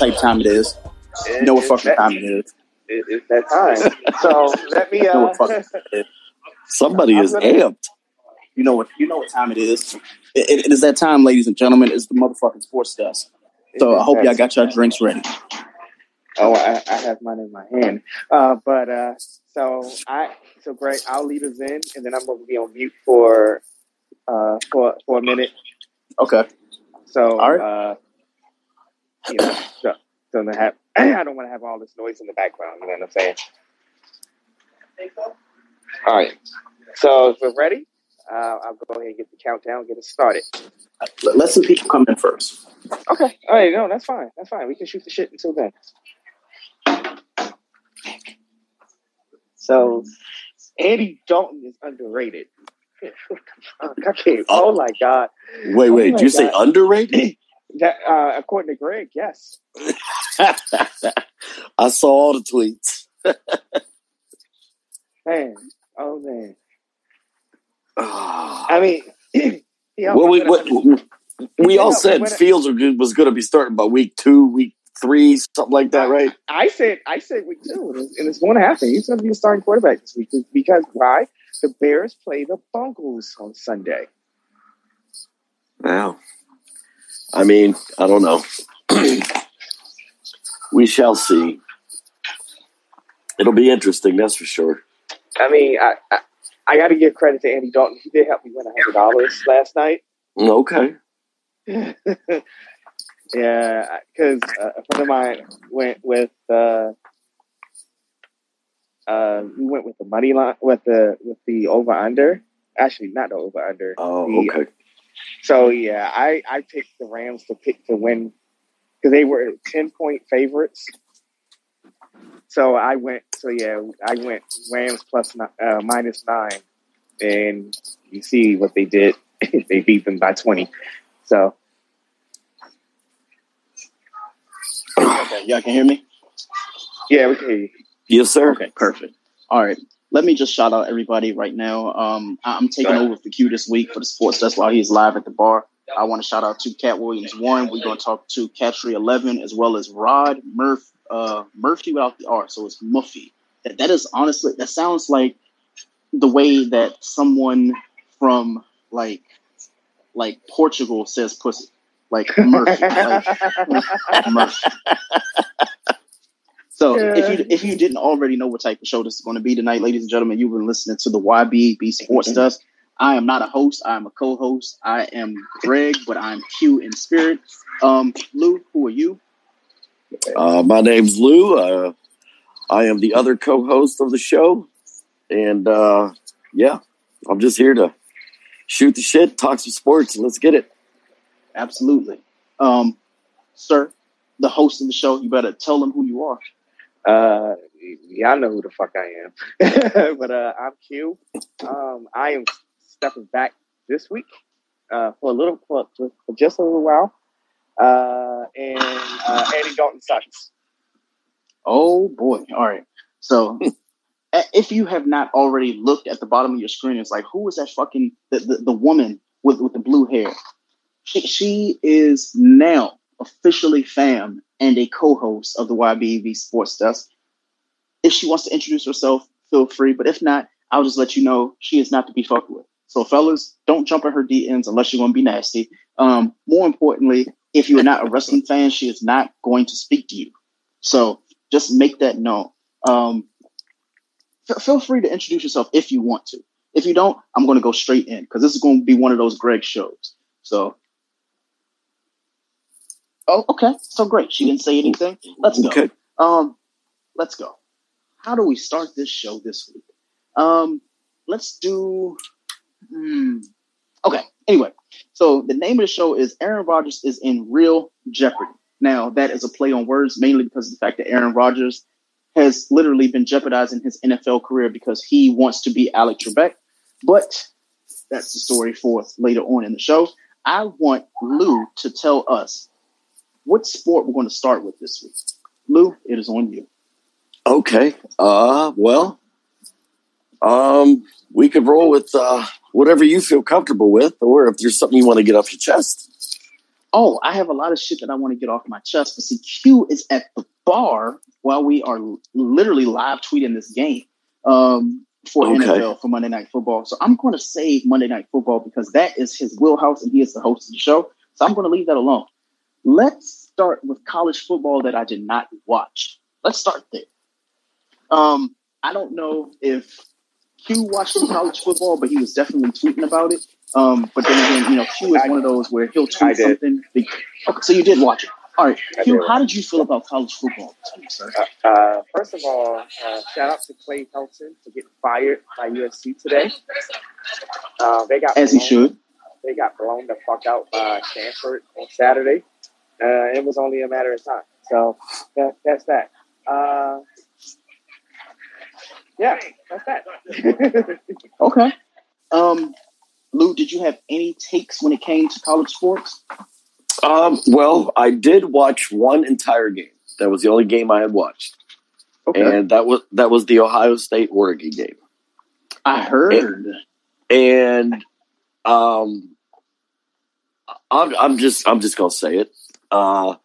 type time it is. You know what fucking that, time it is. It, it's that time. So let me. You know Uh, what fucking it is. Somebody I'm is gonna- amped. You know what you know what time it is. It, it- it is that time, ladies and gentlemen. It's the motherfucking sports desk. So I hope y'all got your drinks ready. Oh, I, I have mine in my hand. Uh, but uh, so I, so Greg, I'll lead us in, and then I'm going to be on mute for uh for for a minute. Okay. So, All right. You know, so, to have, I don't want to have all this noise in the background. You know what I'm saying? All right. So if we're ready, uh, I'll go ahead and get the countdown, get it started. Let, let some people come in first. Okay. All right. No, that's fine. That's fine. We can shoot the shit until then. So, Andy Dalton is underrated. What the fuck? I. Oh my god. Wait, Oh wait. my Did you say underrated? That uh, according to Greg, yes. I saw all the tweets. Man. Oh man. Ah. I mean, yeah, well, we, but- we, we all Yeah, said Fields were good- was going to be starting by week two, week three, something like that, right? I said I said week two, and it's, and it's going to happen. He's going to be the starting quarterback this week because why? The Bears play the Bungles on Sunday. Wow. I mean, I don't know. we shall see. It'll be interesting, that's for sure. I mean, I I, I got to give credit to Andy Dalton. He did help me win a hundred dollars last night. Okay. yeah, because uh, a friend of mine went with. Uh, uh, we went with the money line with the with the over under. Actually, not the over under. Oh, the, okay. So yeah, I I picked the Rams to pick to win because they were ten point favorites. So I went. So yeah, I went Rams plus uh, minus nine, and you see what they did. they beat them by twenty. So Okay, y'all can hear me? yeah, we can hear you. Yes, sir. Okay, perfect. All right. Let me just shout out everybody right now. Um, I- I'm taking over for Q this week for the sports desk while he's live at the bar. I want to shout out to Cat Williams one. We're going to talk to Catry eleven as well as Rod Murph uh, Murphy without the R, so it's Muffy. That that is honestly that sounds like the way that someone from like like Portugal says pussy, like Murphy. like, Murphy. So if you if you didn't already know what type of show this is going to be tonight, ladies and gentlemen, you've been listening to the YBB Sports Desk. I am not a host. I am a co-host. I am Greg, but I'm Q in spirit. Um, Lou, who are you? Uh, my name's Lou. Uh, I am the other co-host of the show, and uh, yeah, I'm just here to shoot the shit, talk some sports. Let's get it. Absolutely, um, sir, the host of the show. You better tell them who you are. Uh, y'all know who the fuck I am. but uh, I'm Q. Um, I am stepping back this week uh, for a little, for, for just a little while. Uh, and uh, Andy Dalton sucks. Oh boy! All right. So, if you have not already looked at the bottom of your screen, it's like, who is that fucking the, the, the woman with with the blue hair? She, she is now officially fam and a co-host of the YBB Sports Desk. If she wants to introduce herself, feel free. But if not, I'll just let you know she is not to be fucked with. So, fellas, don't jump at her DMs unless you're going to be nasty. Um, more importantly, if you are not a wrestling fan, she is not going to speak to you. So, just make that known. Um, f- feel free to introduce yourself if you want to. If you don't, I'm going to go straight in because this is going to be one of those Greg shows. So, oh, okay, so great. She didn't say anything. Let's go. Okay. Um, let's go. How do we start this show this week? Um, let's do. Hmm, okay. Anyway, so the name of the show is Aaron Rodgers is in real jeopardy. Now that is a play on words, mainly because of the fact that Aaron Rodgers has literally been jeopardizing his NFL career because he wants to be Alex Trebek. But that's the story for later on in the show. I want Lou to tell us what sport we're going to start with this week. Lou, it is on you. Okay. Uh, well, um, we could roll with uh, whatever you feel comfortable with, or if there's something you want to get off your chest. Oh, I have a lot of shit that I want to get off my chest. But see, Q is at the bar while we are literally live tweeting this game um, for okay. NFL for Monday Night Football. So I'm going to save Monday Night Football because that is his wheelhouse and he is the host of the show. So I'm going to leave that alone. Let's start with college football that I did not watch. Let's start there. Um, I don't know if Q watched some college football, but he was definitely tweeting about it. Um, but then again, you know, Q is one of those where he'll tweet something. Okay, so you did watch it. All right, Q, how did you feel about college football? Me, uh, uh, first of all, uh, shout out to Clay Helton for getting fired by USC today. Uh, they got as blown, he should. They got blown the fuck out by Stanford on Saturday. Uh, it was only a matter of time. So that, that's that. Uh, yeah, that's that. okay. Um, Lou, did you have any takes when it came to college sports? Um, well, I did watch one entire game. That was the only game I had watched. Okay. And that was that was the Ohio State Oregon game. I heard. And, and um I'm, I'm just I'm just gonna say it. Uh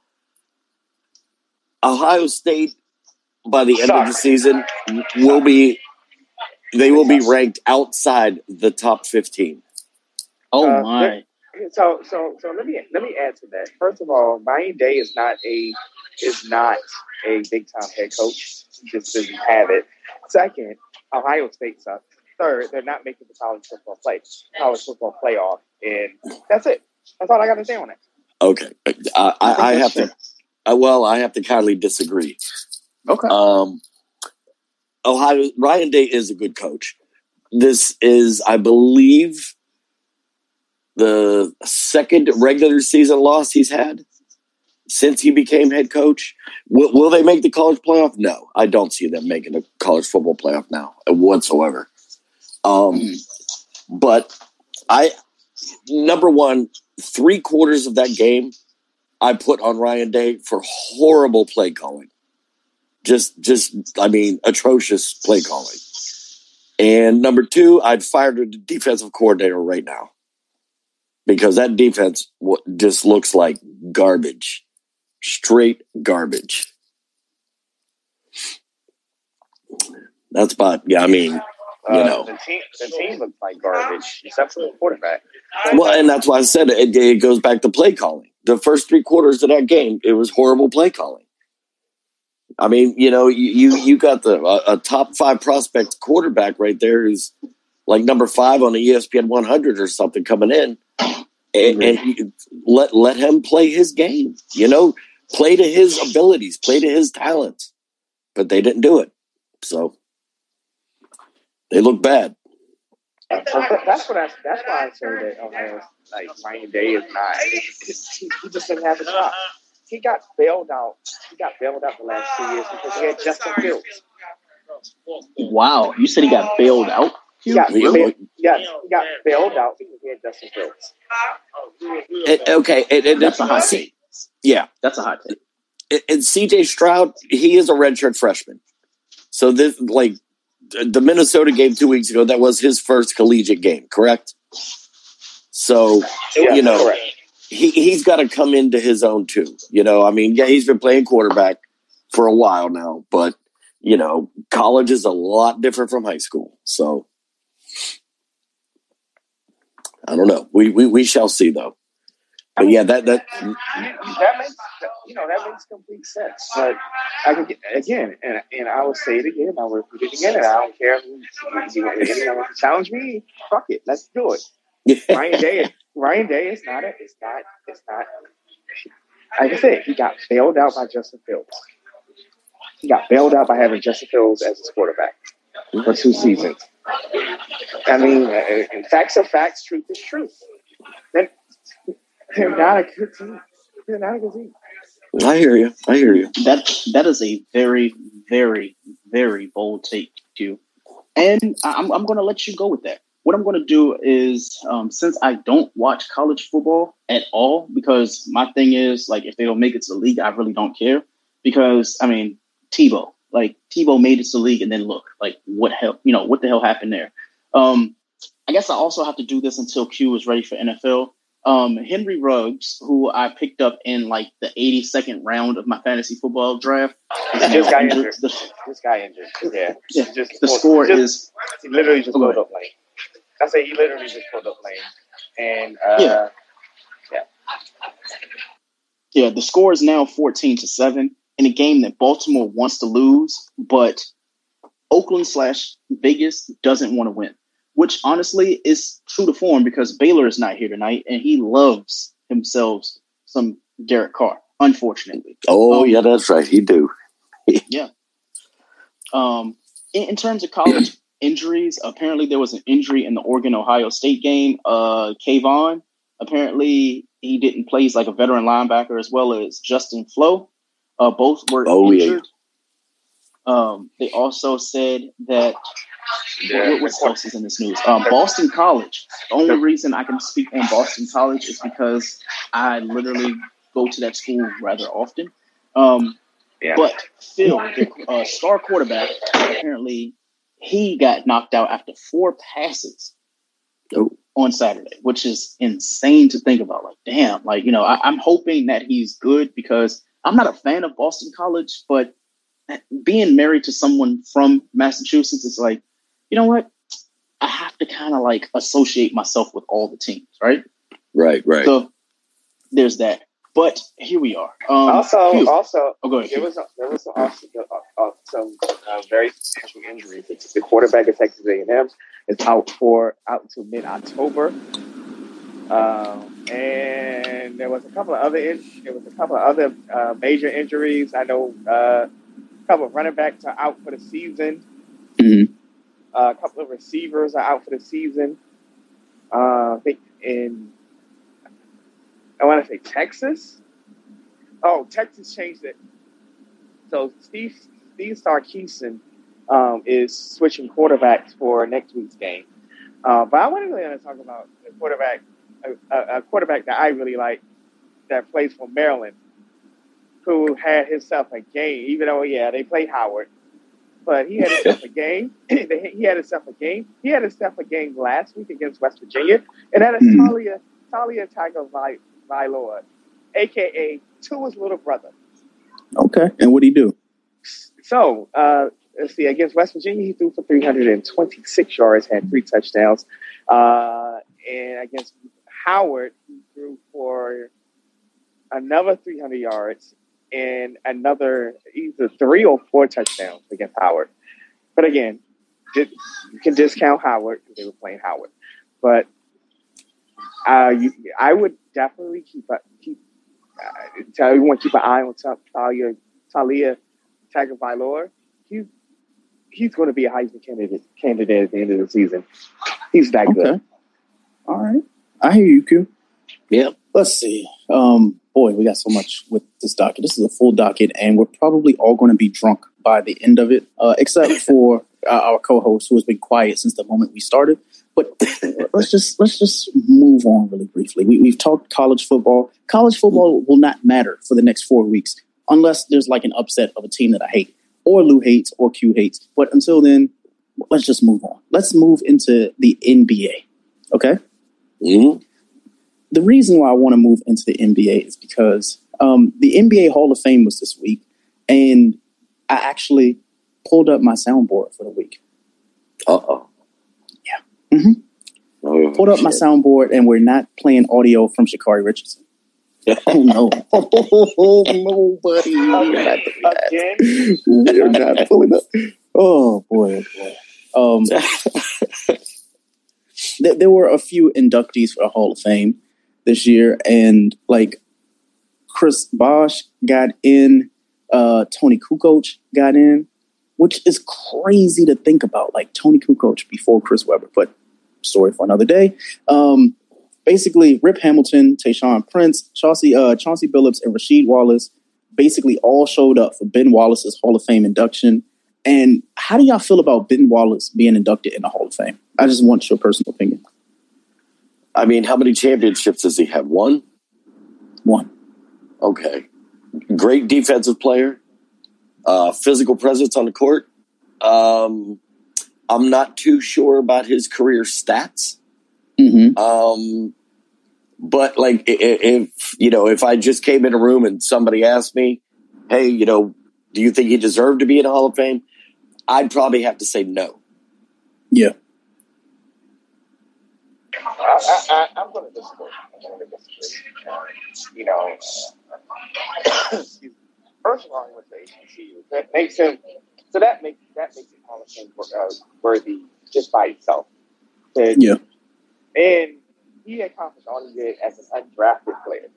Ohio State by the end of the season will be they will be ranked outside the top 15 oh uh, my. so so so let me let me add to that. First of all Ryan Day is not a is not a big time head coach. He just doesn't have it. Second ohio state sucks. Third they're not making the college football play college football playoff and that's it. That's all i got to say on it okay i, I, I have to uh, well i have to kindly disagree Okay. Um, Ohio Ryan Day is a good coach. This is, I believe, the second regular season loss he's had since he became head coach. Will, will, they make the college playoff? No, I don't see them making a college football playoff now whatsoever. Um, but I, number one, three quarters of that game, I put on Ryan Day for horrible play calling just just I mean atrocious play calling. And number two, I'd fire the defensive coordinator right now because that defense just looks like garbage, straight garbage. That's about yeah. I mean, you uh, know, the team the team looks like garbage except for the quarterback. Well, and that's why I said it, it goes back to play calling. The first three quarters of that game, it was horrible play calling. I mean, you know, you you got the a, a top five prospect quarterback right there who's like number five on the ESPN 100 or something coming in, and, and let let him play his game. You know, play to his abilities, play to his talents. But they didn't do it, so they look bad. That's what I. That's why I say that Ohio, like Ryan Day is not. He, he just didn't have a shot he got bailed out. He got bailed out the last two years because he had Justin Fields. Wow, you said he got bailed out. He got, bailed, yeah, he got bailed out because he had Justin Fields. It, okay, it, it, that's a hot take. Yeah, that's a hot take. And CJ Stroud, he is a redshirt freshman. So this, like, the Minnesota game two weeks ago, that was his first collegiate game, correct? So yeah, you know, correct he he's got to come into his own too. You know, I mean, yeah, he's been playing quarterback for a while now, but you know, college is a lot different from high school. So I don't know. We we, we shall see though. But yeah, that that that makes you know that makes complete sense. But I can again, and and I will say it again. I will repeat it again, and I don't care who anyone wants to challenge me. Fuck it, let's do it. Ryan Day, Ryan Day is not a, it's not, it's not. Like I said, he got bailed out by Justin Fields. He got bailed out by having Justin Fields as his quarterback for two seasons. I mean, uh, facts are facts, truth is truth. They're, not a good team. They're not a good team. I hear you. I hear you. That that is a very, very, very bold take, too. And I'm I'm going to let you go with that what I'm going to do is, um, since I don't watch college football at all, because my thing is like if they don't make it to the league, I really don't care. Because I mean, Tebow, like Tebow made it to the league, and then look, like what hell, you know, what the hell happened there? Um, I guess I also have to do this until Q is ready for NFL. Um, Henry Ruggs, who I picked up in like the 82nd round of my fantasy football draft, This guy injured. injured. The, This guy injured. Yeah. Yeah, Just the pulled- score just- is He literally just Oh, pulled up lane. I say he literally just pulled up lane. And uh, Yeah. yeah. The score is now 14 to seven in a game that Baltimore wants to lose, but Oakland slash Vegas doesn't want to win. Which honestly is true to form because Baylor is not here tonight, and he loves himself some Derek Carr. Unfortunately. Oh, Um, yeah, that's right. He do. Yeah. Um, in, in terms of college injuries, apparently there was an injury in the Oregon Ohio State game. Uh, Kayvon, apparently he didn't play. He's like a veteran linebacker as well as Justin Flowe. Uh, both were Oh, yeah. injured. Um, they also said that what, what else is in this news? Um, Boston College. The only reason I can speak on Boston College is because I literally go to that school rather often. Um, Yeah. But Phil, the uh, star quarterback, apparently he got knocked out after four passes Oh. on Saturday, which is insane to think about. Like, damn, like you know, I, I'm hoping that he's good because I'm not a fan of Boston College, but being married to someone from Massachusetts is like, you know what? I have to kind of like associate myself with all the teams, right? Right, right. So there's that. But here we are. Um, also, Q- also, oh, go ahead. there Q. was there was also uh, uh, some uh, very substantial injuries. It's the quarterback of Texas A&M is out for out to mid October, um, and there was a couple of other in, there was a couple of other uh, major injuries. I know uh, a couple of running backs are out for the season. Mhm. Uh, a couple of receivers are out for the season. Uh, I think in I want to say Texas. Oh, Texas changed it. So Steve Steve Sarkisian um, is switching quarterbacks for next week's game. Uh, but I want to really talk about a quarterback, a, a quarterback that I really like that plays for Maryland, who had himself a game. Even though, yeah, they play Howard, but he had himself a game. he had himself a game. He had himself a game last week against West Virginia, and that is Mhm. Taulia Talia Tiger Vilor, aka Tua's little brother. Okay. And what do you do? So, uh, let's see. Against West Virginia, he threw for 326 yards, had three touchdowns. Uh, and against Howard, he threw for another 300 yards and another either three or four touchdowns against Howard. But again, di- you can discount Howard because they were playing Howard. But uh, you, I would definitely keep a, keep. Uh, tell everyone keep an eye on Ta- Taulia Taulia Tagovailoa. He's he's going to be a Heisman candidate candidate at the end of the season. He's that good. All right. I hear you, Q. Yeah. Let's see. Um, boy, we got so much with this docket. This is a full docket, and we're probably all going to be drunk by the end of it, uh, except for uh, our co-host who has been quiet since the moment we started. But let's just let's just move on really briefly. We, we've talked college football. College football will not matter for the next four weeks unless there's like an upset of a team that I hate, or Lou hates, or Q hates. But until then, let's just move on. Let's move into the NBA. Okay hmm the reason why I want to move into the NBA is because um, the NBA Hall of Fame was this week, and I actually pulled up my soundboard for the week. Uh oh. Yeah. Mhm. Oh, Pulled up my soundboard, and we're not playing audio from Sha'Carri Richardson. Oh no! Oh no, buddy! We're not doing that. We're not pulling up. Oh boy! Oh, boy. Um, th- there were a few inductees for the Hall of Fame this year, and like Chris Bosh got in, uh, Toni Kukoč got in, which is crazy to think about. Like Toni Kukoč before Chris Webber, but story for another day. Um, basically, Rip Hamilton, Tayshaun Prince, Chauncey, uh, Chauncey Billups, and Rasheed Wallace basically all showed up for Ben Wallace's Hall of Fame induction. And how do y'all feel about Ben Wallace being inducted in the Hall of Fame? I just want your personal opinion. I mean, how many championships does he have? One? One. Okay. Great defensive player, uh, physical presence on the court. Um, I'm not too sure about his career stats. Mm-hmm. Um, But like, if you know, if I just came in a room and somebody asked me, "Hey, you know, do you think he deserved to be in the Hall of Fame?" I'd probably have to say no. Yeah. I, am going to disagree. I'm going to disagree. You know, first of all, he went to HBCU. That makes him so that makes that makes Hall Fame uh, worthy just by itself. And, yeah. And he accomplished all he did as an undrafted player.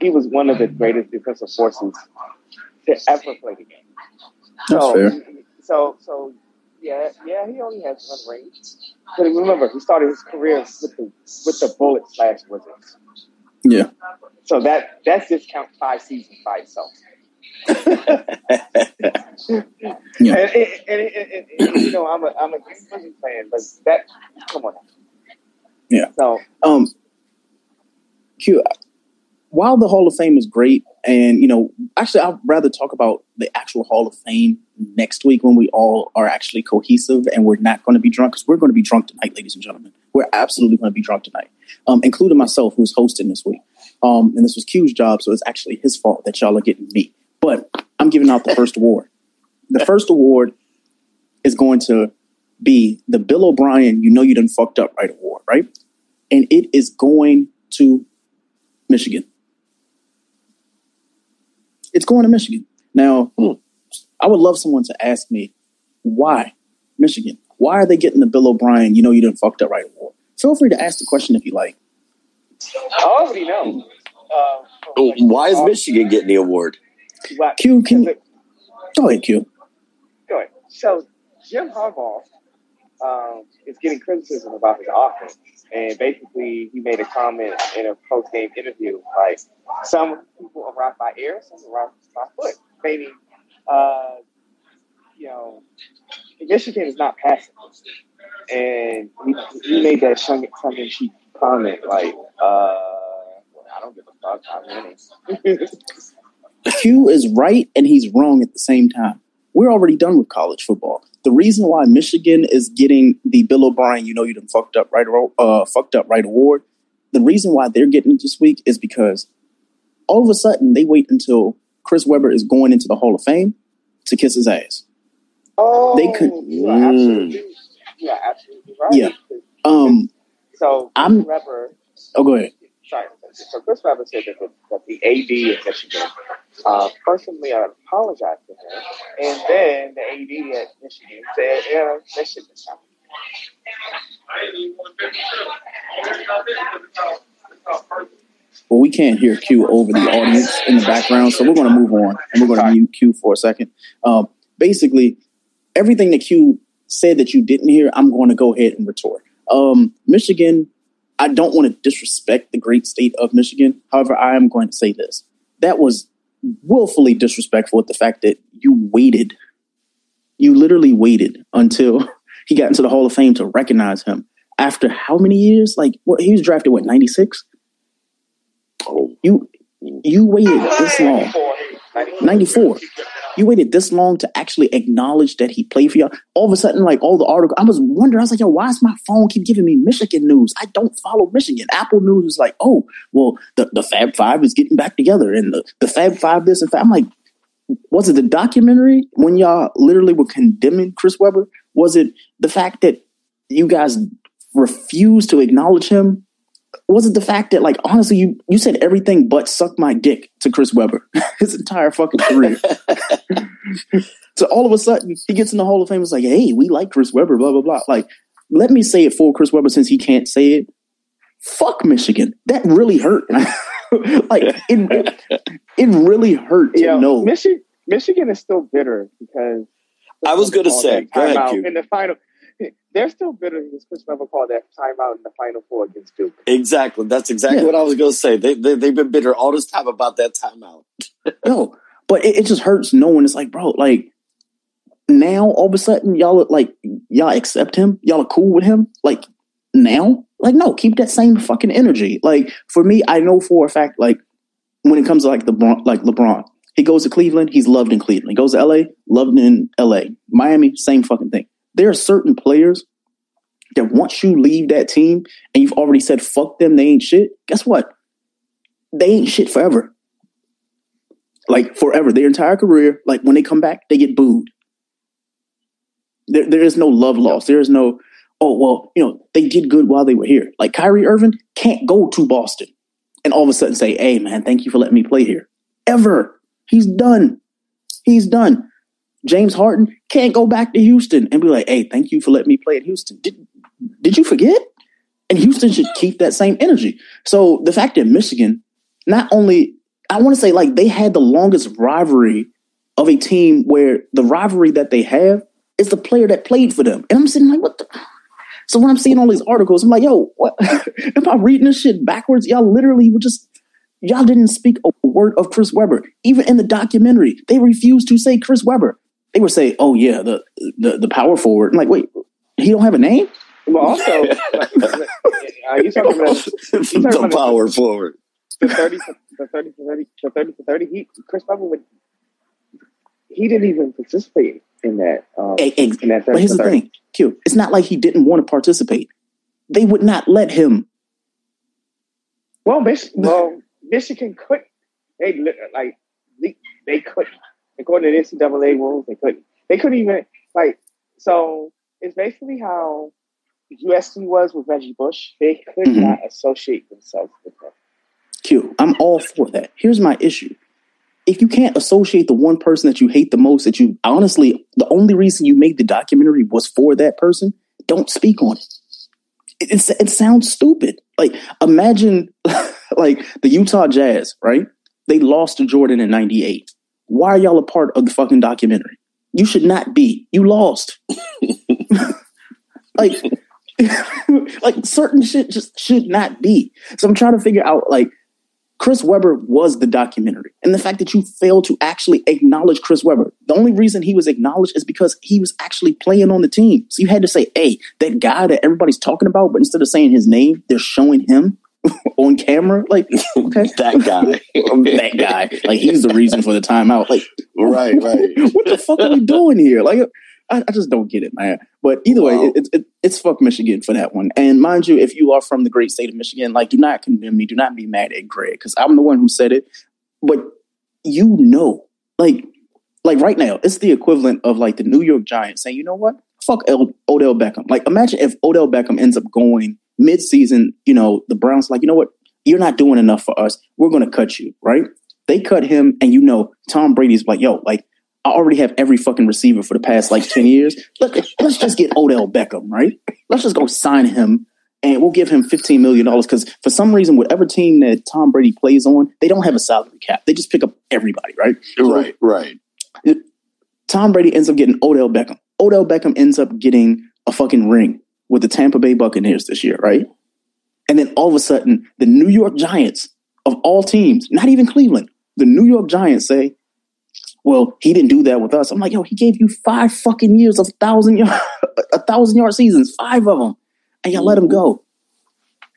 He was one of the greatest defensive forces to ever play the game. That's so, fair. So, so yeah, yeah, he only has one ring. But remember, he started his career with the with the bullet slash wizards. Yeah. So that that's discount five seasons by itself. yeah. And, and, and, and, you know, I'm a I'm a Wizards fan, but that come on. Yeah. So um, Q. While the Hall of Fame is great, and you know, actually, I'd rather talk about the actual Hall of Fame next week when we all are actually cohesive and we're not going to be drunk because we're going to be drunk tonight, ladies and gentlemen. We're absolutely going to be drunk tonight, um, including myself, who's hosting this week. Um, and this was Q's job, so it's actually his fault that y'all are getting me. But I'm giving out the first award. The first award is going to be the Bill O'Brien You Know You Done Fucked Up Right Award, right? And it is going to Michigan. It's going to Michigan. Now, I would love someone to ask me why Michigan? Why are they getting the Bill O'Brien You Know You didn't Fucked Up Right Award? Feel free to ask the question if you like. I already know. Uh, oh, why is Michigan getting the award? Q, can you, go ahead, Q. Go ahead. So Jim Harbaugh um, is getting criticism about his offense, and basically he made a comment in a post game interview like some people arrive by air, some arrive by foot, Maybe, uh, you know Michigan is not passing, and he, he made that tongue in cheek comment like, uh, I don't give a fuck, I'm winning. Q is right and he's wrong at the same time. We're already done with college football. The reason why Michigan is getting the Bill O'Brien, you know, you done fucked up right, uh, fucked up right award. The reason why they're getting it this week is because all of a sudden they wait until Chris Webber is going into the Hall of Fame to kiss his ass. Oh, they could. Yeah, absolutely. Yeah, absolutely right. Yeah. Um. So I'm. Webber, oh, go ahead. Sorry. So Chris Webber said that the, that the AD of Michigan uh, personally, I apologized to him. And then the AD at Michigan said, yeah, that is happening. Well, we can't hear Q over the audience in the background, so we're going to move on and we're going to mute Q for a second. Um, basically, everything that Q said that you didn't hear, I'm going to go ahead and retort. Um, Michigan, I don't want to disrespect the great state of Michigan. However, I am going to say this. That was willfully disrespectful with the fact that you waited. You literally waited until he got into the Hall of Fame to recognize him. After how many years? Like, what he was drafted, what, 96? Oh, you you waited this long. 94 you waited this long to actually acknowledge that he played for y'all. All of a sudden, like all the article, I was wondering, I was like, yo, why is my phone keep giving me Michigan news? I don't follow Michigan. Apple News is like, oh, well, the, the Fab Five is getting back together and the, the Fab Five this and Fab. I'm like, was it the documentary when y'all literally were condemning Chris Webber? Was it the fact that you guys refused to acknowledge him was it the fact that like honestly you you said everything but suck my dick to Chris Webber his entire fucking career. so all of a sudden he gets in the Hall of Fame. It's like, hey, we like Chris Webber, blah blah blah. Like, let me say it for Chris Webber since he can't say it. Fuck Michigan. That really hurt. like it, it really hurt to yeah, know. Michigan, Michigan is still bitter because I was going to say, go ahead, in the final they're still bitter because Chris Webber called that timeout in the Final Four against Duke. Exactly. That's exactly yeah. what I was going to say. They, they, they've been bitter all this time about that timeout. no, but it, it just hurts knowing it's like, bro, like now all of a sudden y'all like y'all accept him, y'all are cool with him. Like now, like no, keep that same fucking energy. Like for me, I know for a fact, like when it comes to like the like LeBron, he goes to Cleveland, he's loved in Cleveland. He goes to LA, loved in LA. Miami, same fucking thing there are certain players that once you leave that team and you've already said fuck them, they ain't shit. Guess what? They ain't shit forever. Like forever, their entire career. Like when they come back, they get booed. There, there is no love lost. There is no, oh well, you know, they did good while they were here. Like Kyrie Irving can't go to Boston and all of a sudden say, "Hey, man, thank you for letting me play here." Ever, he's done. He's done. James Harden can't go back to Houston and be like, "Hey, thank you for letting me play at Houston." Did did you forget? And Houston should keep that same energy. So the fact that Michigan, not only I want to say like they had the longest rivalry of a team where the rivalry that they have is the player that played for them. And I'm sitting like, what the so when I'm seeing all these articles, I'm like, yo, what am I reading this shit backwards? Y'all literally were just y'all didn't speak a word of Chris Webber. Even in the documentary, they refused to say Chris Webber. They would say, "Oh yeah, the the, the power forward." I'm like, wait, he don't have a name. Well, also, are you talking about, you talking the about power forward. the thirty, the thirty for thirty, the thirty for thirty? He Chris Webber would. He didn't even participate in that. Um, hey, in that but here's the thing, Q. It's not like he didn't want to participate. They would not let him. Well, Mich- well, Michigan could. They like they, they couldn't. According to the NCAA rules, they couldn't. They couldn't even like. So it's basically how USC was with Reggie Bush. They could Mhm. not associate themselves with him. Q. I'm all for that. Here's my issue. If you can't associate the one person that you hate the most, that you honestly, the only reason you made the documentary was for that person, don't speak on it. It, it's- it sounds stupid. Like, imagine like the Utah Jazz, right? They lost to Jordan in 98. Why are y'all a part of the fucking documentary? You should not be. You lost. like, like certain shit just should not be. So I'm trying to figure out like Chris Webber was the documentary. And the fact that you failed to actually acknowledge Chris Webber. The only reason he was acknowledged is because he was actually playing on the team. So you had to say, hey, that guy that everybody's talking about, but instead of saying his name, they're showing him on camera. Like, okay. That guy. that guy. Like he's the reason for the timeout. Like Right, right. what the fuck are we doing here? Like, I, I just don't get it, man. But either way, Wow. it, it, it's fuck Michigan for that one. And mind you, if you are from the great state of Michigan, like, do not condemn me. Do not be mad at Greg because I'm the one who said it. But you know, like, like right now, it's the equivalent of like the New York Giants saying, you know what? Fuck El- Odell Beckham. Like, imagine if Odell Beckham ends up going mid-season. You know, the Browns like, you know what? You're not doing enough for us. We're going to cut you, right? They cut him, and you know, Tom Brady's like, yo, like, I already have every fucking receiver for the past like 10 years. Let, let's just get Odell Beckham, right? Let's just go sign him and we'll give him $15 million because for some reason, whatever team that Tom Brady plays on, they don't have a salary cap. They just pick up everybody, right? So Right, right. Tom Brady ends up getting Odell Beckham. Odell Beckham ends up getting a fucking ring with the Tampa Bay Buccaneers this year, right? And then all of a sudden, the New York Giants of all teams, not even Cleveland, the New York Giants say, well, he didn't do that with us. I'm like, yo, he gave you five fucking years of thousand yard, a thousand yard seasons, five of them, and y'all let him go.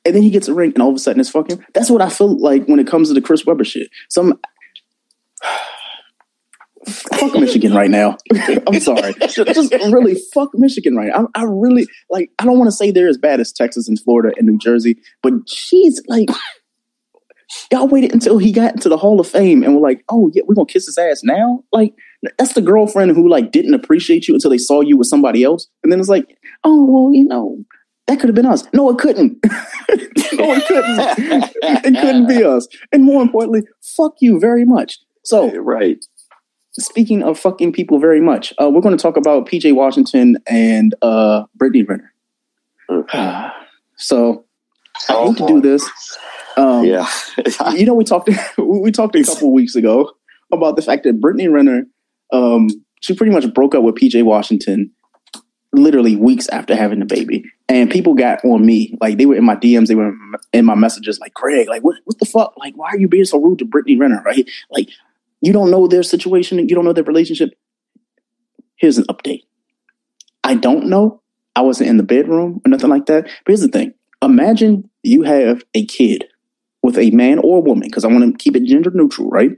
And then he gets a ring, and all of a sudden it's fucking. That's what I feel like when it comes to the Chris Webber shit. Some fuck Michigan right now. I'm sorry, just, really fuck Michigan right now. I, I really like. I don't want to say they're as bad as Texas and Florida and New Jersey, but she's like. Y'all waited until he got into the Hall of Fame and were like, "Oh yeah, we're gonna kiss his ass now." Like that's the girlfriend who like didn't appreciate you until they saw you with somebody else, and then it's like, "Oh well, you know, that could have been us." No, it couldn't. no, it couldn't. it couldn't be us. And more importantly, fuck you very much. So Right. Speaking of fucking people very much, uh, we're going to talk about PJ Washington and uh, Brittany Renner. so I Oh, hate to do this. Um, Yeah. you know, we talked we talked a couple weeks ago about the fact that Brittany Renner, um, she pretty much broke up with PJ Washington literally weeks after having the baby, and people got on me like they were in my DMs, they were in my messages like, Craig, like what what the fuck, like why are you being so rude to Brittany Renner, right? Like you don't know their situation, you don't know their relationship. Here's an update. I don't know. I wasn't in the bedroom or nothing like that. But here's the thing: imagine you have a kid with a man or a woman, because I want to keep it gender neutral, right?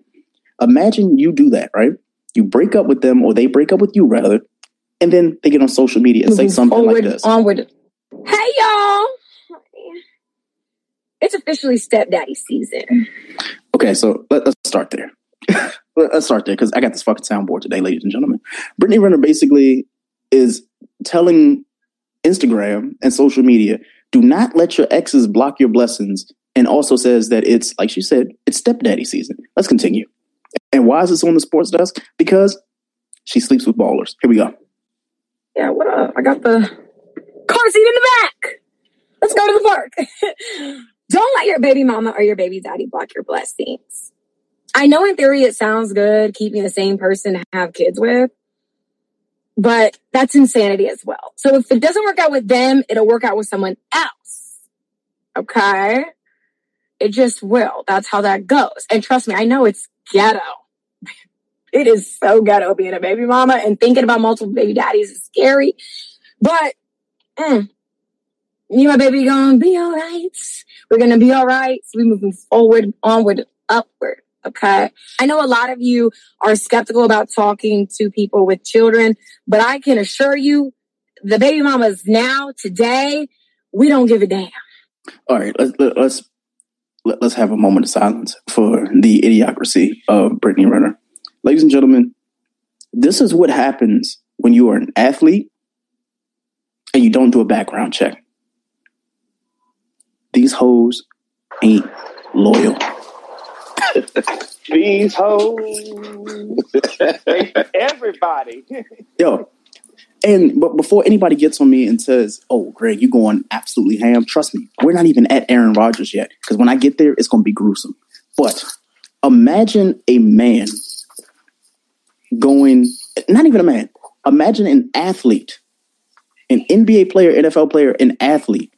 Imagine you do that, right? You break up with them, or they break up with you, rather, and then they get on social media and say mm-hmm. something onward, like this. onward. Hey y'all. It's officially stepdaddy season. Okay, so let, us start there. let's start there because I got this fucking soundboard today, ladies and gentlemen. Brittany Renner basically is telling Instagram and social media, do not let your exes block your blessings. And also says that it's, like she said, it's stepdaddy season. Let's continue. And why is this on the sports desk? Because she sleeps with ballers. Here we go. Yeah, what up? I got the car seat in the back. Let's go to the park. Don't let your baby mama or your baby daddy block your blessings. I know in theory it sounds good keeping the same person to have kids with, but that's insanity as well. So if it doesn't work out with them, it'll work out with someone else. Okay? It just will. That's how that goes. And trust me, I know it's ghetto. It is so ghetto being a baby mama and thinking about multiple baby daddies is scary. But mm, you my baby gonna be all right. We're gonna be all right. So we moving forward, onward, upward. Okay. I know a lot of you are skeptical about talking to people with children, but I can assure you the baby mamas now, today, we don't give a damn. All right. Let's, let's, let's have a moment of silence for the idiocracy of Brittany Renner. Ladies and gentlemen, this is what happens when you are an athlete and you don't do a background check. These hoes ain't loyal. These hoes. Everybody. Yo. And but before anybody gets on me and says, "Oh, Greg, you going absolutely ham," trust me, we're not even at Aaron Rodgers yet. Because when I get there, it's going to be gruesome. But imagine a man going, not even a man. Imagine an athlete, an NBA player, NFL player, an athlete,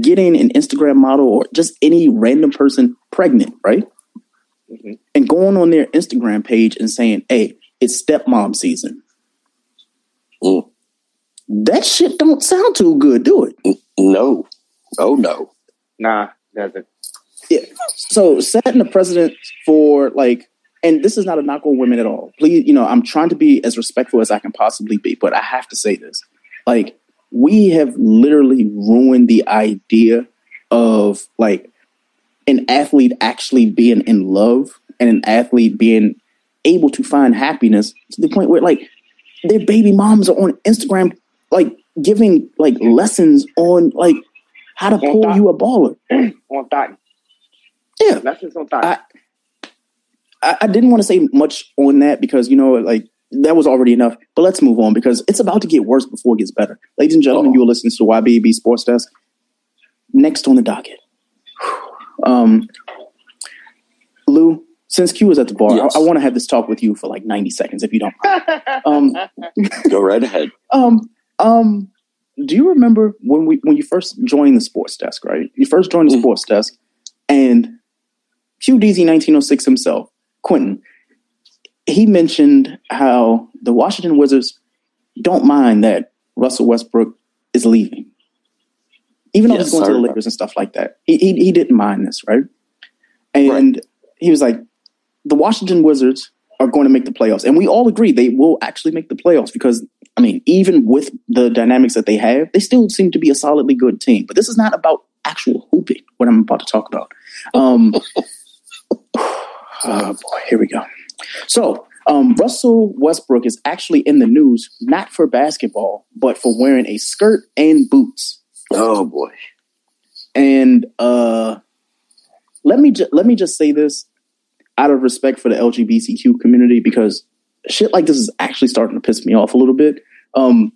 getting an Instagram model or just any random person pregnant, right? Mm-hmm. and going on their Instagram page and saying, "Hey, it's stepmom season." Mm. That shit don't sound too good, do it? No. Oh no. Nah, doesn't. Yeah. So setting the precedent for like, and this is not a knock on women at all. Please, you know, I'm trying to be as respectful as I can possibly be, but I have to say this. Like, we have literally ruined the idea of like an athlete actually being in love and an athlete being able to find happiness to the point where like their baby moms are on Instagram like giving like lessons on like how to pull you a baller. on that. Yeah. Lessons on that. I, I didn't want to say much on that because you know like that was already enough. But let's move on because it's about to get worse before it gets better. Ladies and gentlemen, oh. you are listening to YBB Sports Desk. Next on the docket, um, Lou, since Q was at the bar, yes. I, I want to have this talk with you for like 90 seconds, if you don't mind. Um, Go right ahead. Um, um, do you remember when we when you first joined the sports desk, right? You first joined the mm sports desk, and QDZ 1906 himself, Quentin, he mentioned how the Washington Wizards don't mind that Russell Westbrook is leaving even though yes, he's going to the Lakers and stuff like that. He, he, he didn't mind this, right? And right. he was like, the Washington Wizards are going to make the playoffs, and we all agree they will actually make the playoffs because I mean, even with the dynamics that they have, they still seem to be a solidly good team. But this is not about actual hooping. What I'm about to talk about. Um, oh boy, here we go. So um, Russell Westbrook is actually in the news not for basketball, but for wearing a skirt and boots. Oh boy. And uh let me ju- let me just say this out of respect for the LGBTQ community because shit like this is actually starting to piss me off a little bit. Um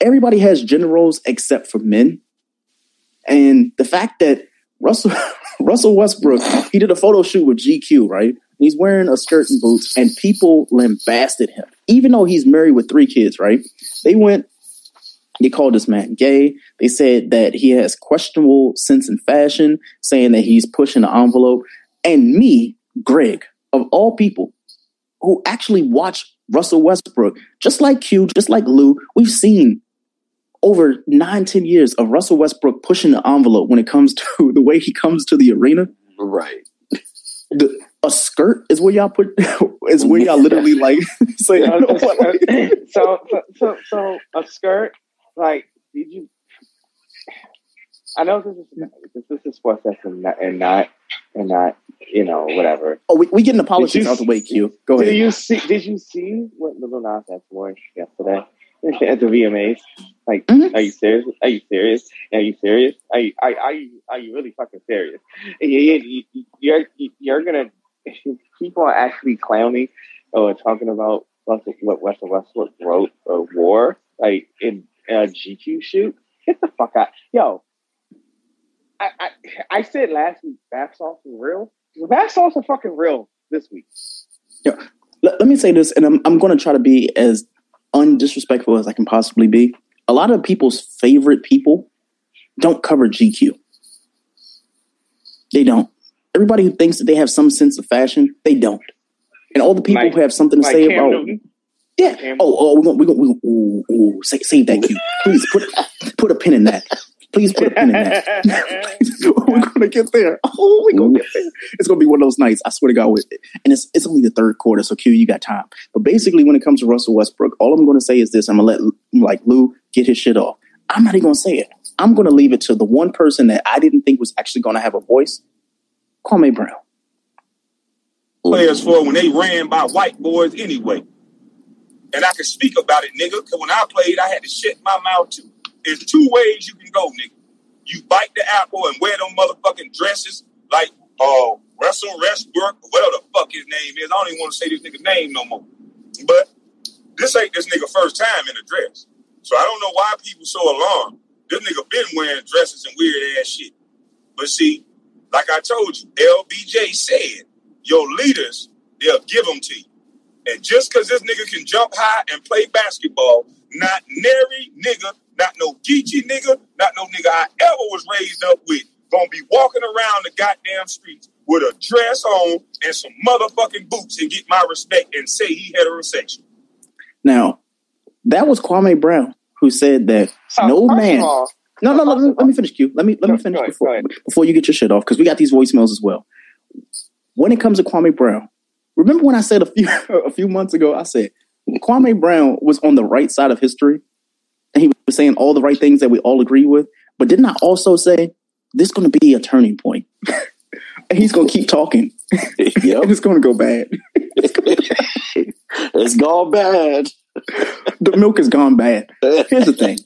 everybody has gender roles except for men. And the fact that Russell Russell Westbrook, he did a photo shoot with GQ, right? He's wearing a skirt and boots, and people lambasted him, even though he's married with three kids, right? They went they called this man gay. They said that he has questionable sense in fashion, saying that he's pushing the envelope. And me, Greg, of all people, who actually watch Russell Westbrook, just like Q, just like Lou, we've seen over nine, ten years of Russell Westbrook pushing the envelope when it comes to the way he comes to the arena. Right. The, a skirt is where y'all put is where y'all literally like say so, so so so a skirt like, did you I know this is this, this is sports that's and not, and not and not you know whatever. Oh, we we the politics Did out the way, Q. Go Did ahead. you see? Did you see what Lil Nas X wore yesterday at the VMAs? Like, Mhm. are you serious? Are you serious? Are you serious? Are you are, are you are you really fucking serious? You, you, you- you're you're gonna people are actually clowning or talking about what Russell Westbrook wrote or wore like in Uh, a GQ shoot. Get the fuck out, yo. I, I I said last week bath salts are real. Bath salts are fucking real this week. let, let me say this, and I'm I'm going to try to be as undisrespectful as I can possibly be. A lot of people's favorite people don't cover GQ. They don't. Everybody who thinks that they have some sense of fashion, they don't. And all the people Like- who have something to Like say Cam about Newton. Yeah. Cam- Oh, oh, we're gonna, we're gonna, we're gonna ooh, ooh, say, save that cue. Please put put a pin in that. Please put a pin in that. we're gonna get there. Oh, we're gonna get there. It's gonna be one of those nights. I swear to God. With it. and it's it's only the third quarter, so Q, you got time. But basically, when it comes to Russell Westbrook, all I'm gonna say is this: I'm gonna let like Lou get his shit off. I'm not even gonna say it. I'm gonna leave it to the one person that I didn't think was actually gonna have a voice, Kwame Brown. players for when they ran by white boys anyway. And I can speak about it, nigga, because when I played, I had to shut my mouth too. There's two ways you can go, nigga. You bite the apple and wear them motherfucking dresses like uh, Russell Westbrook, whatever the fuck his name is. I don't even want to say this nigga name no more. But this ain't this nigga first time in a dress. So I don't know why people so alarmed. This nigga been wearing dresses and weird ass shit. But see, like I told you, LBJ said, your leaders, they'll give them to you. And just because this nigga can jump high and play basketball, not nary nigga, not no geeky nigga, not no nigga I ever was raised up with, gonna be walking around the goddamn streets with a dress on and some motherfucking boots and get my respect and say he heterosexual. Now, that was Kwame Brown who said that So, no man. all, No, no, no. Let me, let me finish, Q. Let me let me finish go ahead, before go before you get your shit off because we got these voicemails as well. When it comes to Kwame Brown, remember when I said a few a few months ago? I said Kwame Brown was on the right side of history, and he was saying all the right things that we all agree with. But didn't I also say this is going to be a turning point? and he's going to keep talking, yep, it's going to go bad. it's gone bad. the milk has gone bad. Here's the thing.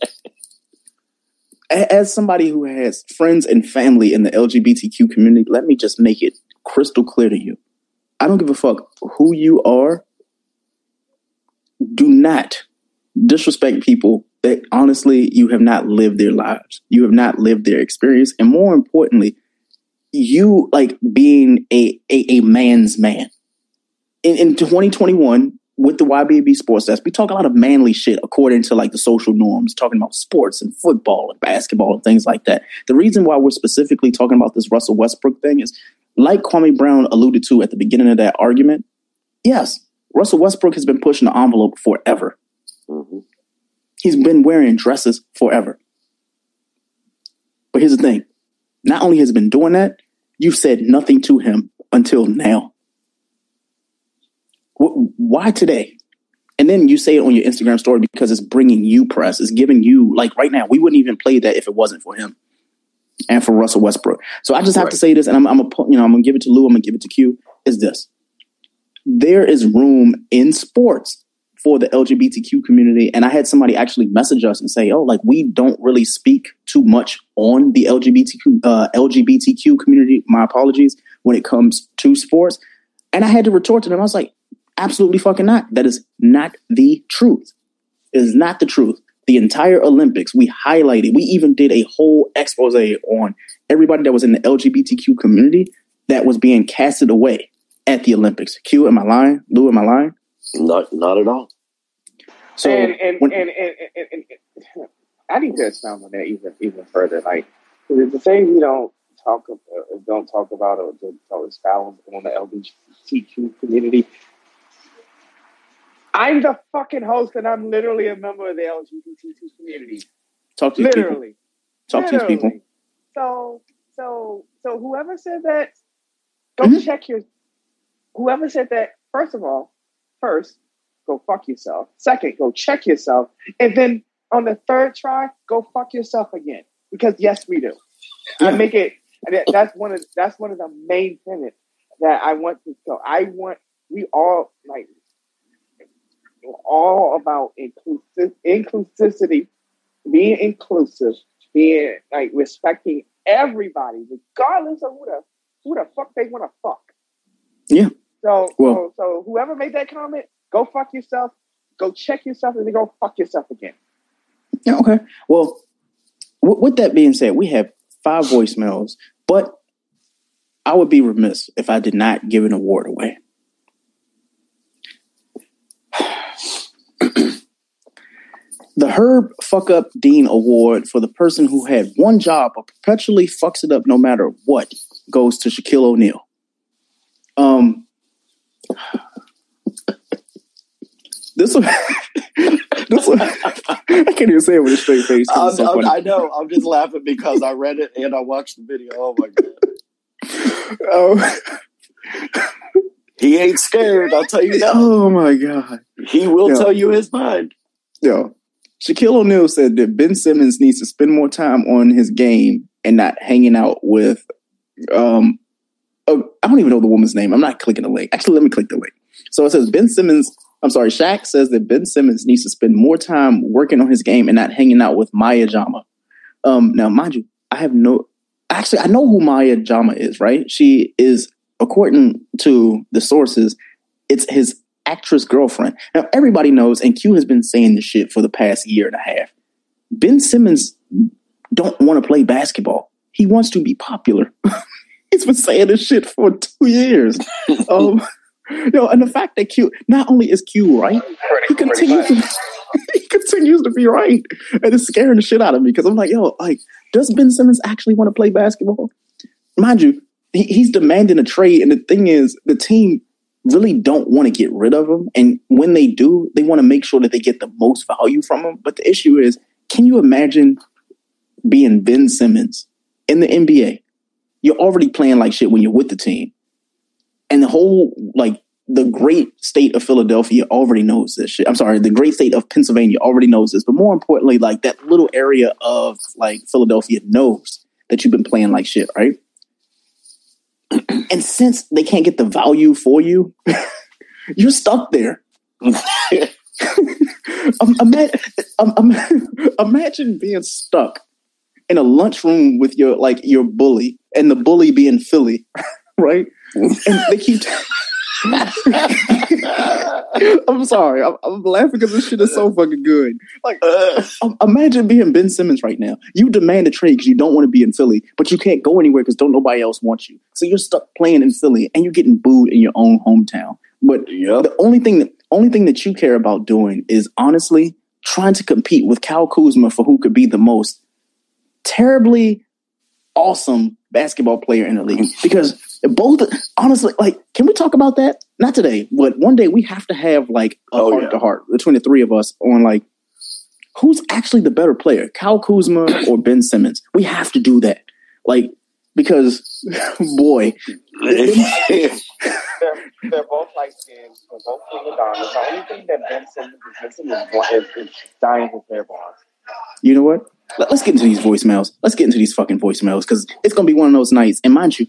As somebody who has friends and family in the LGBTQ community, let me just make it crystal clear to you. I don't give a fuck who you are. Do not disrespect people that honestly you have not lived their lives. You have not lived their experience. And more importantly, you like being a, a, a man's man. In, in 2021, with the YBB Sports Desk, we talk a lot of manly shit according to like the social norms, talking about sports and football and basketball and things like that. The reason why we're specifically talking about this Russell Westbrook thing is, like Kwame Brown alluded to at the beginning of that argument, yes, Russell Westbrook has been pushing the envelope forever. Mhm. He's been wearing dresses forever. But here's the thing not only has he been doing that, you've said nothing to him until now. Wh- Why today? And then you say it on your Instagram story because it's bringing you press. It's giving you, like right now, we wouldn't even play that if it wasn't for him and for Russell Westbrook. So I just have to say this, and I'm, I'm gonna, put- you know, I'm gonna give it to Lou. I'm gonna give it to Q. Is this? There is room in sports for the LGBTQ community, and I had somebody actually message us and say, "Oh, like we don't really speak too much on the LGBTQ uh, LGBTQ community." My apologies when it comes to sports, and I had to retort to them. I was like, "Absolutely fucking not. That is not the truth. It is not the truth." The entire Olympics, we highlighted. We even did a whole expose on everybody that was in the LGBTQ community that was being casted away at the Olympics. Q, am I lying? Lou, am I lying? Not, not at all. So and and, when- and, and, and, and, and I need to expound on that even even further. Like the the thing we don't talk about, don't talk about or don't don't expound on the LGBTQ community. I'm the fucking host, and I'm literally a member of the LGBTQ community. talk to these people. Literally, Talk to these people. So, so, so whoever said that, go Mhm. check your. Whoever said that, first of all, first, go fuck yourself. Second, go check yourself, and then on the third try, go fuck yourself again. Because yes, we do. I make it. That's one of that's one of the main tenets that I want to. So I want we all like all about inclusive inclusivity, being inclusive, being like respecting everybody, regardless of who the who the fuck they want to fuck. Yeah. So, well, so so whoever made that comment, go fuck yourself, go check yourself, and then go fuck yourself again. Yeah. Okay. Well, w- with that being said, we have five voicemails, but I would be remiss if I did not give an award away. The Herb Fuck Up Dean Award for the person who had one job but perpetually fucks it up no matter what goes to Shaquille O'Neal. Um, this one, this one, I can't even say it with a straight face. I'm, so I'm, i know. I'm just laughing because I read it and I watched the video. Oh my god. Oh. he ain't scared. I'll tell you that. Oh my god. He will tell you his mind. Yo, Shaquille O'Neal said that Ben Simmons needs to spend more time on his game and not hanging out with. Um, oh, I don't even know the woman's name. I'm not clicking the link. Actually, let me click the link. So it says Ben Simmons. I'm sorry, Shaq says that Ben Simmons needs to spend more time working on his game and not hanging out with Maya Jama. Um, now, mind you, I have no. Actually, I know who Maya Jama is. Right? She is, according to the sources, it's his actress girlfriend. Now, everybody knows, and Q has been saying this shit for the past year and a half. Ben Simmons don't want to play basketball. He wants to be popular. He's been saying this shit for two years. um, you know, and the fact that Q not only is Q right, he continues to, he continues to be right, and it's scaring the shit out of me because I'm like, yo, like, does Ben Simmons actually want to play basketball? Mind you, he, he's demanding a trade, and the thing is, the team really don't want to get rid of them. And when they do, they want to make sure that they get the most value from them. But the issue is, can you imagine being Ben Simmons in the NBA? You're already playing like shit when you're with the team. And the whole, like, the great state of Philadelphia already knows this shit. I'm sorry, the great state of Pennsylvania already knows this. But more importantly, like, that little area of, like, Philadelphia knows that you've been playing like shit, right? And since they can't get the value for you, you're stuck there. imagine, imagine being stuck in a lunchroom with your like your bully, and the bully being Philly, right? And they keep. I'm sorry. I'm, I'm, laughing because this shit is so fucking good. Like, uh, imagine being Ben Simmons right now. You demand a trade because you don't want to be in Philly, but you can't go anywhere because don't nobody else wants you. So you're stuck playing in Philly, and you're getting booed in your own hometown. But yep. the only thing that only thing that you care about doing is honestly trying to compete with Kyle Kuzma for who could be the most terribly awesome basketball player in the league because both honestly like can we talk about that? Not today but one day we have to have like a oh, heart yeah. to heart between the three of us on like who's actually the better player kyle kuzma or ben simmons? We have to do that. Like because boy. They're, they're, both like skins they're both the only thing that ben simmons is missing is, is, is dying his hair balls you know what? Let's get into these voicemails. Let's get into these fucking voicemails because it's gonna be one of those nights. And mind you,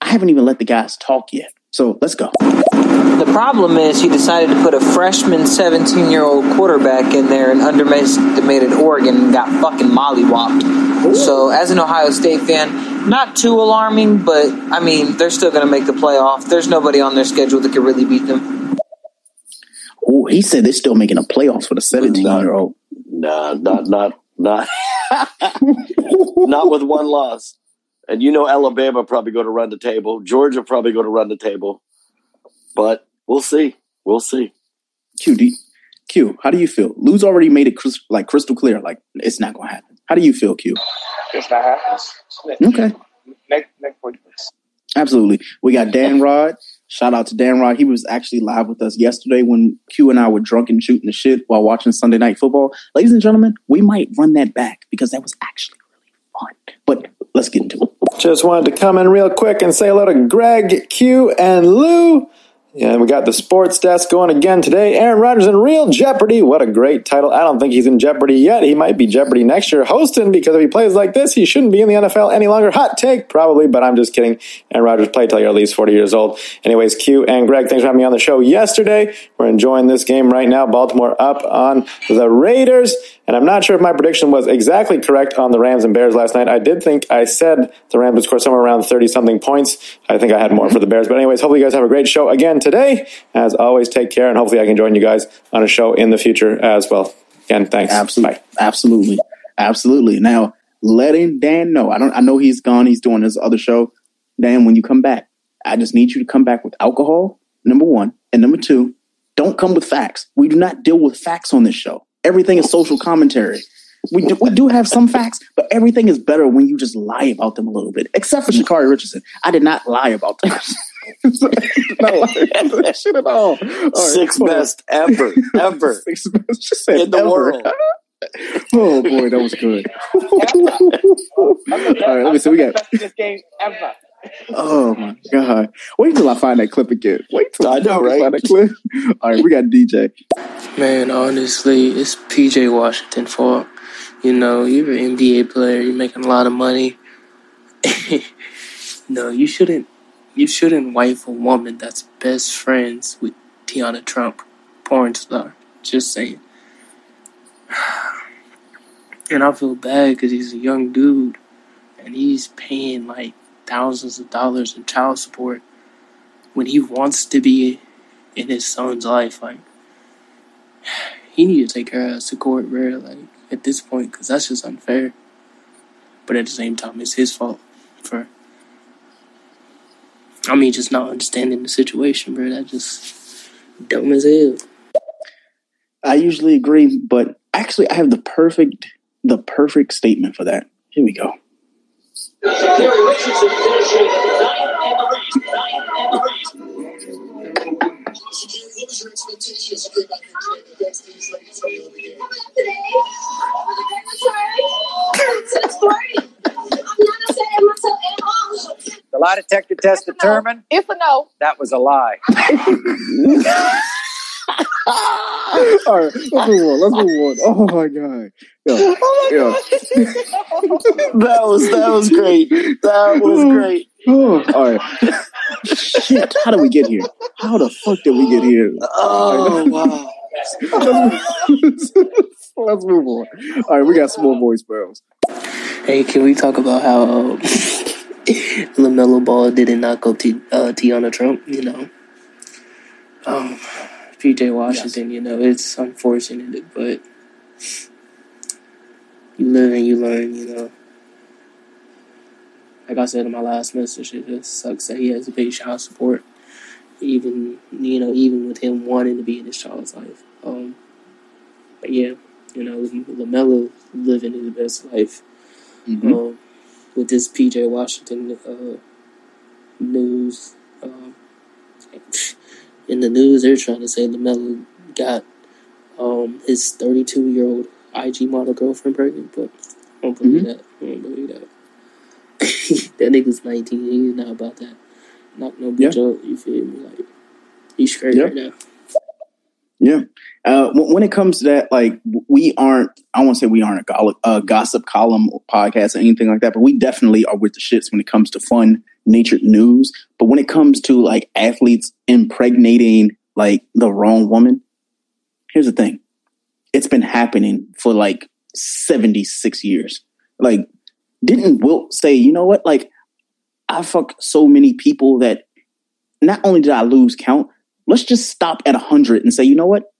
I haven't even let the guys talk yet. So let's go. The problem is he decided to put a freshman 17 year old quarterback in there and underestimated Oregon and got fucking mollywopped. So, as an Ohio State fan, not too alarming, but I mean, they're still going to make the playoff. There's nobody on their schedule that could really beat them. Oh, he said they're still making a playoffs for the 17 year old. Nah, not, not, not, not with one loss. And you know Alabama probably going to run the table. Georgia probably going to run the table. But we'll see. We'll see. QD. Q, how do you feel? Lou's already made it like crystal clear, like it's not going to happen. How do you feel, Q? It's not happening. Okay. Next, next week. Absolutely. We got Dan Rod. Shout out to Dan Rod. He was actually live with us yesterday when Q and I were drunk and shooting the shit while watching Sunday Night Football. Ladies and gentlemen, we might run that back because that was actually really fun. But let's get into it. Just wanted to come in real quick and say hello to Greg, Q, and Lou. Yeah, we got the sports desk going again today. Aaron Rodgers in real jeopardy. What a great title. I don't think he's in jeopardy yet. He might be jeopardy next year hosting because if he plays like this, he shouldn't be in the NFL any longer. Hot take, probably, but I'm just kidding. Aaron Rodgers played till you're at least 40 years old. Anyways, Q and Greg, thanks for having me on the show yesterday. We're enjoying this game right now. Baltimore up on the Raiders. And I'm not sure if my prediction was exactly correct on the Rams and Bears last night. I did think I said the Rams would score somewhere around 30 something points. I think I had more for the Bears. But, anyways, hopefully you guys have a great show again today. As always, take care, and hopefully I can join you guys on a show in the future as well. Again, thanks. Absolutely. Bye. Absolutely. Absolutely. Now, letting Dan know. I don't I know he's gone, he's doing his other show. Dan, when you come back, I just need you to come back with alcohol, number one. And number two, don't come with facts. We do not deal with facts on this show. Everything is social commentary. We do, we do have some facts, but everything is better when you just lie about them a little bit. Except for Sha'Carri Richardson, I did not lie about them. not that shit at all. all right, Six best ever, ever Six best just in the ever. world. Oh boy, that was good. all right, let me see. We got. This game ever. Oh my god! Wait till I find that clip again. Wait till I know, right? Find that clip. All right, we got DJ. Man, honestly, it's PJ Washington fault. You know, you're an NBA player, you're making a lot of money. no, you shouldn't you shouldn't wife a woman that's best friends with Teanna Trump, porn star. Just saying. And I feel bad because he's a young dude and he's paying like thousands of dollars in child support when he wants to be in his son's life. Like, he need to take her ass to court, bro. Like at this point, because that's just unfair. But at the same time, it's his fault for. I mean, just not understanding the situation, bro. That just dumb as hell. I usually agree, but actually, I have the perfect the perfect statement for that. Here we go. The lie detector test determined? If a no, that was a lie. All right, let's move on. Let's move on. Oh my god. Yo, yo. That was that was great. That was great. Oh, all right. Shit, how did we get here? How the fuck did we get here? Oh wow. let's, let's move on. All right, we got some more voicemails. Hey, can we talk about how um, LaMelo Ball didn't knock out T- uh, Teanna Trump? You know, um, PJ Washington. You know, it's unfortunate, but you live and you learn. You know, like I said in my last message, it just sucks that he has to pay child support, even you know, even with him wanting to be in his child's life. Um, but yeah, you know, LaMelo living his best life Mhm. um, with this PJ Washington uh, news. Um, in the news, they're trying to say LaMelo got um, his 32 year old IG model girlfriend pregnant, but I don't believe that. I don't believe that. that nigga's 19. He's not about that. Not no bitch up. You feel me? Like, he's straight Yeah. right now. Yeah. Uh, when it comes to that, like we aren't, I won't say we aren't a go- gossip column or podcast or anything like that, but we definitely are with the shits when it comes to fun natured news. But when it comes to like athletes impregnating like the wrong woman, here's the thing. It's been happening for like 76 years. Like, didn't Wilt say, you know what? Like, I fuck so many people that not only did I lose count, let's just stop at 100 and say, you know what?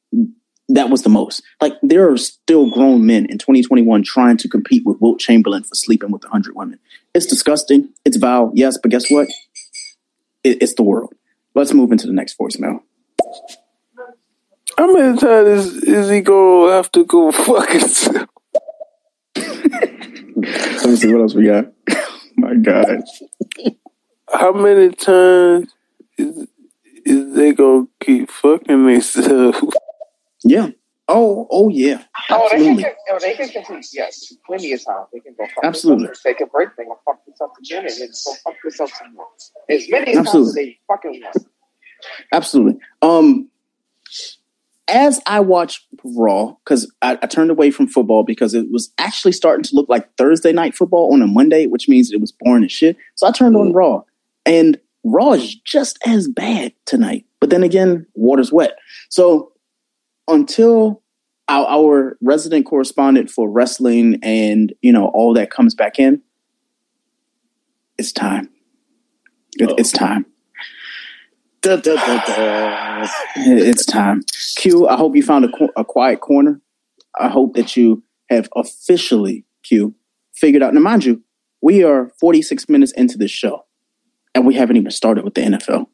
That was the most. Like, there are still grown men in 2021 trying to compete with Wilt Chamberlain for sleeping with 100 women. It's disgusting. It's vile. Yes, but guess what? It, it's the world. Let's move into the next voicemail. How many times is, is he gonna have to go fuck himself? Let me see what else we got. Oh my God. How many times is, is they gonna keep fucking themselves? Yeah. Oh, oh yeah. Oh, they can, Absolutely. oh, they can continue. Yes, plenty of time. They can go fuck Absolutely. themselves. Take a break. They can fuck themselves again and then go fuck themselves some more. As many times as Absolutely. they fucking want. Absolutely. Um, as I watched Raw, because I, I, turned away from football because it was actually starting to look like Thursday night football on a Monday, which means it was boring as shit. So I turned on Raw, and Raw is just as bad tonight. But then again, water's wet. So until our, our resident correspondent for wrestling and you know all that comes back in, it's time. It, it's time. Da, da, da, it's time. Q, I hope you found a, a quiet corner. I hope that you have officially, Q, figured out. Now, mind you, we are 46 minutes into this show, and we haven't even started with the NFL.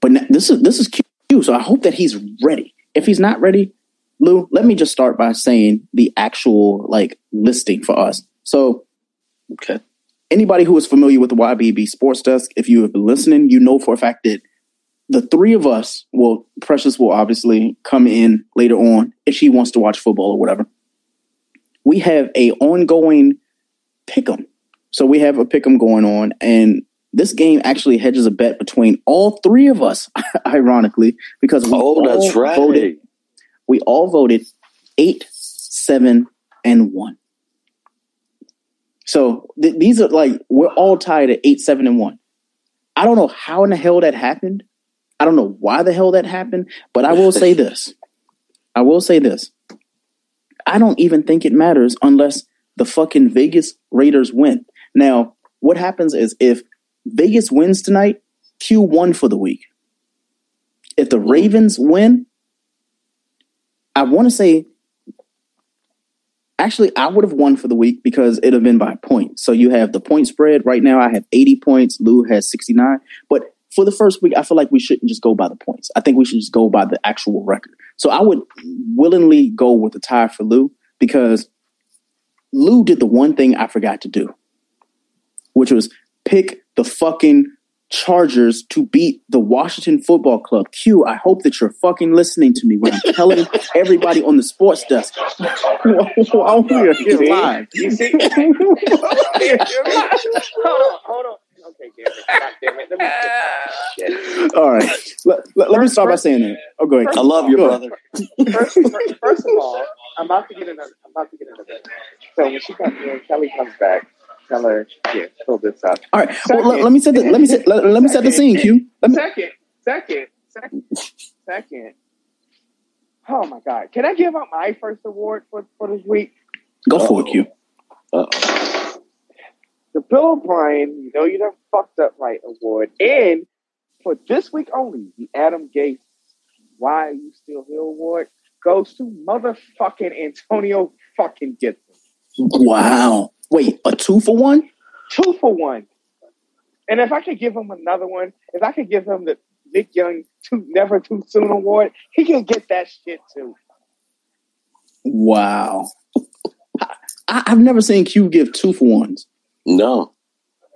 But now, this is this is Q, so I hope that he's ready. If he's not ready, Lou, let me just start by saying the actual like listing for us. So, okay, anybody who is familiar with the YBB Sports Desk, if you have been listening, you know for a fact that the three of us, well, Precious will obviously come in later on if she wants to watch football or whatever. We have a ongoing pick'em. So we have a pick'em going on, and this game actually hedges a bet between all three of us, ironically, because we oh, all that's right. voted. We all voted eight, seven, and one. So th- these are like we're all tied at eight, seven, and one. I don't know how in the hell that happened. I don't know why the hell that happened, but I will say this. I will say this. I don't even think it matters unless the fucking Vegas Raiders win. Now, what happens is if Vegas wins tonight, Q one for the week. If the hmm. Ravens win, I want to say Actually, I would have won for the week because it'd have been by points. So you have the point spread. Right now, I have 80 points. Lou has 69. But for the first week, I feel like we shouldn't just go by the points. I think we should just go by the actual record. So I would willingly go with the tie for Lou because Lou did the one thing I forgot to do, which was pick the fucking Chargers to beat the Washington Football Club. Q, I hope that you're fucking listening to me when I'm telling everybody on the sports desk while we are here live. You see? hold on, hold on. Okay, damn it. God damn it. Let me All right. Let, let, let me start by saying that. Oh, go ahead. I love you, brother. First, first of all, I'm about to get another. I'm about to get another. So when she comes, when Kelly comes back, tell her, yeah, fill this up. All right. Well, let, let me set the let me set let, let me set the scene, Q. Let me, Second, second, second, second. Oh my God! Can I give out my first award for for this week? go for it, Q. Uh-oh. The Bill O'Brien, you know you done fucked up right award, and for this week only, the Adam Gase Why Are You Still Here award goes to motherfucking Antonio fucking Gibson. Wow. Wait, a two for one? Two for one. And if I could give him another one, if I could give him the Nick Young too, Never Too Soon award, he can get that shit too. Wow. I, I've never seen Q give two for ones. No.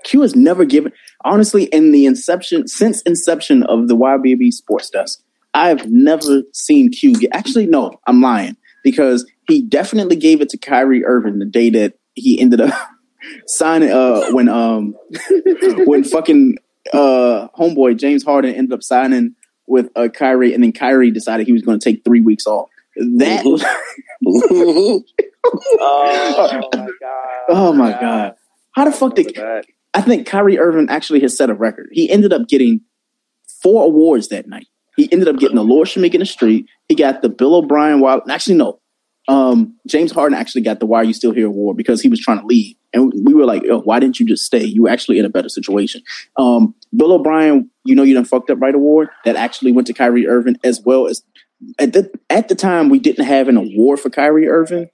Q has never given, honestly, in the inception, since inception of the YBB Sports Desk, I've never seen Q get, actually, no, I'm lying because he definitely gave it to Kyrie Irving the day that he ended up signing, uh, when, um, when fucking, uh, homeboy James Harden ended up signing with, uh, Kyrie and then Kyrie decided he was going to take three weeks off. That was, Oh my god! oh my God. How the fuck did, That- I think Kyrie Irving actually has set a record. He ended up getting four awards that night. He ended up getting the Lord Shamik in the Street. He got the Bill O'Brien. Wild, actually, no. Um, James Harden actually got the Why Are You Still Here award because he was trying to leave, and we were like, "Yo, why didn't you just stay? You were actually in a better situation." Um, Bill O'Brien, you know, you done fucked up right award that actually went to Kyrie Irving as well as at the at the time we didn't have an award for Kyrie Irving,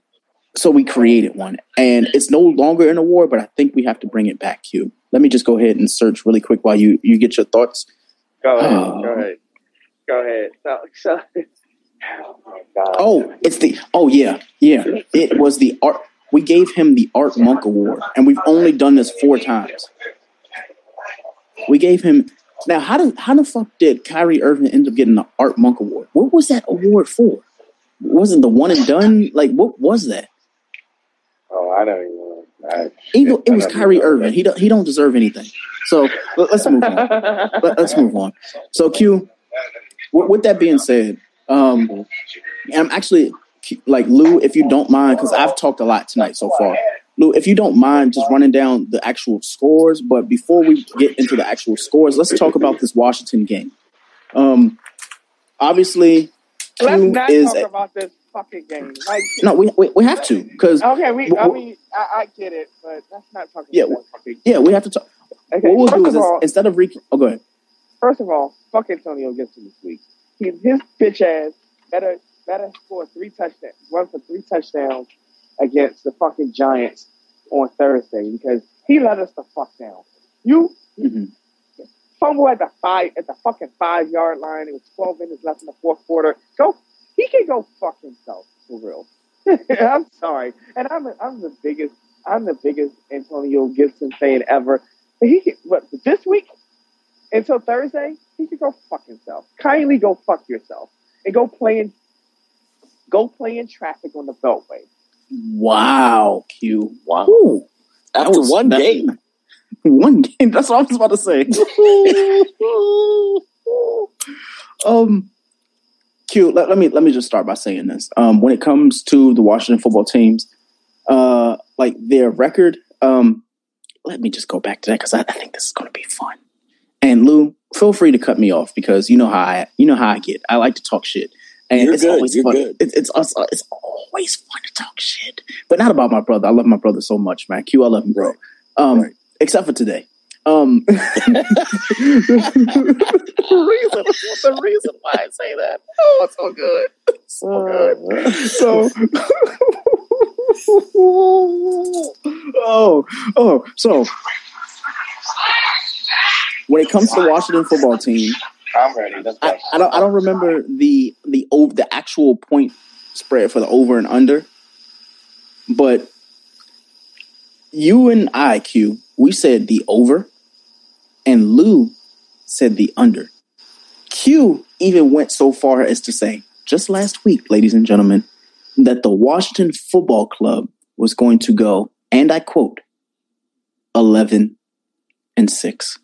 so we created one, and it's no longer an award, but I think we have to bring it back. Q. Let me just go ahead and search really quick while you you get your thoughts. Go ahead. Oh. Go ahead. Go ahead. So, so, god. Oh, it's the oh yeah yeah. It was the art. We gave him the Art Monk Award, and we've only done this four times. We gave him now. How did how the fuck did Kyrie Irving end up getting the Art Monk Award? What was that award for? Wasn't the one and done? Like what was that? Oh, I don't even. know. Even it was Kyrie Irving. He don't he don't deserve anything. So let- let's move on. Let, us move on. So Q. With that being said, um, I'm actually like Lou. If you don't mind, because I've talked a lot tonight so far. Lou, if you don't mind, just running down the actual scores. But before we get into the actual scores, let's talk about this Washington game. Um, obviously, Let's Q not is talk about this fucking game. Like, no, we, we we have to because okay, we. I w- mean, I, I get it, but let's not talking. Yeah, about that fucking. yeah, we have to talk. Okay, what we'll do is all- instead of re- oh, go ahead. First of all, fuck Antonio Gibson this week. He, his bitch ass better better score three touchdowns, run for three touchdowns against the fucking Giants on Thursday because he let us the fuck down. You Mm-hmm. fumble at the five at the fucking five yard line. It was twelve minutes left in the fourth quarter. Go, he can go fuck himself for real. I'm sorry, and I'm I'm the biggest I'm the biggest Antonio Gibson fan ever. But he can, what this week until Thursday he can go fuck himself. Kindly go fuck yourself and go play in go play in traffic on the Beltway. Wow, Q. Wow. Ooh, After that was- one that- game. one game. That's what I was about to say. um, Q. Let, let me let me just start by saying this. Um, when it comes to the Washington football teams, uh, like their record. Um, let me just go back to that because I, I think this is going to be fun. And Lou, feel free to cut me off because you know how I you know how I get. I like to talk shit, and You're it's good, always you're fun. good. It, it's it's it's always fun to talk shit, but not about my brother. I love my brother so much, man. Q, I love you, bro. Um, Right. except for today. Um, the reason, the reason why I say that. Oh, it's so good. It's so good. So, oh, oh, so when it comes to the Washington football team, I'm ready. I, I don't I don't remember the the over the actual point spread for the over and under, but you and I, Q, we said the over, and Lou said the under. Q even went so far as to say, just last week, ladies and gentlemen, that the Washington Football Club was going to go, and I quote, 11 and 6.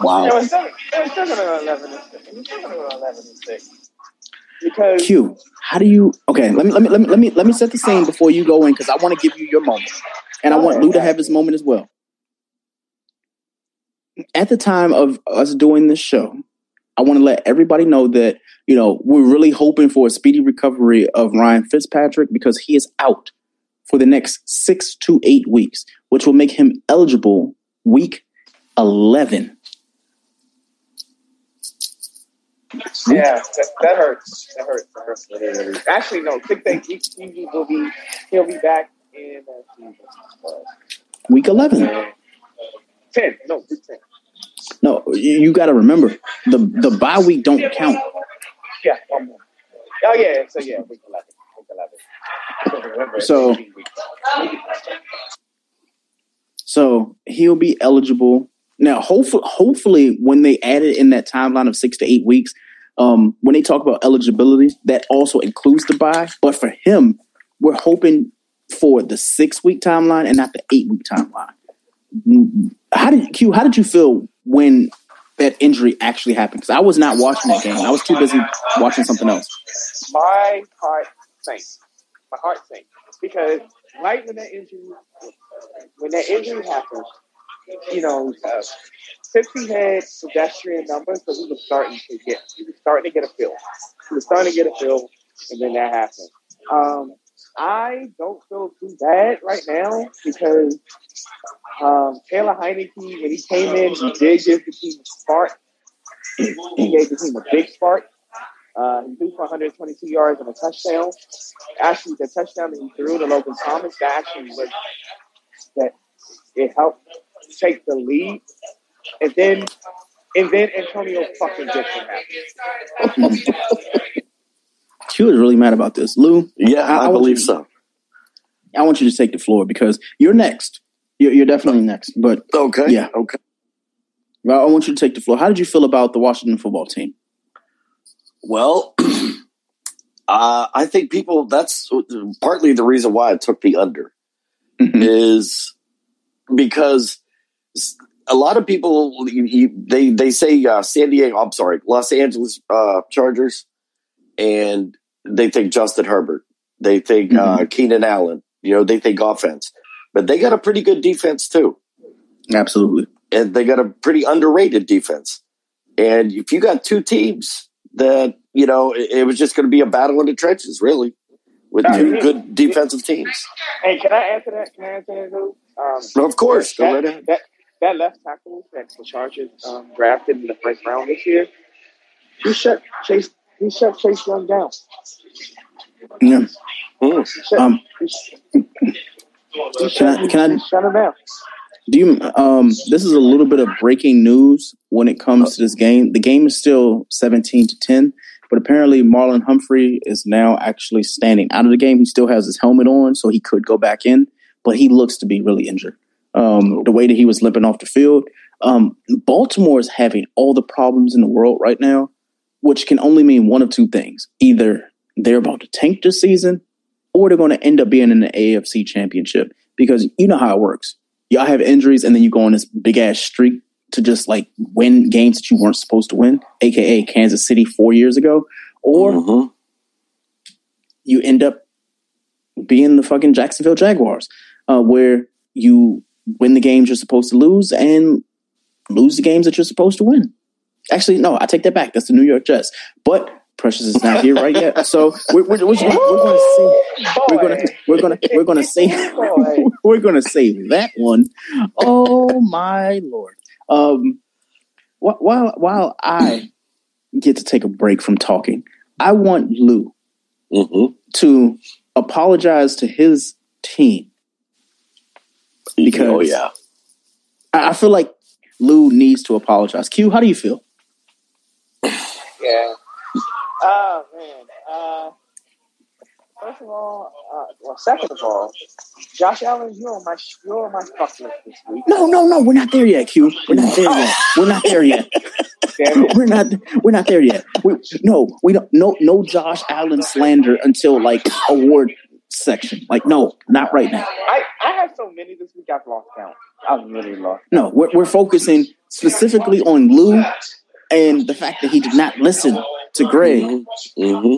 Wow. It was still, it was still gonna go eleven and six. It was still gonna go eleven and six. Because Q, how do you? Okay, let me let me let me let me let me set the scene before you go in because I want to give you your moment, and I want Lou to have his moment as well. At the time of us doing this show, I want to let everybody know that you know we're really hoping for a speedy recovery of Ryan Fitzpatrick because he is out for the next six to eight weeks, which will make him eligible week eleven. Yeah, that, that hurts. That hurts. That hurts. That hurts. Actually, no. Think that he, he will be he'll be back in uh, Week eleven. ten. No, ten. No, you, you got to remember the the bye week don't count. Yeah, one more. Oh yeah. So yeah, week eleven. Week eleven. So remember, So- So he'll be eligible now. Hopefully, hopefully, when they added in that timeline of six to eight weeks, um, when they talk about eligibility, that also includes the bye. But for him, we're hoping for the six week timeline and not the eight week timeline. How did Q? How did you feel when that injury actually happened? Because I was not watching that game. I was too busy watching something else. my heart sank. My heart sank because right when that injury, when that injury happened, you know, uh, had pedestrian numbers, so he was starting to get, he was starting to get a feel. He was starting to get a feel, and then that happened. Um, I don't feel too bad right now because um, Taylor Heinicke, when he came in, he did give the team a spark. he gave the team a big spark. Uh, he threw for 122 yards and a touchdown. Actually, the touchdown that he threw to Logan Thomas, that actually was that it helped take the lead. And then, and then Antonio fucking Gibson happened. Q is really mad about this. Lou, Yeah, I- I, I believe you- so. I want you to take the floor because you're next. You're, you're definitely next. But Okay. Yeah. Okay. well, I want you to take the floor. How did you feel about the Washington football team? Well, Uh, I think people. That's partly the reason why I took the under Mhm. is because a lot of people you- you- they they say uh, San Diego. I'm sorry, Los Angeles uh, Chargers, and they think Justin Herbert. They think uh, Keenan Allen. You know, they think offense, but they got a pretty good defense too, Absolutely. and they got a pretty underrated defense. And if you got two teams that you know, it, it was just going to be a battle in the trenches, really, with two good defensive teams. Hey, can I answer that? Can I answer that? Lou? Um, Of course, go right ahead. That, that left tackle that the Chargers um, drafted in the first round this year, he shut Chase. He shut Chase Young down. Yeah. Hmm. He shut, Um, he, sh- he Can I? Can I? shut him down. Do you? Um, this is a little bit of breaking news when it comes to this game. The game is still seventeen to ten, but apparently Marlon Humphrey is now actually standing out of the game. He still has his helmet on, so he could go back in, but he looks to be really injured. Um, the way that he was limping off the field. Um, Baltimore is having all the problems in the world right now, which can only mean one of two things: either they're about to tank this season, or they're going to end up being in the AFC Championship. Because you know how it works y'all have injuries and then you go on this big ass streak to just like win games that you weren't supposed to win, aka Kansas City four years ago, or Mhm. you end up being the fucking Jacksonville Jaguars, uh, where you win the games you're supposed to lose and lose the games that you're supposed to win. Actually, no, I take that back. That's the New York Jets. But Precious is not here right yet, so we're, we're, we're, we're going to see. We're gonna we're gonna we're gonna say Boy. we're gonna save that one. Oh my lord! Um, while while I get to take a break from talking, I want Lou Mhm. to apologize to his team Because- oh yeah, I, I feel like Lou needs to apologize. Q, how do you feel? Yeah. Oh man. Uh, first of all, uh, well, second of all, Josh Allen, you're on my you're on my fuck list this week. No, no, no, we're not there yet, Q. We're not there yet. We're not there yet. We're not. We're not there yet. We, no, we don't. No, no Josh Allen slander until like award section. Like, no, not right now. I I have so many this week. I've lost count. I've really lost. No, we're, we're focusing specifically on Lou and the fact that he did not listen to Greg. hmm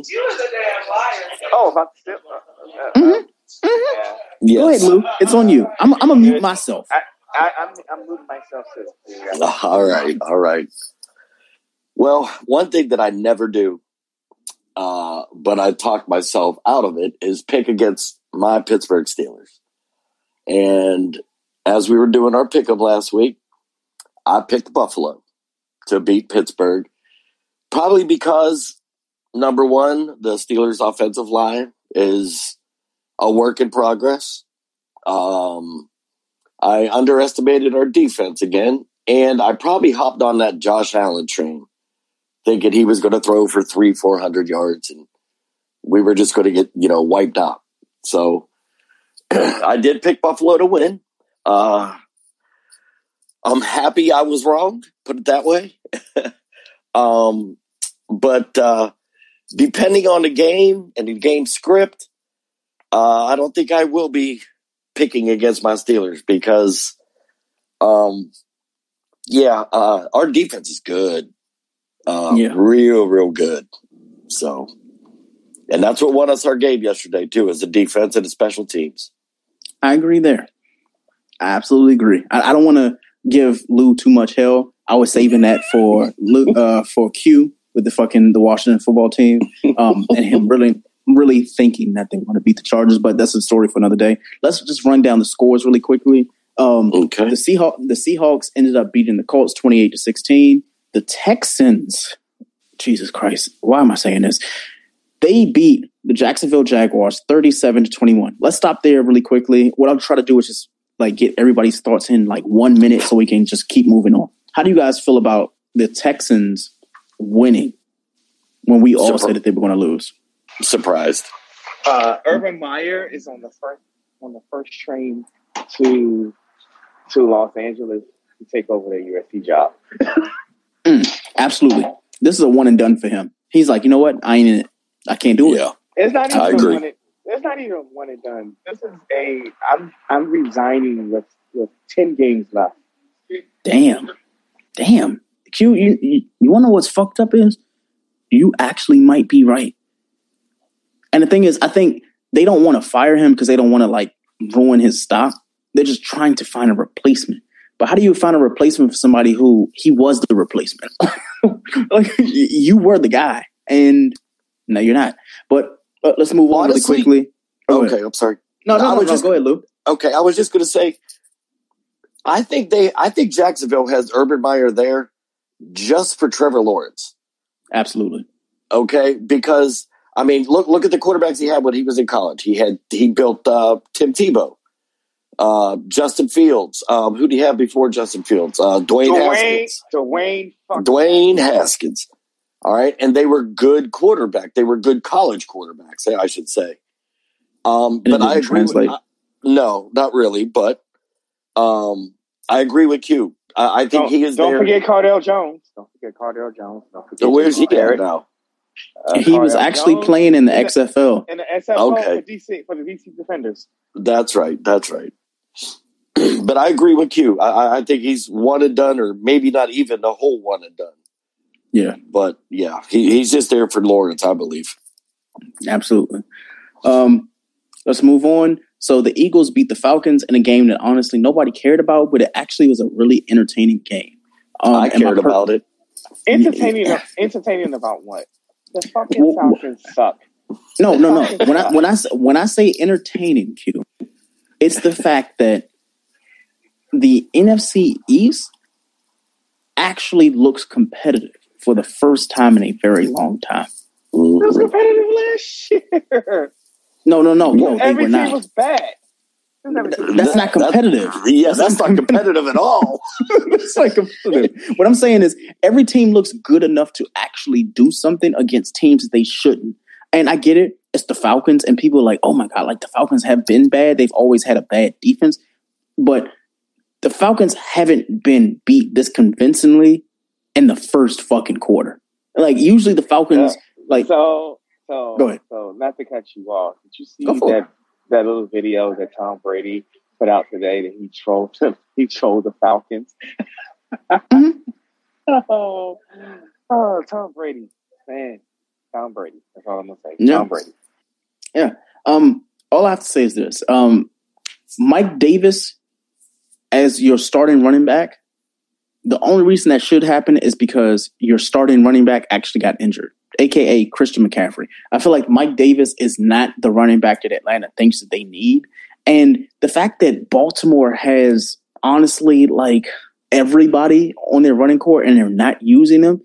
Oh, about to step. Uh, Mhm. yeah. Yes. Go ahead, Lou. It's on you. I'm. I'm gonna mute myself. I, I I'm I'm moving myself to. Yeah. All right, all right. Well, one thing that I never do, uh, but I talked myself out of it, is pick against my Pittsburgh Steelers. And as we were doing our pickup last week, I picked Buffalo to beat Pittsburgh, probably because number one, the Steelers' offensive line is a work in progress. Um, I underestimated our defense again, and I probably hopped on that Josh Allen train, thinking he was going to throw for three, four hundred yards, and we were just going to get you know wiped out. So I did pick Buffalo to win. Uh, I'm happy I was wrong. Put it that way. um, but uh, depending on the game and the game script, uh, I don't think I will be picking against my Steelers because, um, yeah, uh, our defense is good, uh, Yeah. real, real good. So, and that's what won us our game yesterday too, is the defense and the special teams. I agree there. I absolutely agree. I, I don't want to give Lou too much hell. I was saving that for Lou, uh, for Q with the fucking the Washington football team, um, and him really really thinking that they want to beat the Chargers. But that's a story for another day. Let's just run down the scores really quickly. Um, Okay. the Seahawks the Seahawks ended up beating the Colts twenty eight to sixteen. The Texans, Jesus Christ, why am I saying this? They beat the Jacksonville Jaguars thirty seven to twenty one. Let's stop there really quickly. What I'll try to do is just like get everybody's thoughts in like one minute so we can just keep moving on. How do you guys feel about the Texans winning when we all Surpri- said that they were going to lose? Surprised. Uh, Urban Meyer is on the first on the first train to to Los Angeles to take over the USC job. Absolutely. This is a one and done for him. He's like, you know what? I ain't in it. I can't do it. Yeah. It's not I even agree. one. It, it's not even one and done. This is a. I'm I'm resigning with with ten games left. Damn. Damn. Q, you, you, you want to know what's fucked up is? You actually might be right. And the thing is, I think they don't want to fire him because they don't want to like ruin his stock. They're just trying to find a replacement. But how do you find a replacement for somebody who he was the replacement? like you were the guy, and no, you're not. But uh, let's move on Honestly- really quickly. Go ahead. Okay, I'm sorry. No, no, I no, was no, just- go ahead, Lou. Okay, I was just going to say, I think they, I think Jacksonville has Urban Meyer there just for Trevor Lawrence. Absolutely. Okay, because I mean, look, look at the quarterbacks he had when he was in college. He had, he built uh, Tim Tebow, uh, Justin Fields. Um, who do you have before Justin Fields? Uh, Dwayne, Dwayne Haskins. Dwayne fucking Dwayne Haskins. All right, and they were good quarterback. They were good college quarterbacks, I should say. Um, And but I didn't agree. With. I- no, not really. But um, I agree with you. I think Don't, he is don't there. forget Cardale Jones. Don't forget Cardale Jones. Don't forget So where's he Jason at Garrett. now? Uh, he was actually Jones playing in the in the- XFL. in the XFL Okay. for DC for the DC Defenders. That's right. That's right. but I agree with you. I think he's one and done, or maybe not even the whole one and done. Yeah. But yeah, he, he's just there for Lawrence, I believe. Absolutely. Um, let's move on. So the Eagles beat the Falcons in a game that honestly nobody cared about, but it actually was a really entertaining game. Um, I cared per- about it. Entertaining, entertaining about what? The fucking Well, well- Falcons suck. No, no, no. When I when I s- when I say entertaining, Q, it's the fact that the NFC East actually looks competitive for the first time in a very long time. It was competitive last year. No, no, no, no, they Every team not. was bad. Every team was That's not competitive. Yes, that's not competitive at all. it's like competitive. What I'm saying is every team looks good enough to actually do something against teams that they shouldn't. And I get it. It's the Falcons, and people are like, oh my God, like the Falcons have been bad. They've always had a bad defense. But the Falcons haven't been beat this convincingly in the first fucking quarter. Like usually the Falcons, like so so Go ahead. so not to cut you off. Did you see Go for that that little video that Tom Brady put out today that he trolled him, he trolled the Falcons? Mm-hmm. oh, oh, Tom Brady, man, Tom Brady. That's all I'm gonna say. Yeah. Tom Brady. Yeah. Um, all I have to say is this. Um, Mike Davis as your starting running back, the only reason that should happen is because your starting running back actually got injured, aka Christian McCaffrey. I feel like Mike Davis is not the running back that Atlanta thinks that they need. And the fact that Baltimore has honestly like everybody on their running court and they're not using them,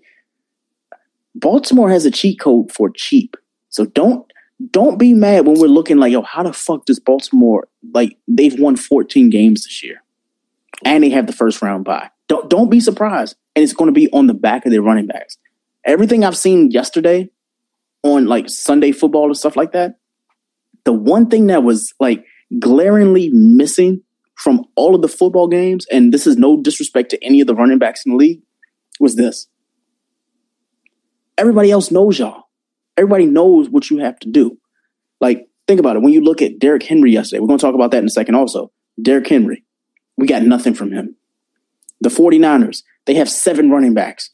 Baltimore has a cheat code for cheap. So don't don't be mad when we're looking like, yo, how the fuck does Baltimore like they've won 14 games this year and they have the first round bye. Don't don't be surprised. And it's going to be on the back of their running backs. Everything I've seen yesterday on like Sunday football and stuff like that, the one thing that was like glaringly missing from all of the football games, and this is no disrespect to any of the running backs in the league, was this. Everybody else knows y'all. Everybody knows what you have to do. Like, think about it. When you look at Derrick Henry yesterday, we're going to talk about that in a second also. Derrick Henry, we got nothing from him. The 49ers, they have seven running backs.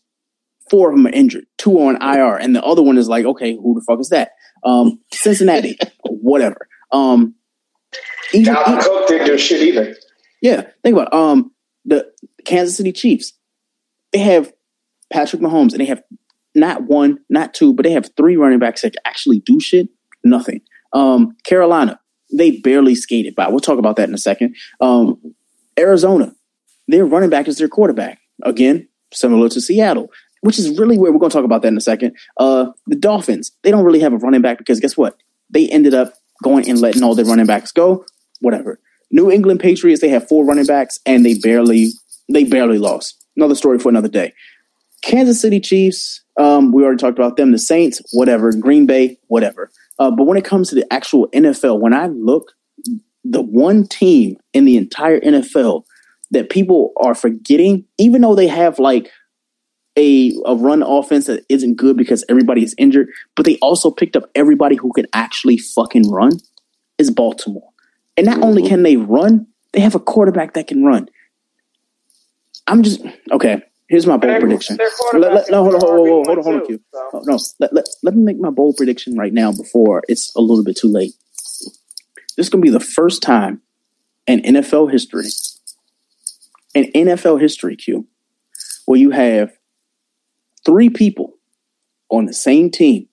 Four of them are injured, two are on IR, and the other one is like, okay, who the fuck is that? Um, Cincinnati, whatever. Um, even, Dalvin Cook didn't do shit either. yeah, think about it. um the Kansas City Chiefs. They have Patrick Mahomes, and they have not one, not two, but they have three running backs that actually do shit. Nothing. Um, Carolina, they barely skated by. We'll talk about that in a second. Um, Arizona, their running back is their quarterback. Again, similar to Seattle, which is really where we're going to talk about that in a second. Uh, the Dolphins, they don't really have a running back because guess what? They ended up going and letting all their running backs go. Whatever. New England Patriots, they have four running backs and they barely they barely lost. Another story for another day. Kansas City Chiefs, um, we already talked about them. The Saints, whatever. Green Bay, whatever. Uh, but when it comes to the actual NFL, when I look, the one team in the entire NFL that people are forgetting, even though they have like a, a run offense that isn't good because everybody is injured, but they also picked up everybody who can actually fucking run is Baltimore. And not only can they run, they have a quarterback that can run. I'm just okay. Here's my bold prediction. Let- let- no, hold on, hold on, hold on, hold on, hold on, too, so. Oh, no, let, let, let me make my bold prediction right now before it's a little bit too late. This is going to be the first time in NFL history, in NFL history, Q, where you have three people on the same team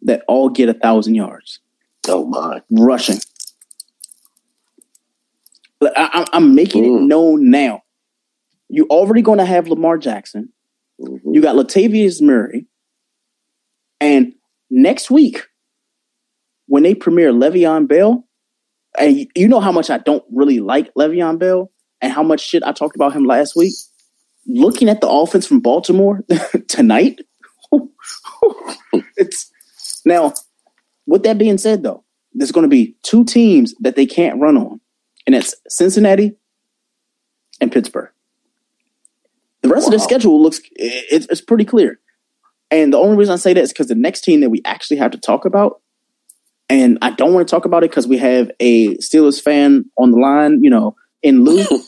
that all get a thousand yards Oh my. rushing. I, I'm making it Mm. known now. You're already going to have Lamar Jackson. Mhm. You got Latavius Murray, and next week when they premiere Le'Veon Bell, and you- know how much I don't really like Le'Veon Bell, and how much shit I talked about him last week. Looking at the offense from Baltimore tonight, it's now. With that being said, though, there's going to be two teams that they can't run on, and it's Cincinnati and Pittsburgh. The rest of the schedule looks it's, it's pretty clear, and the only reason I say that is because the next team that we actually have to talk about, and I don't want to talk about it because we have a Steelers fan on the line, you know, in Lou.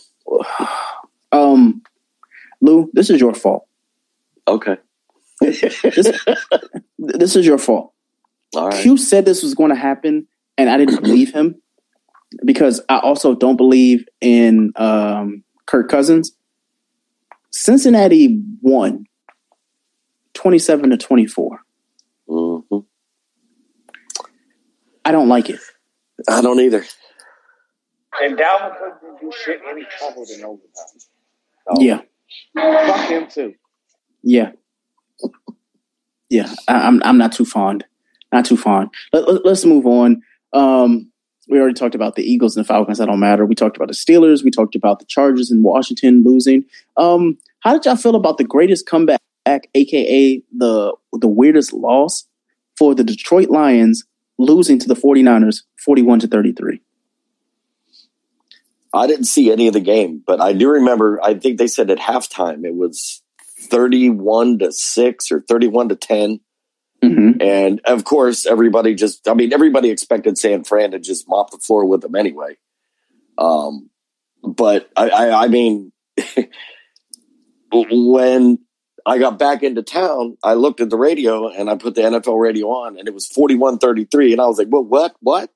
um, Lou, this is your fault. Okay. This, this is your fault. All right. Q said this was going to happen, and I didn't believe him because I also don't believe in um, Kirk Cousins. Cincinnati won 27 to 24. I don't like it. I don't either. And Dalvin Cook didn't do shit and he fumbled in overtime. So, Yeah, Fuck him too. yeah, yeah. I, I'm I'm not too fond. Not too fond. Let, let, us move on. Um, we already talked about the Eagles and the Falcons. That don't matter. We talked about the Steelers. We talked about the Chargers in Washington losing. Um, how did y'all feel about the greatest comeback, aka the the weirdest loss for the Detroit Lions losing to the 49ers 41 to 33? I didn't see any of the game, but I do remember. I think they said at halftime it was thirty-one to six or thirty-one to ten, Mm-hmm. and of course everybody just. I mean, everybody expected San Fran to just mop the floor with them anyway. Um, but I, I, I mean, when I got back into town, I looked at the radio and I put the NFL radio on, and it was 41-33, and I was like, "Well, what? What?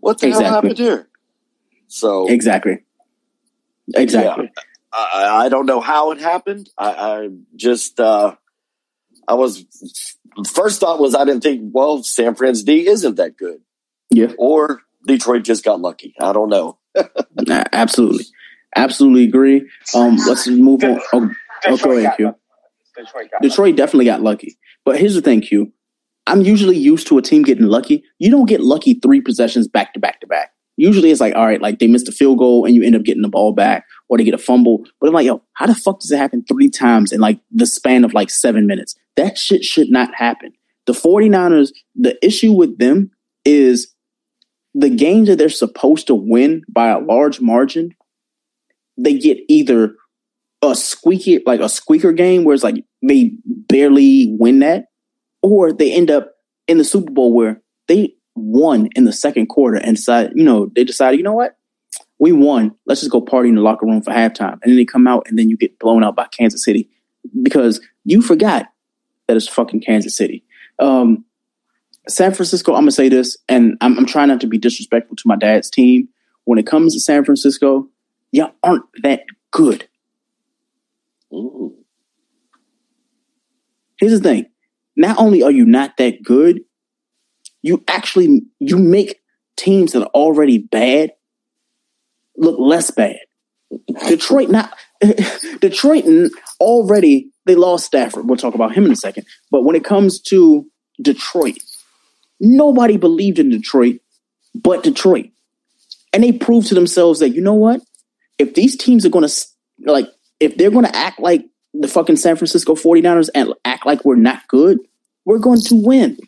What the hell happened here?" So Exactly. Exactly. I, I don't know how it happened. I, I just uh, I was first thought was I didn't think well San Fran's D isn't that good, Yeah. or Detroit just got lucky. I don't know. Nah, absolutely. Absolutely agree. Um, let's move on. Oh, oh, go ahead, Q. lucky. Detroit Detroit definitely got lucky. But here's the thing, Q. I'm usually used to a team getting lucky. You don't get lucky three possessions back to back to back. Usually it's like, all right, like they missed a field goal and you end up getting the ball back or they get a fumble. But I'm like, yo, how the fuck does it happen three times in like the span of like seven minutes? That shit should not happen. The 49ers, the issue with them is the games that they're supposed to win by a large margin, they get either a squeaky, like a squeaker game where it's like they barely win that, or they end up in the Super Bowl where they won in the second quarter and decide, you know, they decided, you know what? We won. Let's just go party in the locker room for halftime. And then they come out and then you get blown out by Kansas City because you forgot that it's fucking Kansas City. Um, San Francisco, I'm gonna say this, and I'm, I'm trying not to be disrespectful to my dad's team. When it comes to San Francisco, y'all aren't that good. Ooh. Here's the thing: not only are you not that good, you actually you make teams that are already bad look less bad. Detroit not Detroit already they lost Stafford. We'll talk about him in a second. But when it comes to Detroit, nobody believed in Detroit but Detroit. And they proved to themselves that you know what? If these teams are going to like if they're going to act like the fucking San Francisco 49ers and act like we're not good, we're going to win.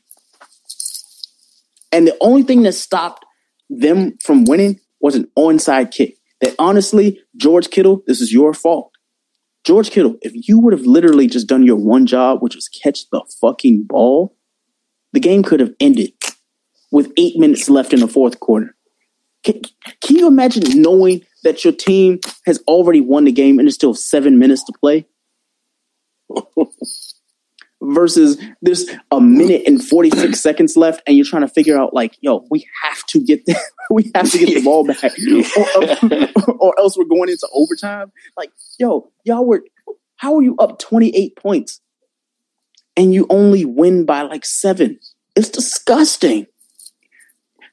And the only thing that stopped them from winning was an onside kick. That honestly, George Kittle, this is your fault. George Kittle, if you would have literally just done your one job, which was catch the fucking ball, the game could have ended with eight minutes left in the fourth quarter. Can, can you imagine knowing that your team has already won the game and there's still seven minutes to play? Versus there's a minute and 46 seconds left and you're trying to figure out like, yo, we have to get the, we have to get the ball back or, or else we're going into overtime. Like, yo, y'all were, how are you up 28 points and you only win by like seven? It's disgusting.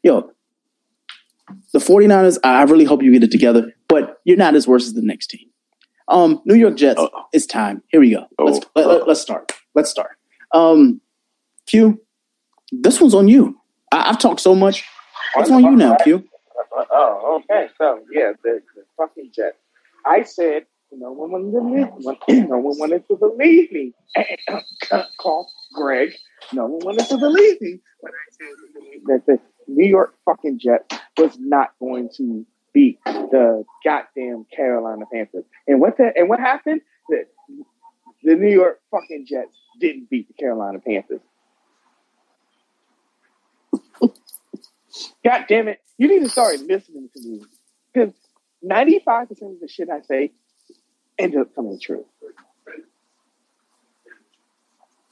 Yo, the 49ers, I really hope you get it together, but you're not as worse as the next team. Um, New York Jets, Uh-oh. it's time. Here we go. Let's, Oh. let, let, us start. Let's start. Um, Q, this one's on you. I, I've talked so much. It's on you now, Q. Oh, okay. So yeah, the, the fucking Jets. I said no one wanted to believe. No one wanted to believe me. Call Greg. No one wanted to believe me when I said that the New York fucking Jets was not going to beat the goddamn Carolina Panthers. And what the, and what happened? The, the New York fucking Jets didn't beat the Carolina Panthers. God damn it. You need to start listening to me. Because 95% of the shit I say ends up coming true.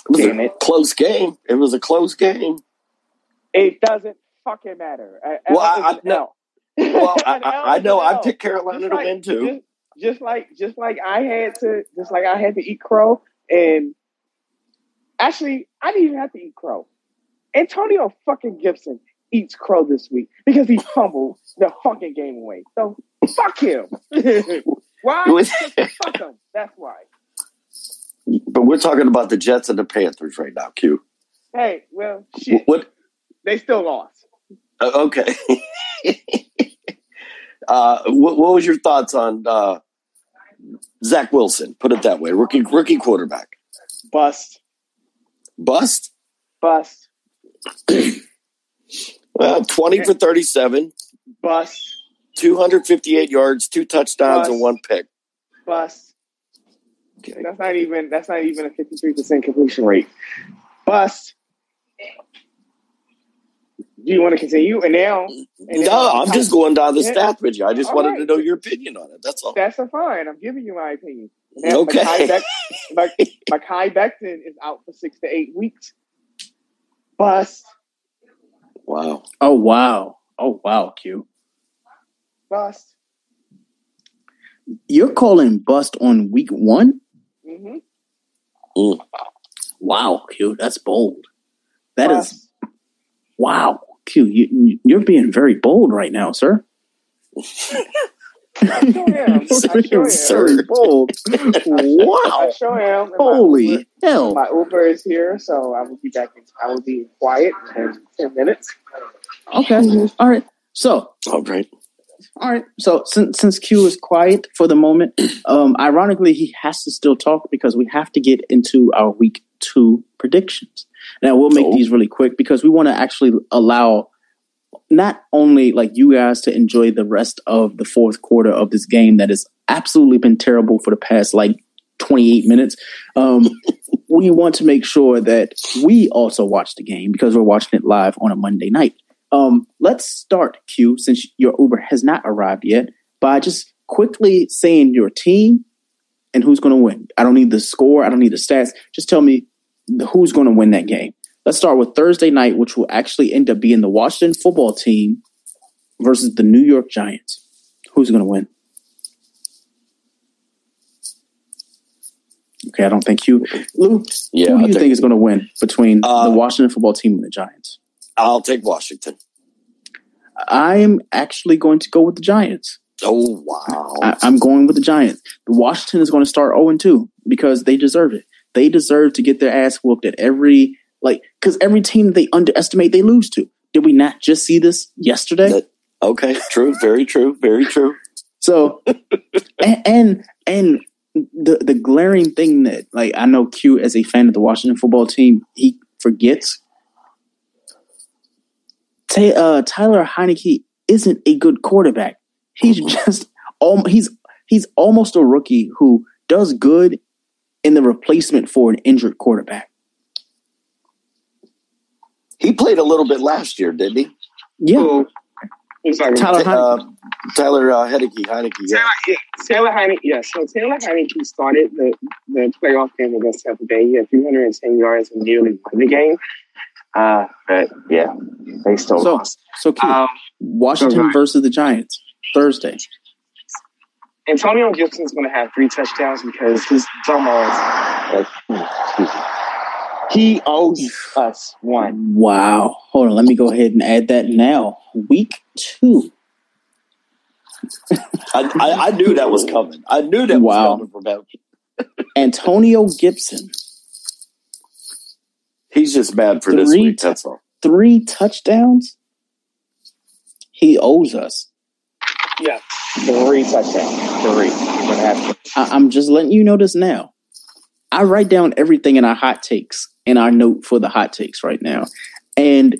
It was Damn a it. close game. It was a close game. It doesn't fucking matter. Well, I- I- an Well, I, I, know. I picked Carolina to like- win too. Just, just like just like I had to just like I had to eat crow and actually I didn't even have to eat crow. Antonio fucking Gibson eats crow this week because he fumbled the fucking game away. So fuck him. why? Fuck him. That's why. But we're talking about the Jets and the Panthers right now. Q. Hey, well shit. What? They still lost. Uh, okay. uh, what, what was your thoughts on uh, Zach Wilson? Put it that way. Rookie rookie quarterback. Bust. Bust. Bust. Well, twenty for thirty-seven, Bust. two hundred fifty-eight yards, two touchdowns, and one pick. Bust. Okay. That's not even that's not even a fifty three percent completion rate. Bust. Do you want to continue? And now, and No, I'm just going down the Yeah. stats with you. I just All wanted right. to know your opinion on it. That's all. That's a fine. I'm giving you my opinion. Now, Okay. Mekhi, Beck, Mac- Mekhi Becton is out for six to eight weeks. Bust. Wow. Oh, wow. Oh, wow, Q. Bust. You're calling bust on week one? hmm Mm. Wow, Q. That's bold. That is Bust. wow, Q. You, you're being very bold right now, sir. I sure am. I sure am. Sir. bold. I wow. sure am. And my Holy Uber- hell. My Uber is here, so I will be back. In, I will be quiet in 10 minutes. Okay. All right. So, All right. all right. So since since Q is quiet for the moment, um, ironically he has to still talk because we have to get into our week two predictions. Now we'll make Oh. these really quick because we want to actually allow not only like you guys to enjoy the rest of the fourth quarter of this game that has absolutely been terrible for the past like 28 minutes. Um, we want to make sure that we also watch the game because we're watching it live on a Monday night. Um, let's start, Q, since your Uber has not arrived yet, by just quickly saying your team and who's going to win. I don't need the score. I don't need the stats. Just tell me who's going to win that game. Let's start with Thursday night, which will actually end up being the Washington football team versus the New York Giants. Who's going to win? Okay, I don't think you, Lou. Yeah, who do you think, think- is going to win between Uh, the Washington football team and the Giants? I'll take Washington. I'm actually going to go with the Giants. Oh wow. I, I'm going with the Giants. The Washington is going to start 0 2 because they deserve it. They deserve to get their ass whooped at every like because every team they underestimate they lose to. Did we not just see this yesterday? That- okay. True. Very true. Very true. So and, and and the the glaring thing that like I know Q as a fan of the Washington football team he forgets. Ta- uh, Tyler Heinicke isn't a good quarterback. He's just al- he's he's almost a rookie who does good in the replacement for an injured quarterback. He played a little bit last year, didn't he? Yeah. Who's talking Tyler about? Uh, Tyler uh, Heinicke. Heinicke. Yeah. Taylor, yeah, Taylor Heinicke, yeah. So Taylor Heinicke started the, the playoff game against Tampa Bay. He had 310 yards and nearly won the game. Uh, but yeah, they still So, lost. so Q, Um, Washington go ahead. versus the Giants Thursday. Antonio Gibson's going to have three touchdowns because his dumbass, like, excuse me, he owes us one. Wow. Hold on. Let me go ahead and add that now. Week two. I, I, I knew that was coming. I knew that Wow. was coming from him. Antonio Gibson, He's just mad for this week. t- That's all. three touchdowns. He owes us. Yeah, three touchdowns. Three. He's going I, I'm just letting you know this now. I write down everything in our hot takes in our note for the hot takes right now. And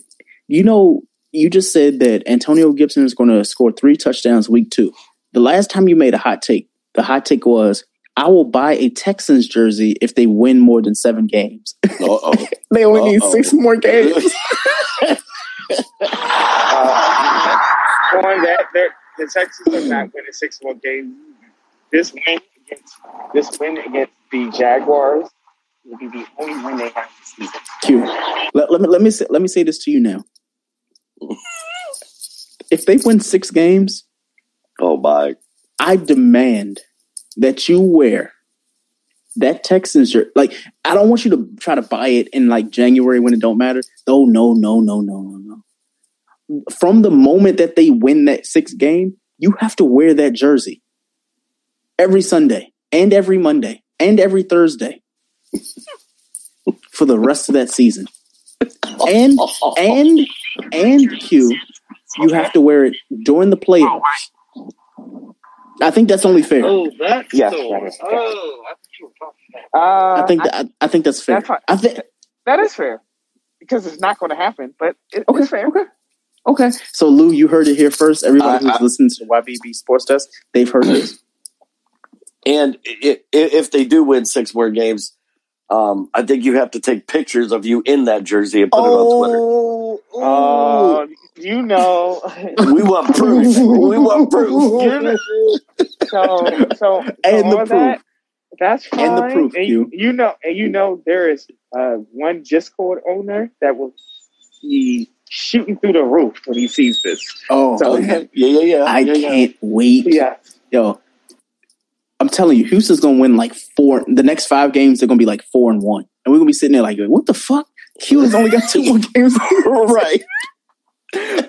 you know, you just said that Antonio Gibson is going to score three touchdowns week two. The last time you made a hot take, the hot take was, I will buy a Texans jersey if they win more than seven games. Uh-oh. they only need Uh-oh. six more games. uh, that, they're- the Texans are not winning six more games. This win against this win against the Jaguars will be the only win they have this season. Q. Let, let me let me say, let me say this to you now. If they win six games, oh my! I demand that you wear that Texans shirt. Like I don't want you to try to buy it in like January when it don't matter. Oh no no no no no. From the moment that they win that sixth game, you have to wear that jersey every Sunday and every Monday and every Thursday for the rest of that season. And and and Q, you have to wear it during the playoffs. I think that's only fair. Oh, that's Yes, the that is fair. Oh, I think you were talking about. Uh, I think that, I, I think that's fair. that's fine. I think that is fair because it's not going to happen, but it, Okay, it's fair. okay. Okay. So Lou, you heard it here first. Everybody I- who's I- listening to the YBB Sports Desk, they've heard this. And i- i- if they do win six more games, um, I think you have to take pictures of you in that jersey and put it on Twitter. Oh, you know. We want proof. we want proof. You know- so, so, so And the on that, that's fine. And the proof, And Q. you know, and you know, there is uh, one Discord owner that will be shooting through the roof when he sees this. Oh, So- yeah, yeah, yeah, yeah. I yeah, yeah. can't wait. Yeah, Yo, I'm telling you, Houston's gonna win like four. The next five games, they're gonna be like four and one, and we're gonna be sitting there like, what the fuck? Q has only got two more games. right.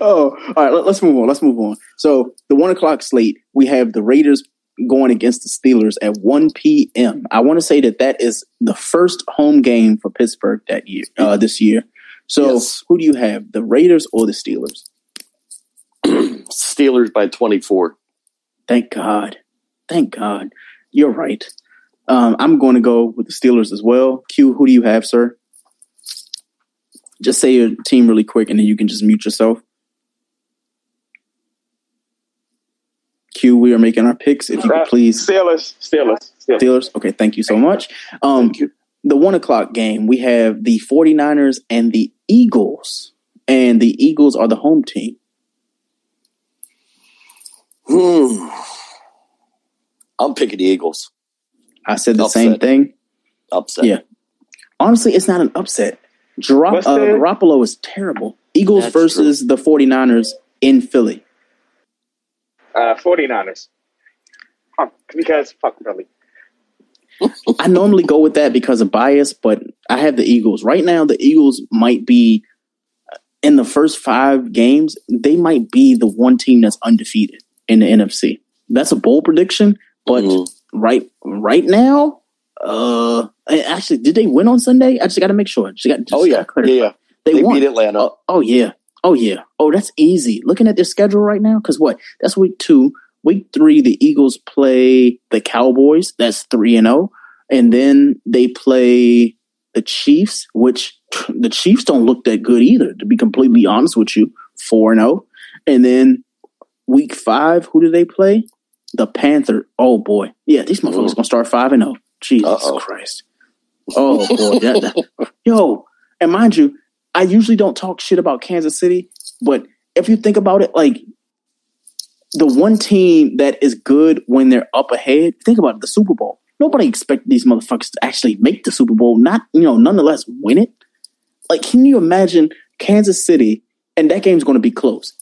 oh, all right. Let, us move on. Let's move on. So the one o'clock slate, we have the Raiders going against the Steelers at one p.m. I want to say that that is the first home game for Pittsburgh that year, uh, this year. So Yes. who do you have, the Raiders or the Steelers? Steelers by 24. Thank God. Thank God. You're right. Um, I'm going to go with the Steelers as well. Q, who do you have, sir? Just say your team really quick, and then you can just mute yourself. Q, we are making our picks. If you could please, Steelers, Steelers, Steelers. Steelers. Okay, thank you so much. Um, the one o'clock game, we have the 49ers and the Eagles, and the Eagles are the home team. Hmm. I'm picking the Eagles. I said the Upset. same thing. Upset. Yeah. Honestly, it's not an upset. Garop- uh, Garoppolo is terrible. Eagles That's versus the 49ers in Philly. Uh, 49ers. Fuck, because fuck Philly. I normally go with that because of bias, but I have the Eagles. Right now, the Eagles might be uh, in the first five games, they might be the one team that's undefeated in the NFC. That's a bold prediction, but Mhm. right right now, uh actually, did they win on Sunday? I just got to make sure. Just got, just Oh, yeah. Yeah, yeah. They, They won. beat Atlanta. Oh, oh yeah. Oh yeah. Oh, that's easy. Looking at their schedule right now, because what? That's week two. Week three, the Eagles play the Cowboys. That's three and zero, and then they play the Chiefs, which the Chiefs don't look that good either. To be completely honest with you, four and zero, and then week five, who do they play? the Panther. Oh boy, yeah, these motherfuckers Ooh. gonna start five and zero. Jesus Uh-oh. Christ. Oh boy, that- that- yo, and mind you, I usually don't talk shit about Kansas City, but if you think about it, like the one team that is good when they're up ahead, think about it, the Super Bowl. Nobody expected these motherfuckers to actually make the Super Bowl, not you know, nonetheless win it. Like, can you imagine Kansas City? And that game's going to be close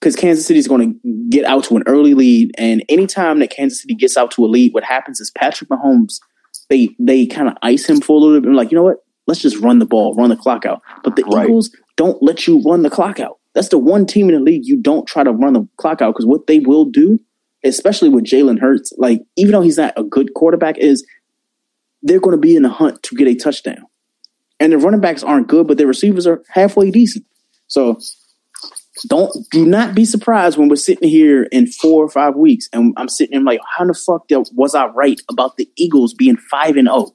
because Kansas City is going to get out to an early lead. And anytime that Kansas City gets out to a lead, what happens is Patrick Mahomes, they they kind of ice him for a little bit. And like, you know what? Let's just run the ball, run the clock out. But the Right. Eagles don't let you run the clock out. That's the one team in the league you don't try to run the clock out because what they will do, especially with Jalen Hurts, like even though he's not a good quarterback, is they're going to be in the hunt to get a touchdown. And the running backs aren't good, but their receivers are halfway decent. So don't do not be surprised when we're sitting here in four or five weeks and I'm sitting there like, how the fuck was I right about the Eagles being five and oh?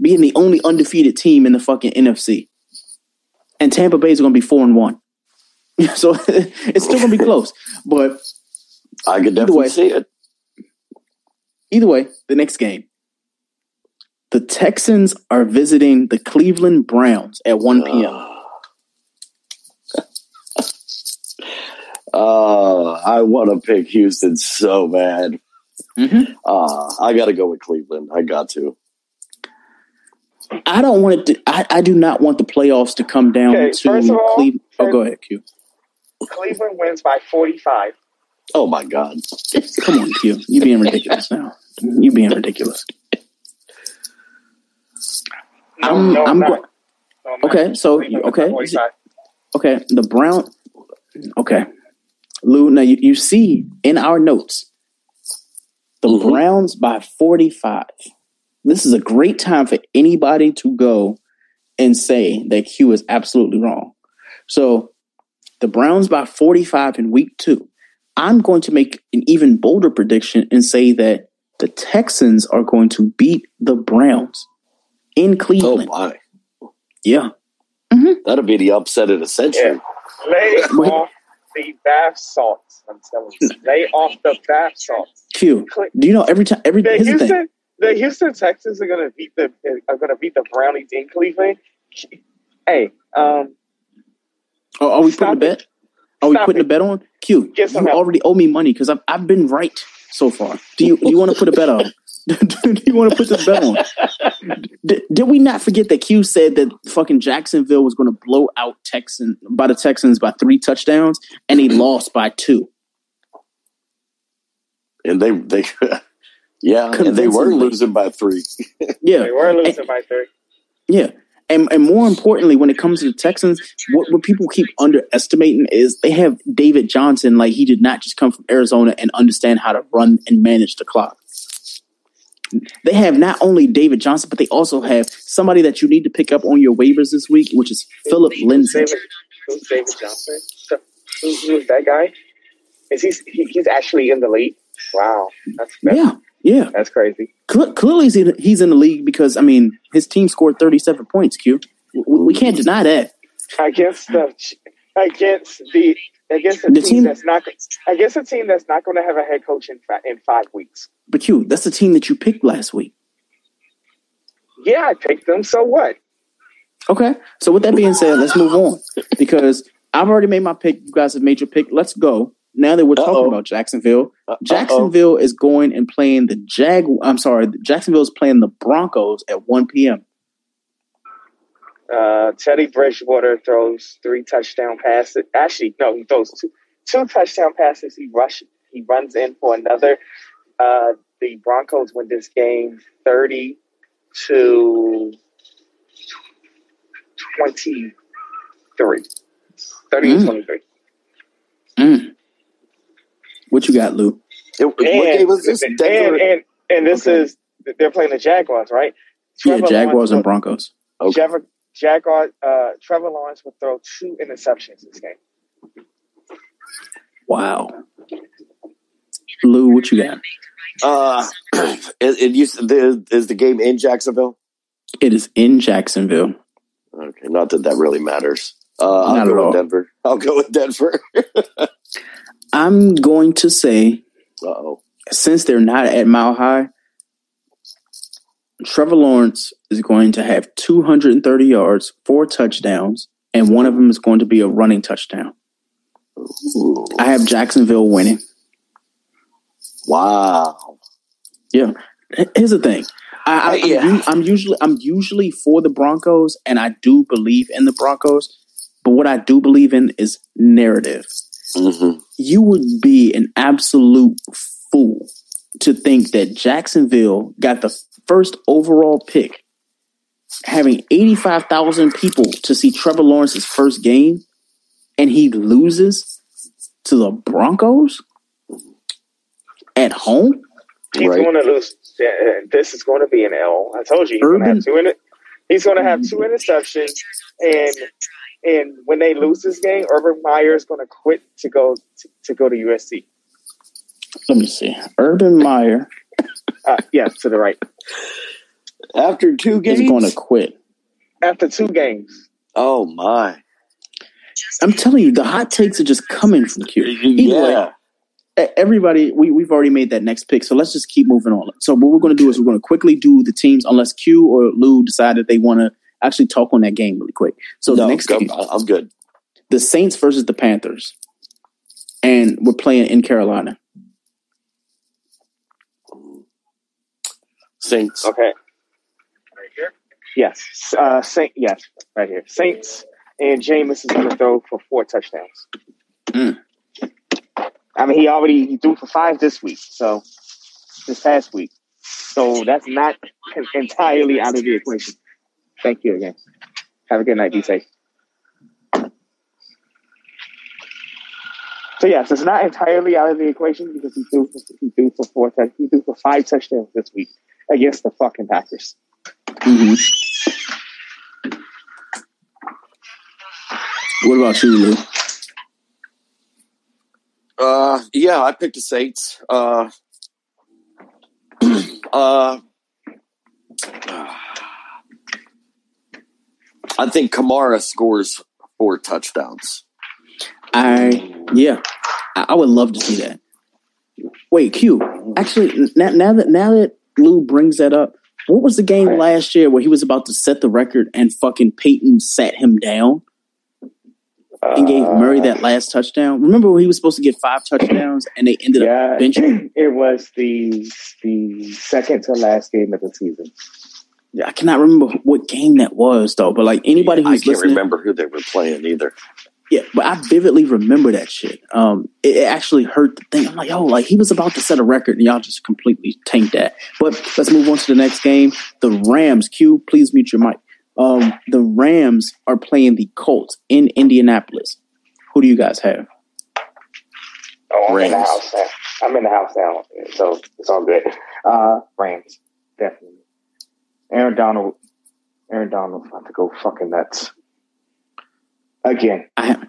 Being the only undefeated team in the fucking NFC. And Tampa Bay is gonna be four and one. so it's still gonna be close. But I could Either definitely way. see it. either way, the next game. The Texans are visiting the Cleveland Browns at 1 p.m. Uh, I want to pick Houston so bad. Mhm. Uh, I got to go with Cleveland. I got to. I don't want it to, I, I do not want the playoffs to come down Okay, to all, Cleveland. Oh, go ahead, Q. Cleveland wins by 45. Oh my God. Come on, Q. You being ridiculous now. You being ridiculous. No, I'm- no, I'm not. go- No, I'm. Okay, so Cleveland wins by okay, okay. The Brown. Okay, Lou. Now you, you see in our notes, the Mhm. Browns by forty-five. This is a great time for anybody to go and say that Q is absolutely wrong. So the Browns by forty-five in week two. I'm going to make an even bolder prediction and say that the Texans are going to beat the Browns in Cleveland. Oh my. yeah. Mm-hmm. That'll be the upset of the century. Lay off the bath salts. I'm telling you. Lay off the bath salts. Q. Do you know every time? Every The here's the thing. Houston, the Houston Texans are gonna beat the are gonna beat the Brownies in Cleveland. Hey, um, Oh, are we Stop putting a bet? Are we Stop putting it. a bet on? Q, Get you already owe me money because I've I've been right so far. Do you do you want to put a bet on? do you want to put this bet on? Did, did we not forget that Q said that fucking Jacksonville was going to blow out Texan by the Texans by three touchdowns and he lost by two? And they, they, yeah, and they were losing by three. Yeah, they were losing by three. Yeah. And, and more importantly, when it comes to the Texans, what, what people keep underestimating is they have David Johnson. Like he did not just come from Arizona and understand how to run and manage the clock. They have not only David Johnson, but they also have somebody that you need to pick up on your waivers this week, which is Phillip Lindsay. David, who's David Johnson? Who's, who's that guy? Is he, he? He's actually in the league. Wow, that's that's, Yeah, yeah. that's crazy. Cle- Clearly, he's in, he's in the league because I mean his team scored thirty seven points. Q, we, we can't deny that. Against the against the against a The team, team- that's not against a team that's not going to have a head coach in in five weeks. But Q, that's the team that you picked last week. Yeah, I picked them. So what? Okay. So with that being said, let's move on because I've already made my pick. You guys have made your pick. Let's go. Now that we're Uh-oh. talking about Jacksonville, Uh-oh. Jacksonville is going and playing the Jag. I'm sorry, Jacksonville is playing the Broncos at 1 p.m. Uh, Teddy Bridgewater throws three touchdown passes. Actually, no, he throws two two touchdown passes. He rush he runs in for another. Uh, the Broncos win this game thirty to twenty three. Thirty to Mm. twenty three. Mm. What you got, Lou? It- what game was this? And, Denver? and, and this Okay. is they're playing the Jaguars, right? Yeah, Jaguars Lawrence and Broncos. Okay. Jaguar, Jaguar, uh, Trevor Lawrence will throw two interceptions this game. Wow. Lou, what you got? Uh, it, it used the, is the game in Jacksonville? It is in Jacksonville. Okay, not that that really matters. Uh, I'll Not go with. Denver. I'll go with Denver. I'm going to say, Uh oh. since they're not at Mile High, Trevor Lawrence is going to have 230 yards, four touchdowns, and one of them is going to be a running touchdown. I have Jacksonville winning. Wow. Yeah. Here's the thing. I, I, Uh, yeah. I'm, u- I'm usually I'm usually for the Broncos, and I do believe in the Broncos. But what I do believe in is narrative. hmm You would be an absolute fool to think that Jacksonville got the first overall pick, having 85,000 people to see Trevor Lawrence's first game, and he loses to the Broncos at home. He's Right. going to lose. This is going to be an L. I told you he's going to have two. Inter- he's going to have two interceptions, and and when they lose this game, Urban Meyer is going to quit to go to, to go to USC. Let me see. Urban Meyer Uh, yeah, to the right. After two games? he's going to quit. After two games, Oh, my. I'm telling you, the hot takes are just coming from Q. Either way, Yeah. everybody, we, we've already made that next pick, so let's just keep moving on. So what we're going to do is we're going to quickly do the teams, unless Q or Lou decide that they want to actually talk on that game really quick. So no, the next I'm, game, I'm good. the Saints versus the Panthers, and we're playing in Carolina. Saints. okay. Right here. Yes, uh, Saint. Yes, right here. Saints and Jameis is going to throw for four touchdowns. Mm. I mean, he already he threw for five this week, so this past week. So that's not entirely out of the equation. Thank you again. Have a good night. Be safe. So yes, it's not entirely out of the equation because he threw for, he threw for four touch, he threw for five touchdowns this week against the fucking Packers. Mm-hmm. What about you, Lou? Uh, yeah, I picked the Saints. Uh, uh, I think Kamara scores four touchdowns. I yeah, I, I would love to see that. Wait, Q. Actually, now, now that now that Lou brings that up, what was the game last year where he was about to set the record and fucking Payton sat him down and gave uh, Murray that last touchdown? Remember when he was supposed to get five touchdowns and they ended Yeah, up benching? it was the the second to last game of the season. I cannot remember what game that was though. But like anybody who's I who's can't listening, remember who they were playing either. Yeah, but I vividly remember that shit. Um, it, it actually hurt the thing. I'm like, oh, like he was about to set a record, and y'all just completely tanked that. But let's move on to the next game. The Rams. Q, please mute your mic. Um, the Rams are playing the Colts in Indianapolis. Who do you guys have? Oh, I'm in the Rams. house now. I'm in the house now, so it's all good. Uh, Rams, definitely. Aaron Donald. Aaron Donald's about to go fucking nuts again. I have,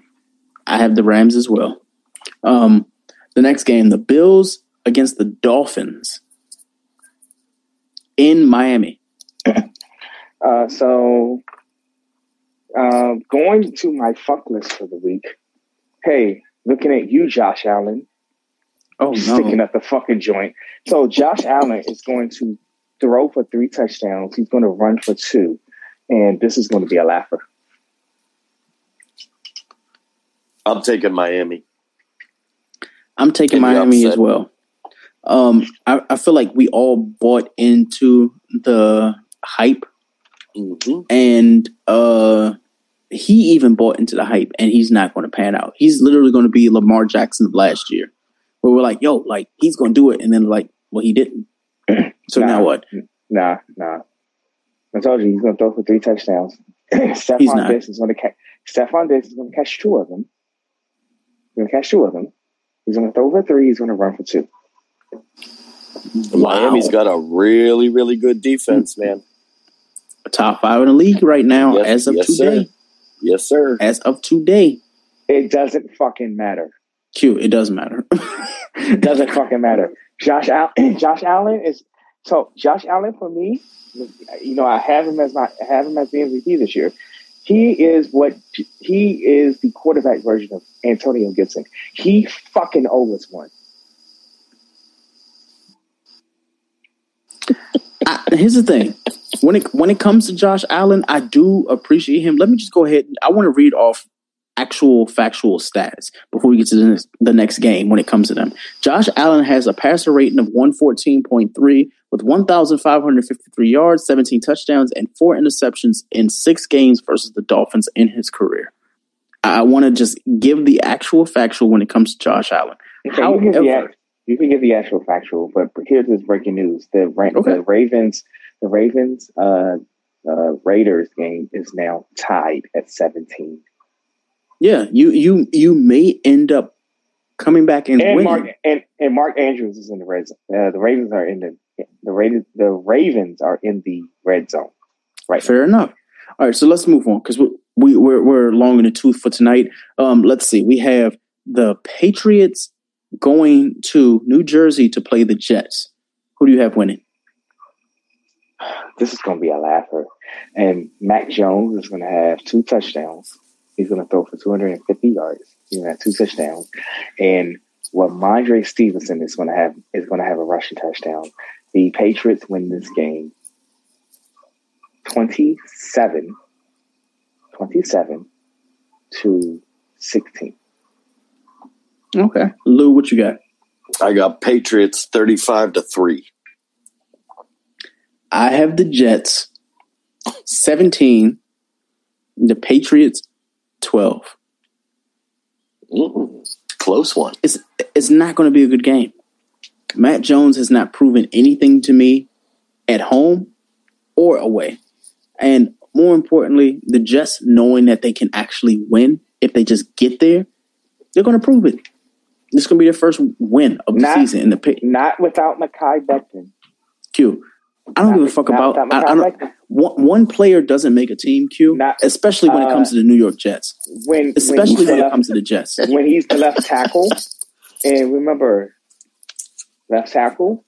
I have the Rams as well. Um, the next game, the Bills against the Dolphins in Miami. Uh, so, uh, going to my fuck list for the week. Hey, looking at you, Josh Allen, Oh no. sticking up the fucking joint. So Josh Allen is going to throw for three touchdowns. He's going to run for two, and this is going to be a laugher. I'm taking Miami. I'm taking In Miami upset. as well. Um, I, I feel like we all bought into the hype, hmm and uh, he even bought into the hype, and he's not going to pan out. He's literally going to be Lamar Jackson of last year, where we're like, "Yo, like he's going to do it," and then like, well, he didn't. So Nah. now what? Nah, nah. I told you he's going to throw for three touchdowns. He's Stefon not. Diggs is going to catch. Stefon Diggs is going to catch two of them. He's going to catch two of them. He's going to throw for three. He's going to run for two. Miami's got a really, really good defense, man. Top five in the league right now Yes- as of yes, today. sir. Yes, sir. As of today. It doesn't fucking matter. Q, it does matter. It doesn't fucking matter. Josh Allen, Josh Allen is so Josh Allen for me. You know, I have him as my I have him as the MVP this year. He is what he is the quarterback version of Antonio Gibson. He fucking always won. I, here's the thing. When it when it comes to Josh Allen, I do appreciate him. Let me just go ahead. I want to read off actual factual stats before we get to the next, the next game when it comes to them. Josh Allen has a passer rating of 114.3 with 1,553 yards, 17 touchdowns, and four interceptions in six games versus the Dolphins in his career. I want to just give the actual factual when it comes to Josh Allen. Okay, you, can give the, you can give the actual factual, but here's this breaking news: the Okay. the Ravens, the Ravens, uh, uh, Raiders game is now tied at 17. Yeah, you you you may end up coming back and, and winning. Mark and, and Mark Andrews is in the red zone. Uh, the Ravens are in the the Ravens the Ravens are in the red zone. Right. Fair enough. All right, so let's move on because we, we we're we're long in the tooth for tonight. Um, let's see. We have the Patriots going to New Jersey to play the Jets. Who do you have winning? This is going to be a laugher. And Mac Jones is going to have two touchdowns. He's going to throw for 250 yards. He's going to have two touchdowns. And what Mondre Stevenson is going to have is going to have a rushing touchdown. The Patriots win this game 27, 27 to 16. Okay, Lou, what you got? I got Patriots thirty-five to three. I have the Jets seventeen, the Patriots twelve. Mm, close one. It's it's not going to be a good game. Mac Jones has not proven anything to me at home or away. And more importantly, the Jets knowing that they can actually win if they just get there, they're going to prove it. This is going to be their first win of the Not- season in the pick. Not without Mekhi Becton. Q. I don't Not give a fuck about. I, I don't, one, one player doesn't make a team, Q. Not- especially when it uh, comes to the New York Jets. When, Especially when, when it comes to the Jets. when he's the left tackle, and remember, left tackle,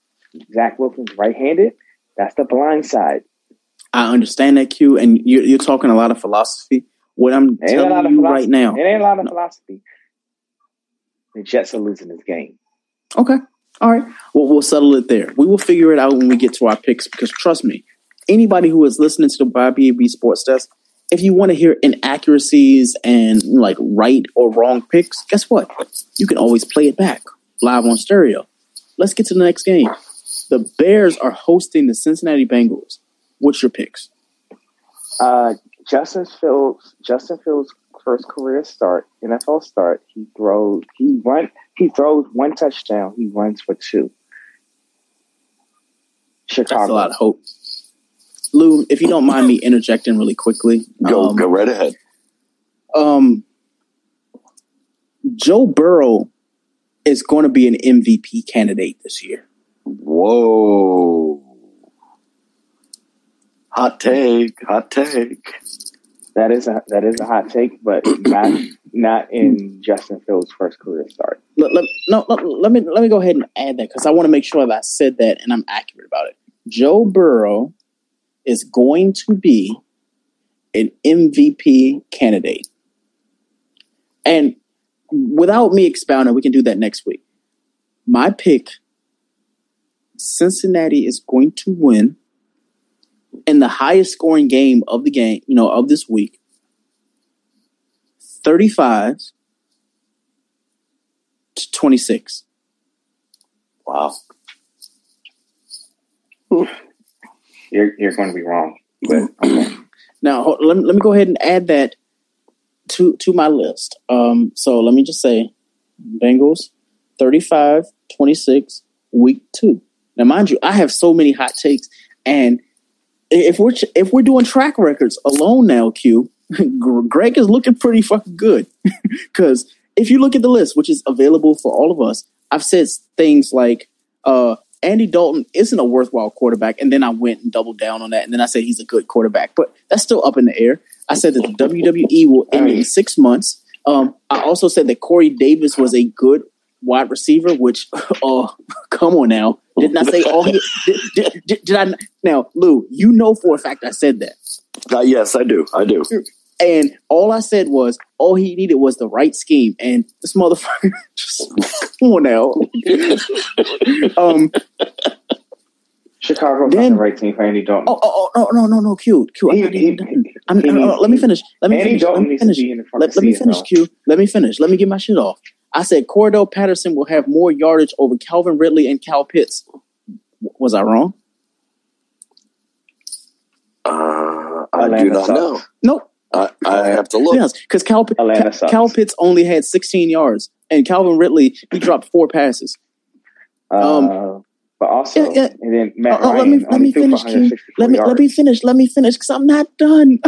Zach Wilson's right-handed. That's the blind side. I understand that, Q, and you're, you're talking a lot of philosophy. What I'm Ain't telling you philosophy. right now. It ain't a lot of philosophy. The Jets are losing this game. Okay. All right. Well, we'll settle it there. We will figure it out when we get to our picks because trust me, anybody who is listening to the YBB Sports Desk, if you want to hear inaccuracies and like right or wrong picks, guess what? You can always play it back live on stereo. Let's get to the next game. The Bears are hosting the Cincinnati Bengals. What's your picks? Uh, Justin Fields, Justin Fields' first career start, NFL start. He throws, he run, he throws one touchdown. He runs for two. Chicago. That's a lot of hope. Lou, if you don't mind me interjecting really quickly, Go um, go right ahead. um, Joe Burrow is going to be an MVP candidate this year. Whoa. Hot take. Hot take. That is a that is a hot take, but not not in hmm. Justin Fields' first career start. Let, let- no, let, let me let me go ahead and add that because I want to make sure that I said that and I'm accurate about it. Joe Burrow is going to be an MVP candidate, and without me expounding, we can do that next week. My pick: Cincinnati is going to win in the highest scoring game of the game, you know, of this week. 35 to 26. Wow. You're you're going to be wrong, but okay. Now, let me, let me go ahead and add that to to my list. Um, so let me just say Bengals 35 26 week 2. Now mind you, I have so many hot takes and if we're if we're doing track records alone now, Q, Greg is looking pretty fucking good. Cuz if you look at the list which is available for all of us, I've said things like uh, Andy Dalton isn't a worthwhile quarterback, and then I went and doubled down on that, and then I said he's a good quarterback, but that's still up in the air. I said that the WWE will end in six months. Um, I also said that Corey Davis was a good wide receiver, which, oh, come on now. Didn't I say all he did, did, did, did I now, Lou, you know for a fact I said that. Uh, yes, I do. I do. And all I said was all he needed was the right scheme. And this motherfucker just come on now. um Chicago got Then- the right team for Andy Dalton. Oh, oh, oh, no, no, no, no, Q, Q. I'm not even done. I'm, he no, no, let me finish. Let me Andy finish. Let me finish. be in the fucking Let, let me finish, though. Q. Let me finish. Let me get my shit off. I said Cordarrelle Patterson will have more yardage over Calvin Ridley and Cal Pitts. W- Was I wrong? Uh, I do not sucks. know. Nope. I, I have to look. Yes, because Cal, Cal. Cal Pitts only had 16 yards, and Calvin Ridley he dropped four passes. Um, Uh, but also, yeah, yeah. and then Matt Oh, oh, Ryan let me let me finish, for Q. 164 Let me yards. let me finish. Let me finish because I'm not done.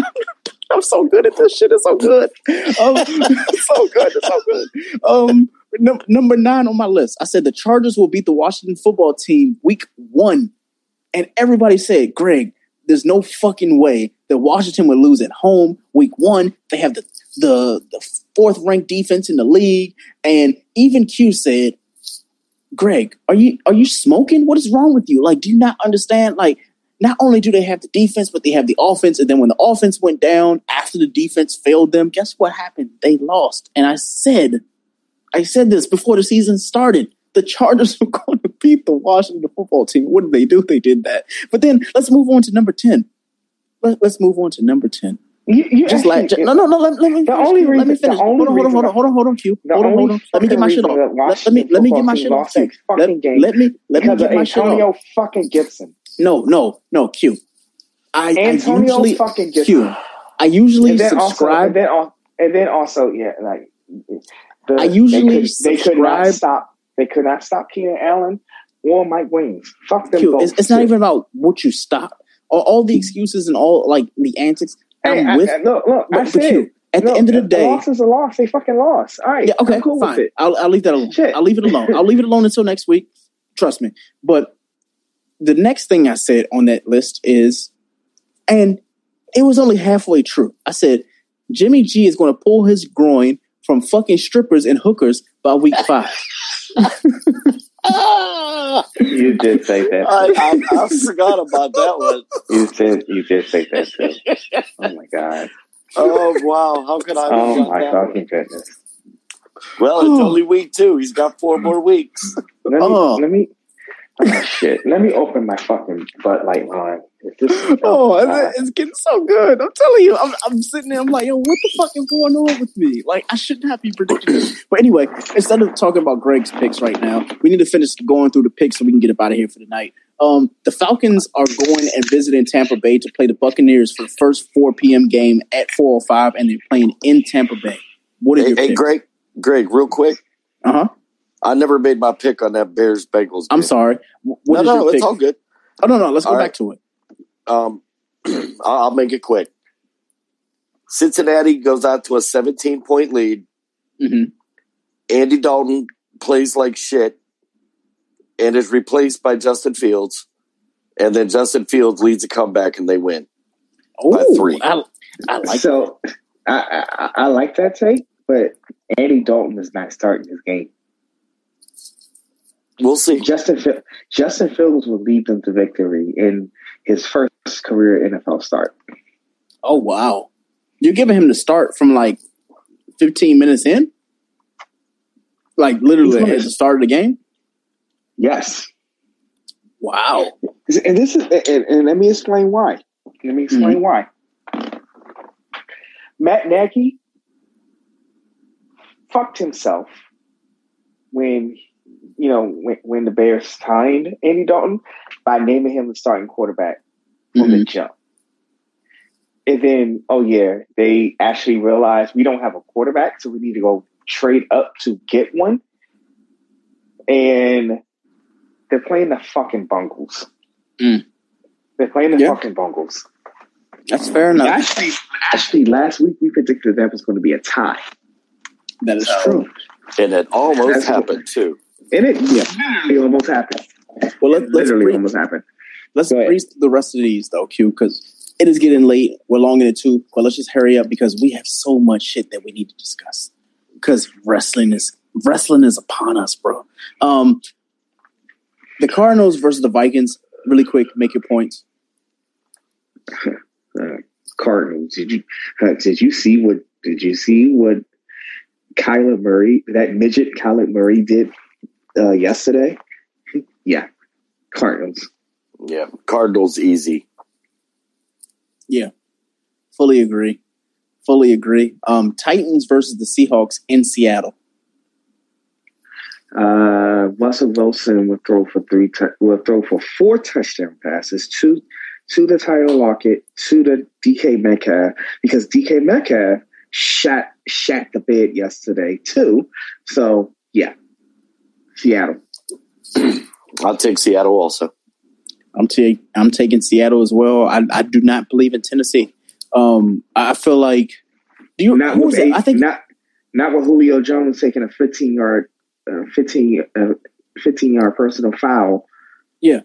I'm so good at this shit. It's so good. Um, it's so good. It's so good. Um, num- number nine on my list. I said the Chargers will beat the Washington football team week one, and everybody said, "Greg, there's no fucking way that Washington would lose at home week one. They have the the, the fourth ranked defense in the league, and even Q said." Greg, are you are you smoking? What is wrong with you? Like, do you not understand? Like, not only do they have the defense, but they have the offense. And then when the offense went down after the defense failed them, guess what happened? They lost. And I said, I said this before the season started. The Chargers were going to beat the Washington football team. What did they do? They did that. But then let's move on to number ten. Let, let's move on to number ten. You, you Just actually, like no, no, no. Let, let me The only Q. let me reason- the finish. only Hold on, hold on, hold on, hold on, hold on, Q. Hold on, hold on. Let me get my shit off. Let, let me let me get my shit off. lost Q. that fucking Let, game let me let me get my shit off. Antonio fucking Gibson. No, no, no, Q. I, usually fucking Gibson. Q. I usually and then also, subscribe. and then, and then also, yeah, like the, I usually they could, they could not stop. They could not stop Keenan Allen or Mike Williams. Fuck them Q. both. It's, it's not even about what you stop. All, all the excuses and all like the antics. Hey, I'm I- with. I- look, look. I but, but said Q, at the end of the a day, loss is a loss. They fucking lost. All right, yeah, okay, I'm cool fine. with it. I'll, I'll leave that alone. Shit. I'll leave it alone. I'll leave it alone until next week. Trust me. But the next thing I said on that list is, and it was only halfway true. I said Jimmy G is going to pull his groin from fucking strippers and hookers by week five. You did say that. I, I, I forgot about that one. You said you did say that too. Oh my god. Oh wow! How could I? Oh my that one? fucking goodness. Well, it's only week two. He's got four more weeks. Let me Oh. let me oh shit. Let me open my fucking butt light line. Oh, it's, it's getting so good. I'm telling you, I'm, I'm sitting there. I'm like, yo, what the fuck is going on with me? Like, I should not be predicting this. But anyway, instead of talking about Greg's picks right now, we need to finish going through the picks so we can get up out of here for the night. Um, the Falcons are going and visiting Tampa Bay to play the Buccaneers for the first 4 p.m. game at 4:05, and they're playing in Tampa Bay. What is Hey, your hey pick? Greg, Greg, real quick. Uh huh. I never made my pick on that Bears Bengals. I'm sorry. Wh- What no, is no, your it's all good. Oh no, no. Let's go All back right. to it. Um, I'll I'll make it quick. Cincinnati goes out to a 17 point lead. hmm Andy Dalton plays like shit and is replaced by Justin Fields. And then Justin Fields leads a comeback and they win. Oh, three. I, I like. so I, I I like that take, but Andy Dalton is not starting this game. We'll see. Justin Justin Fields will lead them to victory in his first career NFL start. Oh wow, you're giving him the start from like 15 minutes in, like literally at the start of the game. Yes, Wow. and this is and, and let me explain why. Let me mm-hmm. explain why. Matt Nagy fucked himself when you know when, when the Bears signed Andy Dalton by naming him the starting quarterback from the jump. And then, oh yeah, they actually realized we don't have a quarterback, so we need to go trade up to get one. And they're playing the fucking Bungles. Mm. They're playing the Yeah. fucking Bungles. That's fair enough. Actually, actually, last week we predicted that was going to be a tie, That is So- true. And it almost That's- happened too. and it yeah, it almost happened. Well, let, let's literally breeze, almost happened. Let's breeze the rest of these though, Q, because it is getting late. We're long in the tooth, but let's just hurry up because we have so much shit that we need to discuss. Because wrestling is wrestling is upon us, bro. Um, the Cardinals versus the Vikings. Really quick, make your points. uh, Cardinals. Did you uh, did you see what did you see what Kyler Murray that midget Kyler Murray did uh, yesterday? yeah, Cardinals. Yeah, Cardinals easy. Yeah, fully agree. Fully agree. Um, Titans versus the Seahawks in Seattle. Uh, Russell Wilson will throw for three. tou- will throw for four touchdown passes. Two to the Tyler Lockett, to the DK Metcalf, because DK Metcalf shot shat the bed yesterday too. So yeah, Seattle. I'll take Seattle also. I'm ta- I'm taking Seattle as well. I, I do not believe in Tennessee. Um, I feel like do you Not with eight, I think not not with Julio Jones taking a 15 yard, uh, 15 uh, 15 yard personal foul, yeah.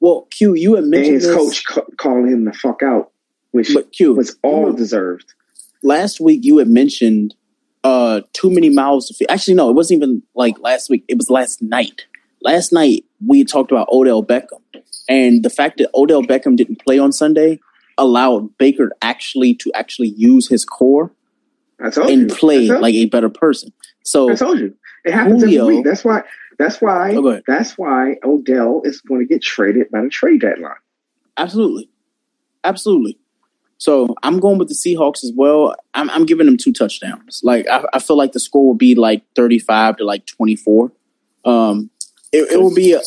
Well, Q, you had and mentioned his this coach ca- calling him the fuck out, which But Q, was all remember- deserved. last week. You had mentioned uh too many mouths to feed. Actually, no, it wasn't even like last week. It was last night. Last night we talked about Odell Beckham and the fact that Odell Beckham didn't play on Sunday allowed Baker actually to actually use his core I told and you. play like a better person. So I told you. It happens Julio- every week. That's why. That's why. Oh, that's why Odell is going to get traded by the trade deadline. Absolutely. Absolutely. So I'm going with the Seahawks as well. I'm, I'm giving them two touchdowns. Like I, I feel like the score will be like 35 to like 24. Um, it, it will be a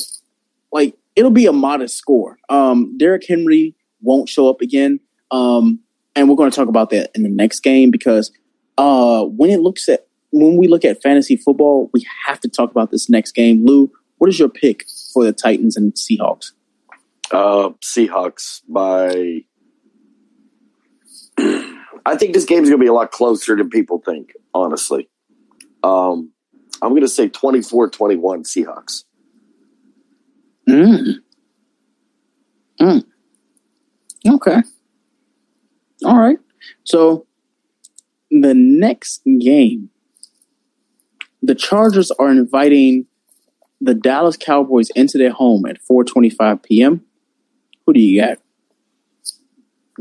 like it'll be a modest score. Um, Derrick Henry won't show up again. Um, and we're going to talk about that in the next game because uh, when it looks at when we look at fantasy football, we have to talk about this next game. Lou, what is your pick for the Titans and Seahawks? Uh, Seahawks by. I think this game's going to be a lot closer than people think, honestly. Um, I'm going to say 24 21 Seahawks. Mm. Mm. Okay. All right. So the next game, the Chargers are inviting the Dallas Cowboys into their home at 4:25 p.m. Who do you got?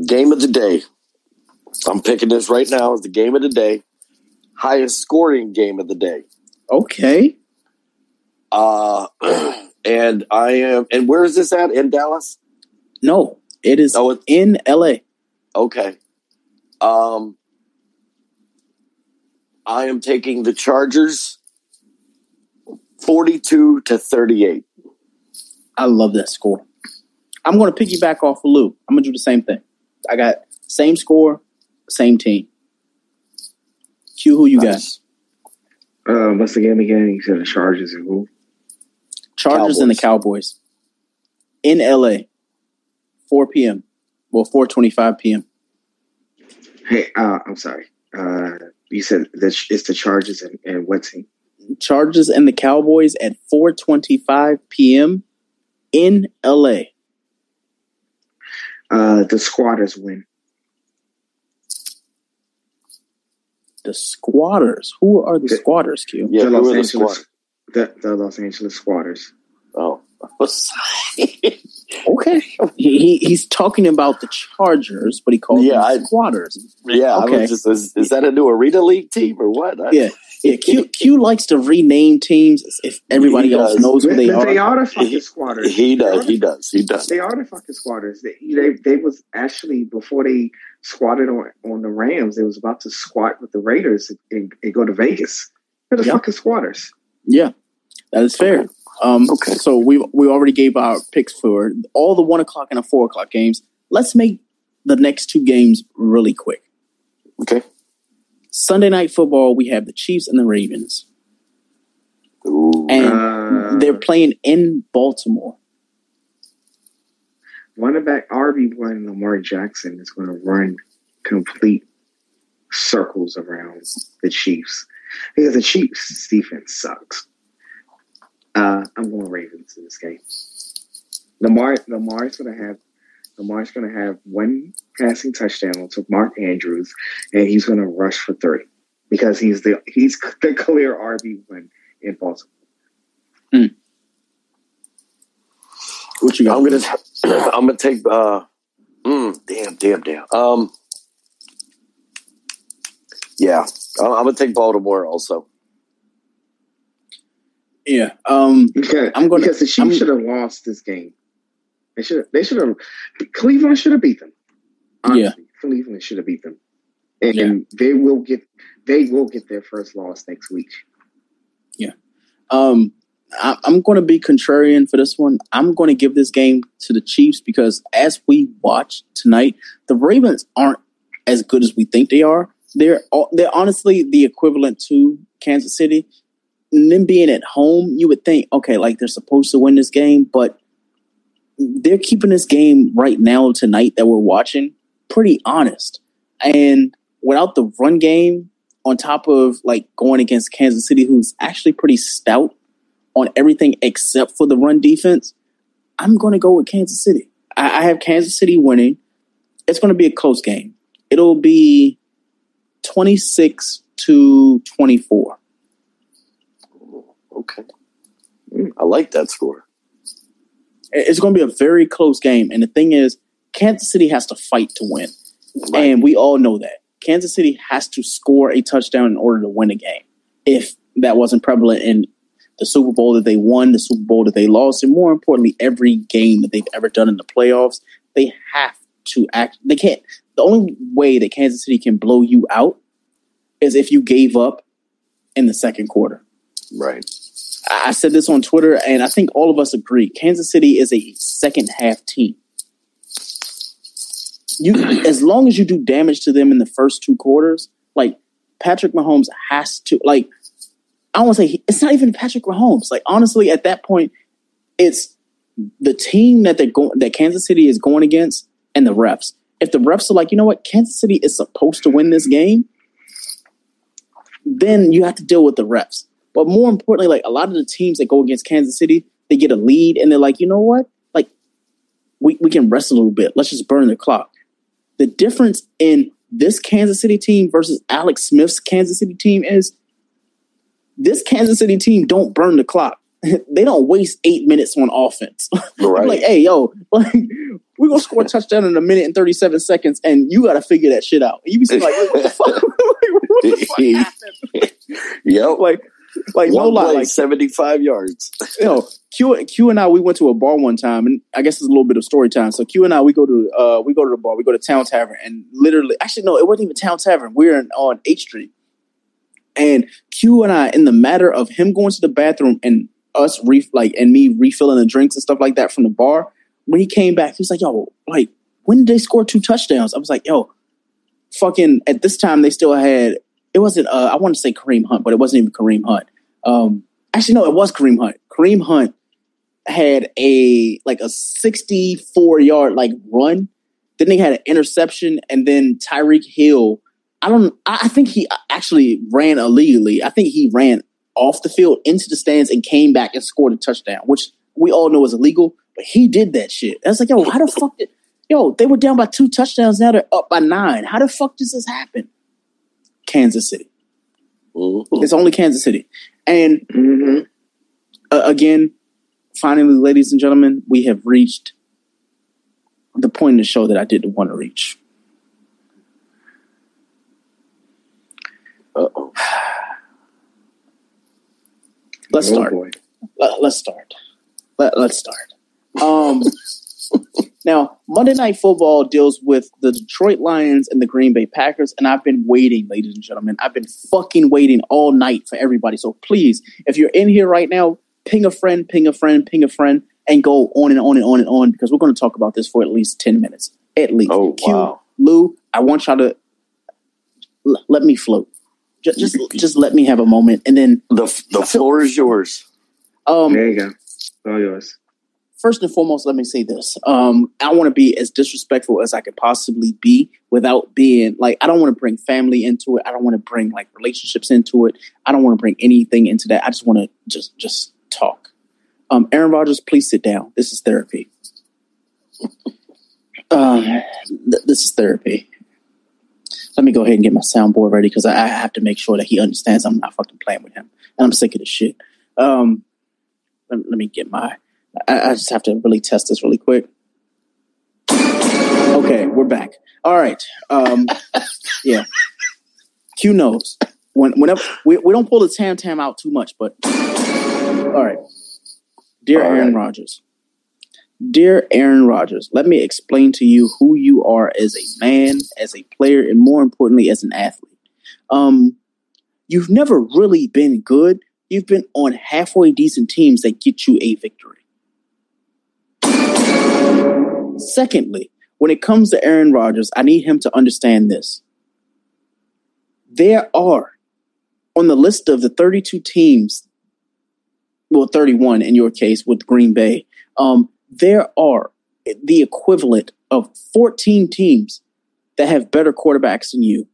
Game of the day. I'm picking this right now as the game of the day. Highest scoring game of the day. Okay. Uh, and I am. And where is this at? In Dallas? No, it is Oh, it's in LA. okay. Um, I am taking the Chargers, forty-two to thirty-eight. I love that score. I'm going to piggyback off of Lou. I'm going to do the same thing. I got same score, same team. Q, who you got? Nice. Uh, what's the game again? You said the Chargers and who? Chargers and the Cowboys in LA, 4 p.m. Well, 4:25 p.m. Hey, uh, I'm sorry. Uh, you said that it's the Chargers and, and what team? Chargers and the Cowboys at 4:25 p.m. in LA. Uh, the Squatters win. The Squatters. Who are the The- Squatters? Q. Yeah, the who Los are the Angeles, squad? The, the Los Angeles Squatters. Oh, Okay. He, he he's talking about the Chargers, but he called Yeah, them I- Squatters. yeah. I Okay. was just, is, is that a new arena league team or what? I- Yeah. Yeah, Q, Q likes to rename teams if everybody He else does. knows who But they they, are. are the fucking He- Squatters. he They are does. the- He does. He does. They are the fucking squatters. They, they, they was actually before they squatted on, on the Rams, they was about to squat with the Raiders and, and go to Vegas. They're the Yeah. fucking squatters. Yeah, that is fair. Um, Okay. So we we already gave our picks for all the one o'clock and the four o'clock games. Let's make the next two games really quick. Okay. Sunday night football, we have the Chiefs and the Ravens, Ooh. and Uh, they're playing in Baltimore. running back RB1 Lamar Jackson is going to run complete circles around the Chiefs because the Chiefs defense sucks. Uh, I'm going Ravens in this game. Lamar Lamar's gonna have Lamar's gonna have one passing touchdown to Mark Andrews, and he's gonna rush for thirty because he's the he's the clear RB one in Baltimore. What you got? I'm gonna I'm gonna take uh mm, damn damn damn. Um yeah, I'm, I'm gonna take Baltimore also. Yeah. Um Because, I'm gonna- because the Chiefs should have lost this game. They should they should have Cleveland should have beat them. Yeah. Cleveland should have beat them, and they will get they will get their first loss next week. Yeah, um, I, I'm going to be contrarian for this one. I'm going to give this game to the Chiefs because as we watch tonight, the Ravens aren't as good as we think they are. They're they're honestly the equivalent to Kansas City. And them being at home, you would think, okay, like they're supposed to win this game, but they're keeping this game right now tonight that we're watching pretty honest. And without the run game, on top of like going against Kansas City, who's actually pretty stout on everything except for the run defense, I'm going to go with Kansas City. I, I have Kansas City winning. It's going to be a close game. It'll be 26 to 24. Okay. Mm, I like that score. It's going to be a very close game. And the thing is, Kansas City has to fight to win. And we all know that. Kansas City has to score a touchdown in order to win a game. If that wasn't prevalent in the Super Bowl that they won, the Super Bowl that they lost, and more importantly, every game that they've ever done in the playoffs, they have to act. They can't. The only way that Kansas City can blow you out is if you gave up in the second quarter. Right. I said this on Twitter, and I think all of us agree. Kansas City is a second half team. You, as long as you do damage to them in the first two quarters, like Patrick Mahomes has to, like, I don't want to say he, it's not even Patrick Mahomes. Like, honestly, at that point, it's the team that they're going, that Kansas City is going against, and the refs. If the refs are like, you know what, Kansas City is supposed to win this game, then you have to deal with the refs. But more importantly, like a lot of the teams that go against Kansas City, they get a lead and they're like, you know what? Like, we, we can rest a little bit. Let's just burn the clock. The difference in this Kansas City team versus Alex Smith's Kansas City team is this Kansas City team don't burn the clock. they don't waste eight minutes on offense. Right. like, hey, yo, like we're gonna score a touchdown in a minute and 37 seconds, and you gotta figure that shit out. You be sitting like, what the fuck? what the fuck happened? Yep. Like, like no One lie, like 75 yards. you know, Q Q and I we went to a bar one time, and I guess it's a little bit of story time. So Q and I we go to uh we go to the bar, we go to Town Tavern, and literally, actually no, it wasn't even Town Tavern. We were in, on H Street, and Q and I, in the matter of him going to the bathroom and us re- like and me refilling the drinks and stuff like that from the bar, when he came back, he was like, "Yo, like when did they score two touchdowns?" I was like, "Yo, fucking." At this time, they still had it wasn't uh, I want to say Kareem Hunt, but it wasn't even Kareem Hunt. Um, actually, no, it was Kareem Hunt. Kareem Hunt had a like a 64 yard like run. Then they had an interception, and then Tyreek Hill. I don't. I I think he actually ran illegally. I think he ran off the field into the stands and came back and scored a touchdown, which we all know is illegal. But he did that shit. I was like, yo, how the fuck did? Yo, they were down by two touchdowns. Now they're up by nine. How the fuck does this happen? Kansas City. It's only Kansas City. And uh, again, finally, ladies and gentlemen, we have reached the point in the show that I didn't want to reach. Uh-oh. Let's Oh, start. Let, let's start. Let, let's start. Um, now, Monday Night Football deals with the Detroit Lions and the Green Bay Packers, and I've been waiting, ladies and gentlemen. I've been fucking waiting all night for everybody. So please, if you're in here right now, ping a friend, ping a friend, ping a friend, and go on and on and on and on because we're going to talk about this for at least 10 minutes. At least. Oh, Q, wow. Lou, I want y'all to l- let me float. Just, just, just let me have a moment, and then The, the floor is yours. um, There you go. All yours. First and foremost, let me say this. Um, I want to be as disrespectful as I could possibly be without being like, I don't want to bring family into it. I don't want to bring like relationships into it. I don't want to bring anything into that. I just want to just, just talk. Um, Aaron Rodgers, please sit down. This is therapy. Um, th- this is therapy. Let me go ahead and get my soundboard ready because I, I have to make sure that he understands I'm not fucking playing with him, and I'm sick of this shit. Um, let, let me get my. I, I just have to really test this really quick. Okay, we're back. All right. Um, yeah. Q knows when whenever we, we don't pull the tam tam out too much, but all right. Dear Aaron Rodgers, dear Aaron Rodgers, let me explain to you who you are as a man, as a player, and more importantly, as an athlete. Um, you've never really been good. You've been on halfway decent teams that get you a victory. Secondly, when it comes to Aaron Rodgers, I need him to understand this. There are on the list of the 32 teams, well, 31 in your case with Green Bay, um, there are the equivalent of 14 teams that have better quarterbacks than you.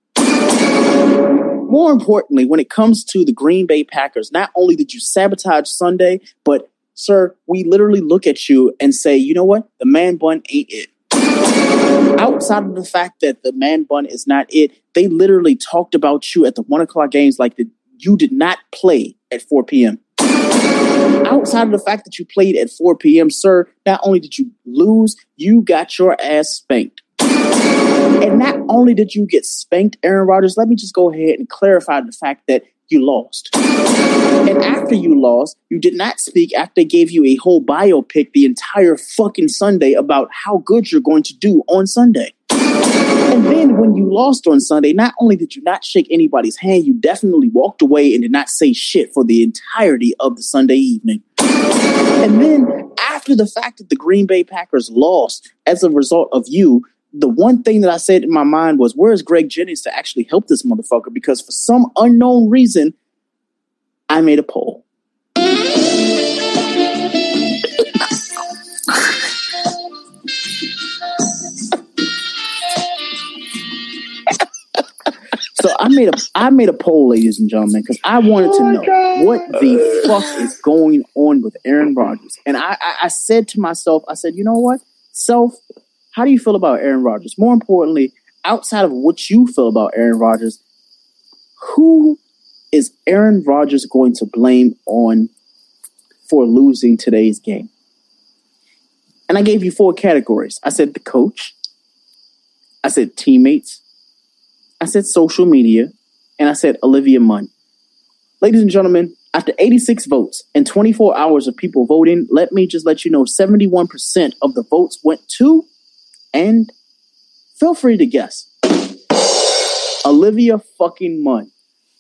More importantly, when it comes to the Green Bay Packers, not only did you sabotage Sunday, but sir, we literally look at you and say, you know what? The man bun ain't it. Outside of the fact that the man bun is not it, they literally talked about you at the one o'clock games like that you did not play at 4 p.m. Outside of the fact that you played at 4 p.m., sir, not only did you lose, you got your ass spanked. And not only did you get spanked, Aaron Rodgers, let me just go ahead and clarify the fact that you lost. And after you lost, you did not speak after they gave you a whole biopic the entire fucking Sunday about how good you're going to do on Sunday. And then when you lost on Sunday, not only did you not shake anybody's hand, you definitely walked away and did not say shit for the entirety of the Sunday evening. And then after the fact that the Green Bay Packers lost as a result of you, the one thing that I said in my mind was, where's Greg Jennings to actually help this motherfucker? Because for some unknown reason, I made a poll. So I made a I made a poll, ladies and gentlemen, because I wanted to oh know what the fuck is going on with Aaron Rodgers. And I, I, I said to myself, I said, you know what, self, how do you feel about Aaron Rodgers? More importantly, outside of what you feel about Aaron Rodgers, who is Aaron Rodgers going to blame on for losing today's game? And I gave you four categories. I said the coach, I said teammates, I said social media, and I said Olivia Munn. Ladies and gentlemen, after 86 votes and 24 hours of people voting, let me just let you know 71% of the votes went to, and feel free to guess, Olivia fucking Munn.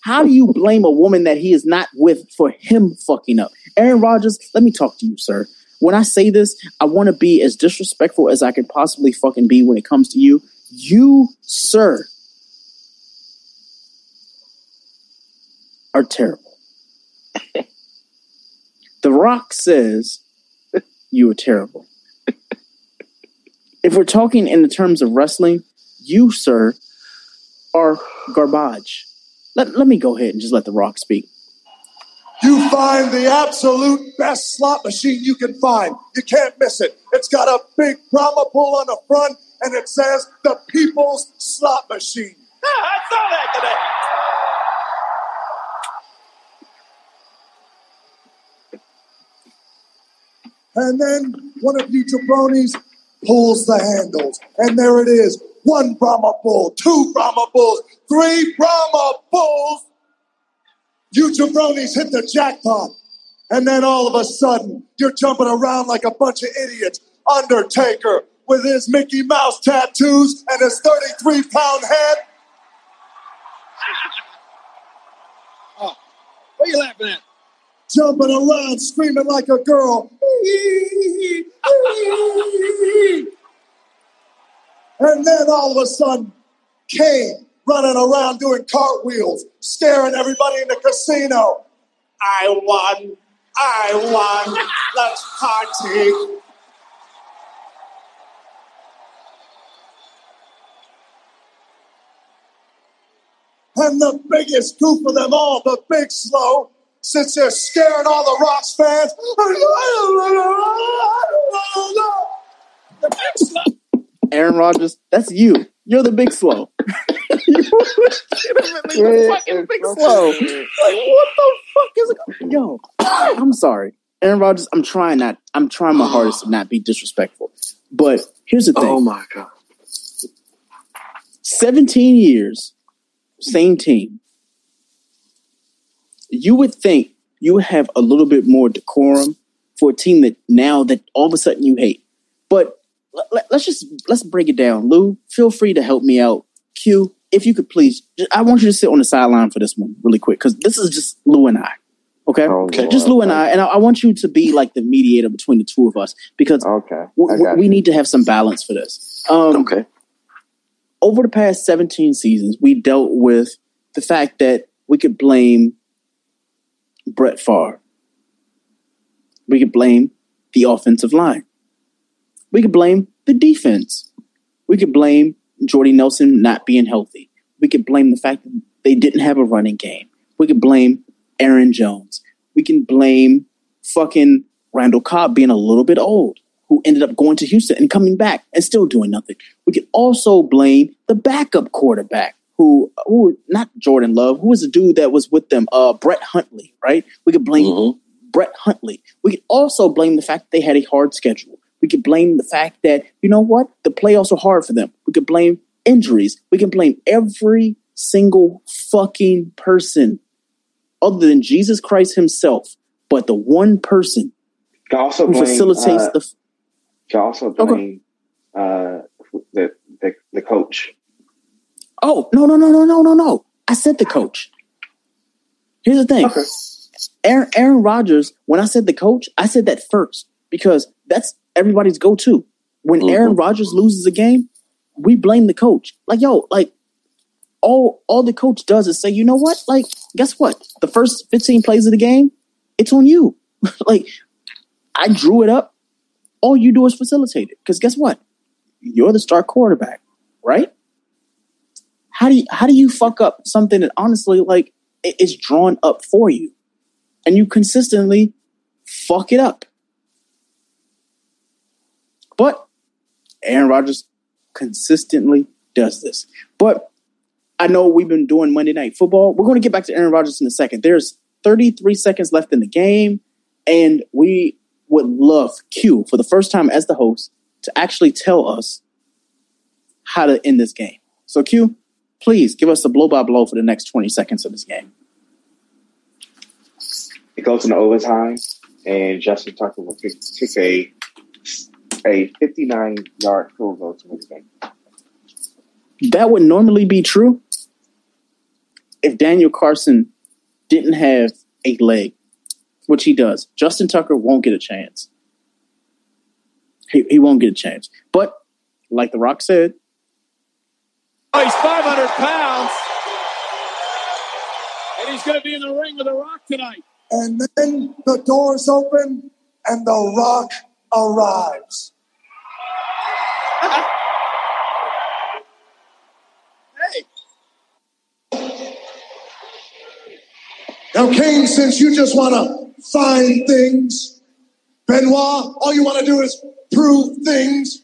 How do you blame a woman that he is not with for him fucking up? Aaron Rodgers, let me talk to you, sir. When I say this, I want to be as disrespectful as I can possibly fucking be when it comes to you. You, sir, are terrible. the Rock says you are terrible. If we're talking in the terms of wrestling, you, sir, are garbage. Let, let me go ahead and just let The Rock speak. You find the absolute best slot machine you can find. You can't miss it. It's got a big Brahma bull on the front, and it says the People's Slot Machine. I saw that today. And then one of you jabronis pulls the handles. And there it is. One Brahma bull, two Brahma bulls, three Brahma bulls. You jabronis hit the jackpot. And then all of a sudden, you're jumping around like a bunch of idiots. Undertaker with his Mickey Mouse tattoos and his 33 pound head. Oh, what are you laughing at? Jumping around, screaming like a girl. and then all of a sudden, Kane running around doing cartwheels, scaring everybody in the casino. I won. I won. Let's party. And the biggest goof of them all, the big slow, sits there scaring all the Rocks fans. Aaron Rodgers, that's you. You're the big slow. you legitimately the fucking big slow. Like, what the fuck is it? Yo, I'm sorry. Aaron Rodgers, I'm trying not, I'm trying my hardest to not be disrespectful. But here's the thing. Oh my god. 17 years, same team. You would think you would have a little bit more decorum for a team that now that all of a sudden you hate. But let, us just let's break it down. Lou, feel free to help me out. Q, if you could please, I want you to sit on the sideline for this one really quick because this is just Lou and I. Okay, Okay. just Lou and I, and I, I want you to be like the mediator between the two of us because Okay. w- I w- we need to have some balance for this. Um, okay. Over the past 17 seasons, we dealt with the fact that we could blame Brett Favre. We could blame the offensive line. We could blame the defense. We could blame Jordy Nelson not being healthy. We could blame the fact that they didn't have a running game. We could blame Aaron Jones. We can blame fucking Randall Cobb being a little bit old, who ended up going to Houston and coming back and still doing nothing. We could also blame the backup quarterback, who, who not Jordan Love, who was the dude that was with them, uh, Brett Hundley, right? We could blame Brett Hundley. We could also blame the fact that they had a hard schedule. We could blame the fact that, you know what, the playoffs are hard for them. We could blame injuries. We can blame every single fucking person other than Jesus Christ himself, but the one person Can also who blame, facilitates uh, the. Can also blame uh, the, the the coach. Oh, no, no, no, no, no, no, no. I said the coach. Here's the thing. Aaron, Aaron Rodgers, when I said the coach, I said that first because that's everybody's go to. When mm-hmm. Aaron Rodgers loses a game, we blame the coach. Like, yo, like all all the coach does is say, you know what? Like, guess what? The first 15 plays of the game, it's on you. like, I drew it up. All you do is facilitate it. Because guess what? You're the star quarterback, right? How do you how do you fuck up something that honestly like is drawn up for you? And you consistently fuck it up. But Aaron Rodgers consistently does this. But I know we've been doing Monday Night Football. We're going to get back to Aaron Rodgers in a second. There's 33 seconds left in the game, and we would love Q for the first time as the host to actually tell us how to end this game. So, Q, please give us a blow by blow for the next 20 seconds of this game. It goes into overtime, and Justin Tucker will kick, kick a a 59 yard field goal to win the game. That would normally be true if Daniel Carlson didn't have a leg, which he does. Justin Tucker won't get a chance. He, he won't get a chance. But like The Rock said, Oh, he's 500 pounds. And he's going to be in the ring with The Rock tonight. And then the doors open and The Rock arrives. hey. Now, Kane, since you just want to find things, Benoit, all you want to do is prove things.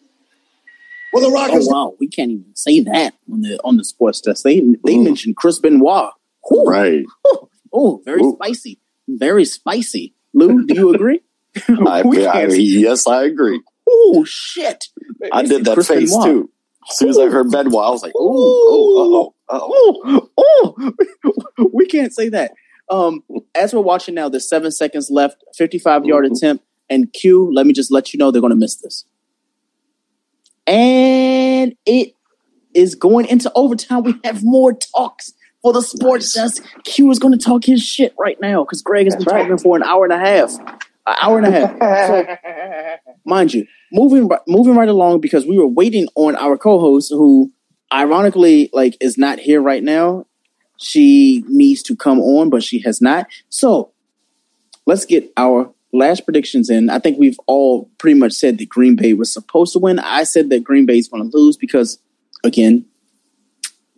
Well, The Rock oh wow, we can't even say that on the on the sports desk. They they mentioned Chris Benoit. Whew. Right. Oh, very spicy. Very spicy. Lou, do you agree? I, I, yes, I agree. Oh shit. I did that Chris face Benoit. too. As soon as I heard Benoit, I was like, "Oh, oh, oh, oh, we can't say that. Um, as we're watching now, there's seven seconds left, 55 yard attempt, and Q. Let me just let you know they're going to miss this, and it is going into overtime. We have more talks for the sports desk. Q is going to talk his shit right now because Greg has been talking for an hour and a half, an hour and a half. So, mind you, moving moving right along because we were waiting on our co-host who ironically like is not here right now. She needs to come on, but she has not. So let's get our last predictions in. I think we've all pretty much said that Green Bay was supposed to win. I said that Green Bay is going to lose because, again,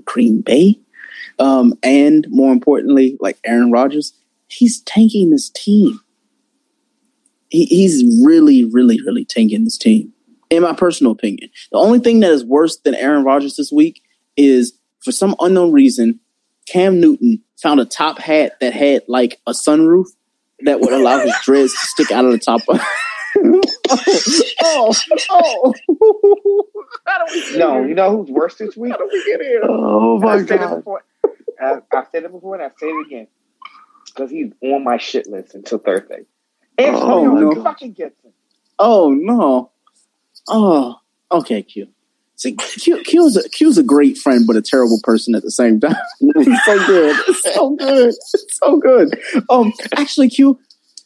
Green Bay. Um, and more importantly, like Aaron Rodgers, he's tanking this team. He, he's really, really, really tanking this team. in my personal opinion. The only thing that is worse than Aaron Rodgers this week is for some unknown reason, Cam Newton found a top hat that had like a sunroof that would allow his dreads to stick out of the top. of oh, oh, No, you know who's worse this week? Oh my I've said it god. before. I, I've said it before, and I say it again because he's on my shit list until Thursday. Antonio Oh, no. fucking Gibson. Oh no. Oh, okay, Q. See, Q, Q's a, Q's a great friend, but a terrible person at the same time. It's so good. So good. So good. Um, actually, Q,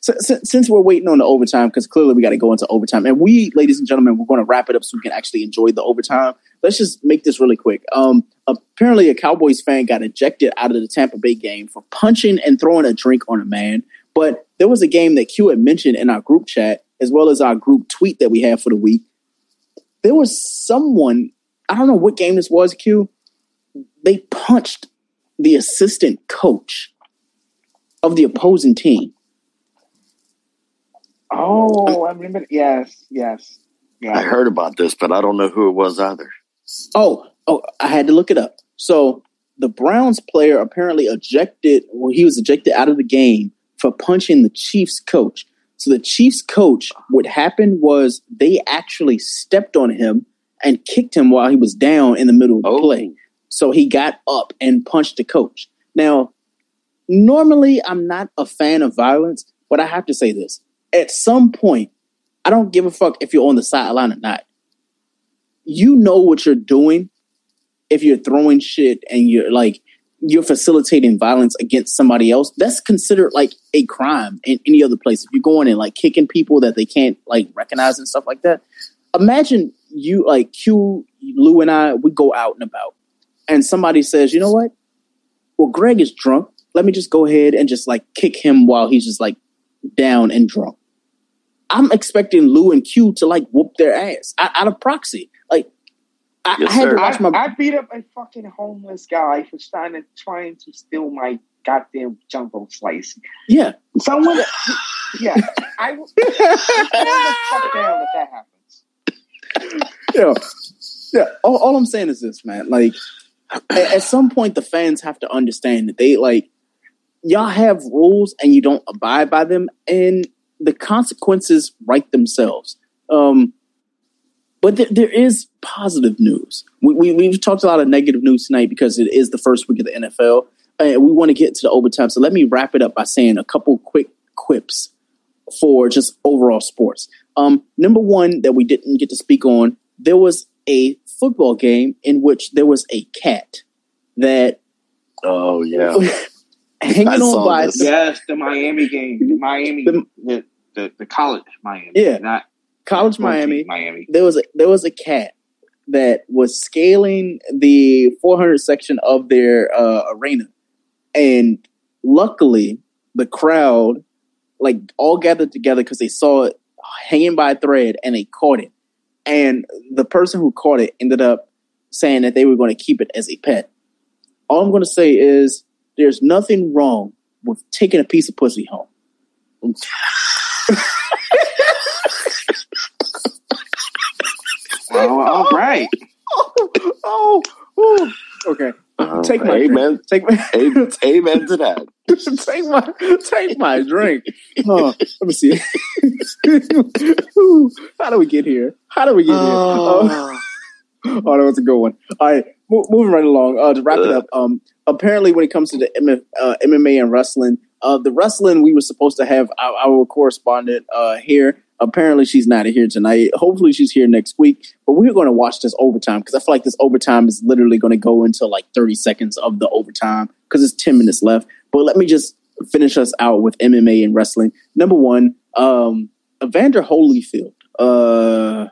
si- si- since we're waiting on the overtime, because clearly we got to go into overtime, and we, ladies and gentlemen, we're going to wrap it up so we can actually enjoy the overtime. Let's just make this really quick. Um, apparently, a Cowboys fan got ejected out of the Tampa Bay game for punching and throwing a drink on a man. But there was a game that Q had mentioned in our group chat, as well as our group tweet that we had for the week. There was someone, I don't know what game this was, Q. They punched the assistant coach of the opposing team. Oh, I remember. Yes, yes. I heard about this, but I don't know who it was either. Oh, oh, I had to look it up. So the Browns player apparently ejected, well, he was ejected out of the game for punching the Chiefs coach. So the Chiefs coach, what happened was they actually stepped on him and kicked him while he was down in the middle of the oh. play. So he got up and punched the coach. Now, normally I'm not a fan of violence, but I have to say this. At some point, I don't give a fuck if you're on the sideline or not. You know what you're doing if you're throwing shit and you're like you're facilitating violence against somebody else. That's considered like a crime in any other place. If you're going and like kicking people that they can't like recognize and stuff like that. Imagine you like Q, Lou, and I, we go out and about, and somebody says, you know what? Well, Greg is drunk. Let me just go ahead and just like kick him while he's just like down and drunk. I'm expecting Lou and Q to like whoop their ass out, out of proxy. Like I, I had to watch my. I, I beat up a fucking homeless guy for trying to trying to steal my goddamn jumbo slice. yeah, Someone, yeah, I will stand the fuck down if that happens. yeah, yeah. All, all I'm saying is this, man. Like, at, at some point, the fans have to understand that they like y'all have rules and you don't abide by them, and the consequences write themselves. Um, but there, there is positive news. We, we we've talked a lot of negative news tonight because it is the first week of the NFL, and we want to get to the overtime. So let me wrap it up by saying a couple quick quips for just overall sports. Um, number one that we didn't get to speak on, there was a football game in which there was a cat that Oh yeah, hanging I on by this. Yes, the Miami game, the Miami, the the, the college Miami, Yeah. not college Miami. Miami. There was a there was a cat that was scaling the 400 section of their uh, arena, and luckily the crowd like all gathered together because they saw it hanging by a thread and they caught it. And the person who caught it ended up saying that they were going to keep it as a pet. All I'm going to say is there's nothing wrong with taking a piece of pussy home. Oh, all right. oh, oh, okay. Take my amen. drink. Take my amen, amen to that. take my take my drink. Oh, let me see. How do we get here? How do we get here? Oh, oh, that was a good one. All right, mo- moving right along. Uh, to wrap it up, um, apparently when it comes to the M- uh, MMA and wrestling, uh, the wrestling we were supposed to have our, our correspondent uh, here. Apparently she's not here tonight. Hopefully she's here next week. But we're going to watch this overtime because I feel like this overtime is literally going to go into like 30 seconds of the overtime because it's 10 minutes left. But let me just finish us out with MMA and wrestling. Number one, um, Evander Holyfield. Uh,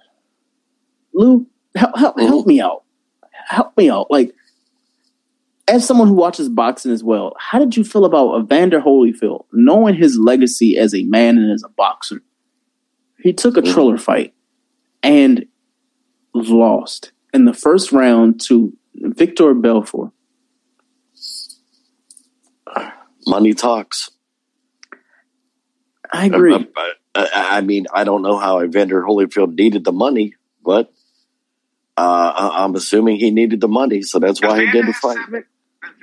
Lou, help, help, help me out. Help me out. Like, as someone who watches boxing as well, how did you feel about Evander Holyfield, knowing his legacy as a man and as a boxer? He took a Triller fight and lost in the first round to Victor Belfort. Money talks. I agree. I, I- I mean, I don't know how Evander Holyfield needed the money, but uh, I- I'm assuming he needed the money, so that's why he did the fight. Seven,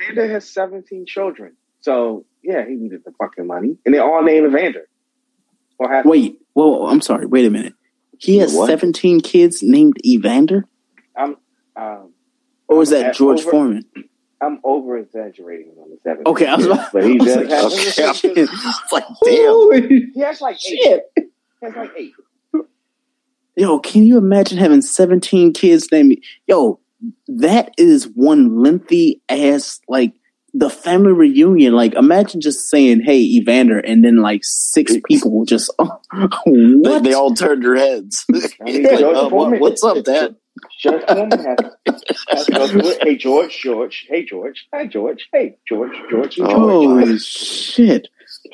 Evander has 17 children. So, yeah, he needed the fucking money. And they all named Evander. Or have Wait, well, I'm sorry. Wait a minute. He has What? 17 kids named Evander, I'm, um, or is that at George over- Foreman? I'm over exaggerating on the 17. Okay, I was about- But he does like, have okay, like, damn. He has like eight. He has like eight. Yo, can you imagine having 17 kids named Yo, that is one lengthy ass like the family reunion. Like imagine just saying, "Hey, Evander," and then like six people will just They, what? they all turned their heads. mean, Like, uh, what- what's up, Dad? George Foreman has, has to go through it. Hey, George, George. Hey, George. Hi, George. Hey, George, George, and George. Holy shit.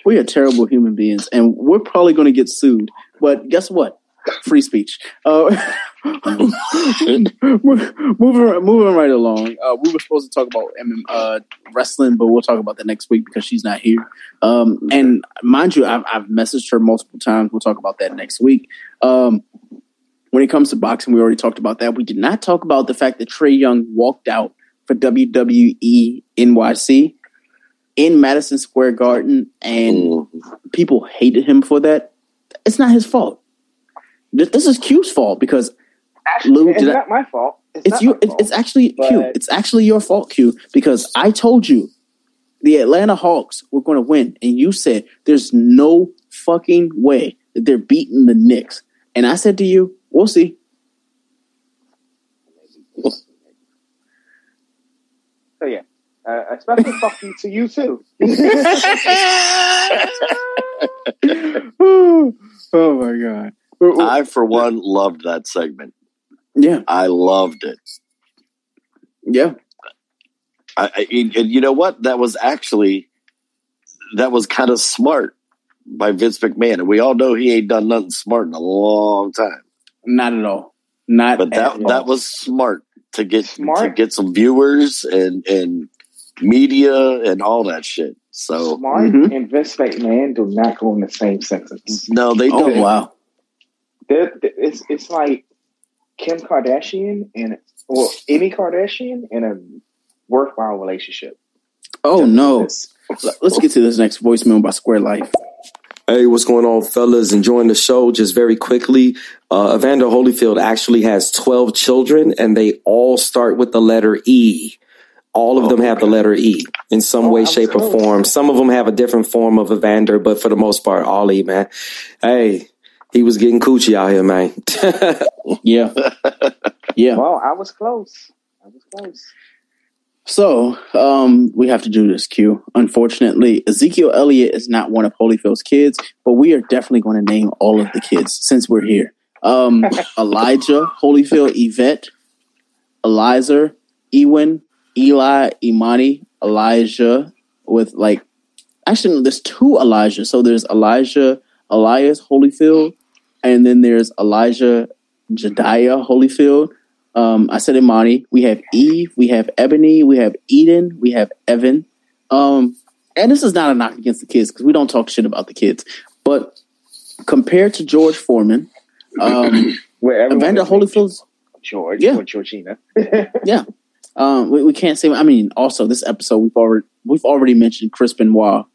We are terrible human beings and we're probably going to get sued. But guess what? Free speech. Uh, moving, moving right along. Uh, we were supposed to talk about MM, uh, wrestling, but we'll talk about that next week because she's not here. Um, and mind you, I've, I've messaged her multiple times. We'll talk about that next week. Um, when it comes to boxing, we already talked about that. We did not talk about the fact that Trae Young walked out for WWE NYC in Madison Square Garden, and people hated him for that. It's not his fault. This, this is Q's fault because Lou it's did I- my fault. It's, it's you. fault. it's actually Q. It's actually your fault, Q. Because I told you the Atlanta Hawks were going to win, and you said there's no fucking way that they're beating the Knicks. And I said to you, "We'll see." So, yeah. Uh, a special fuck you to you, too. oh my god! I, for one, loved that segment. Yeah, I loved it. Yeah, I, I, and you know what? That was actually that was kind of smart by Vince McMahon, and we all know he ain't done nothing smart in a long time. Not at all. Not but that at all. that was smart to get smart. to get some viewers and and media and all that shit. So Smart Mm-hmm. and Vince McMahon do not go in the same sentence. no, they Oh don't. wow! They're, it's it's like Kim Kardashian and or any Kardashian in a worthwhile relationship. Oh no! Let's get to this next voicemail by Square Life. Hey, what's going on, fellas? Enjoying the show. Just very quickly, uh, Evander Holyfield actually has 12 children and they all start with the letter E. All of them have the letter E in some way, shape, or form. Some of them have a different form of Evander, but for the most part, all E, man. Hey, he was getting coochie out here, man. yeah. Yeah. Well, I was close. I was close. So, um, we have to do this, Q. Unfortunately, Ezekiel Elliott is not one of Holyfield's kids, but we are definitely going to name all of the kids since we're here. Um, Elijah, Holyfield, Yvette, Eliza, Ewan, Eli, Imani, Elijah, with like, actually, no, there's two Elijah. So there's Elijah, Elias Holyfield, and then there's Elijah Jediah Holyfield. Um, I said Imani. We have Eve. We have Ebony. We have Eden. We have Evan. Um, and this is not a knock against the kids because we don't talk shit about the kids. But compared to George Foreman, um, Where Evander Holyfield's George Yeah. or Georgina. yeah. Um, we, we can't say. I mean, also this episode we've already we've already mentioned Chris Benoit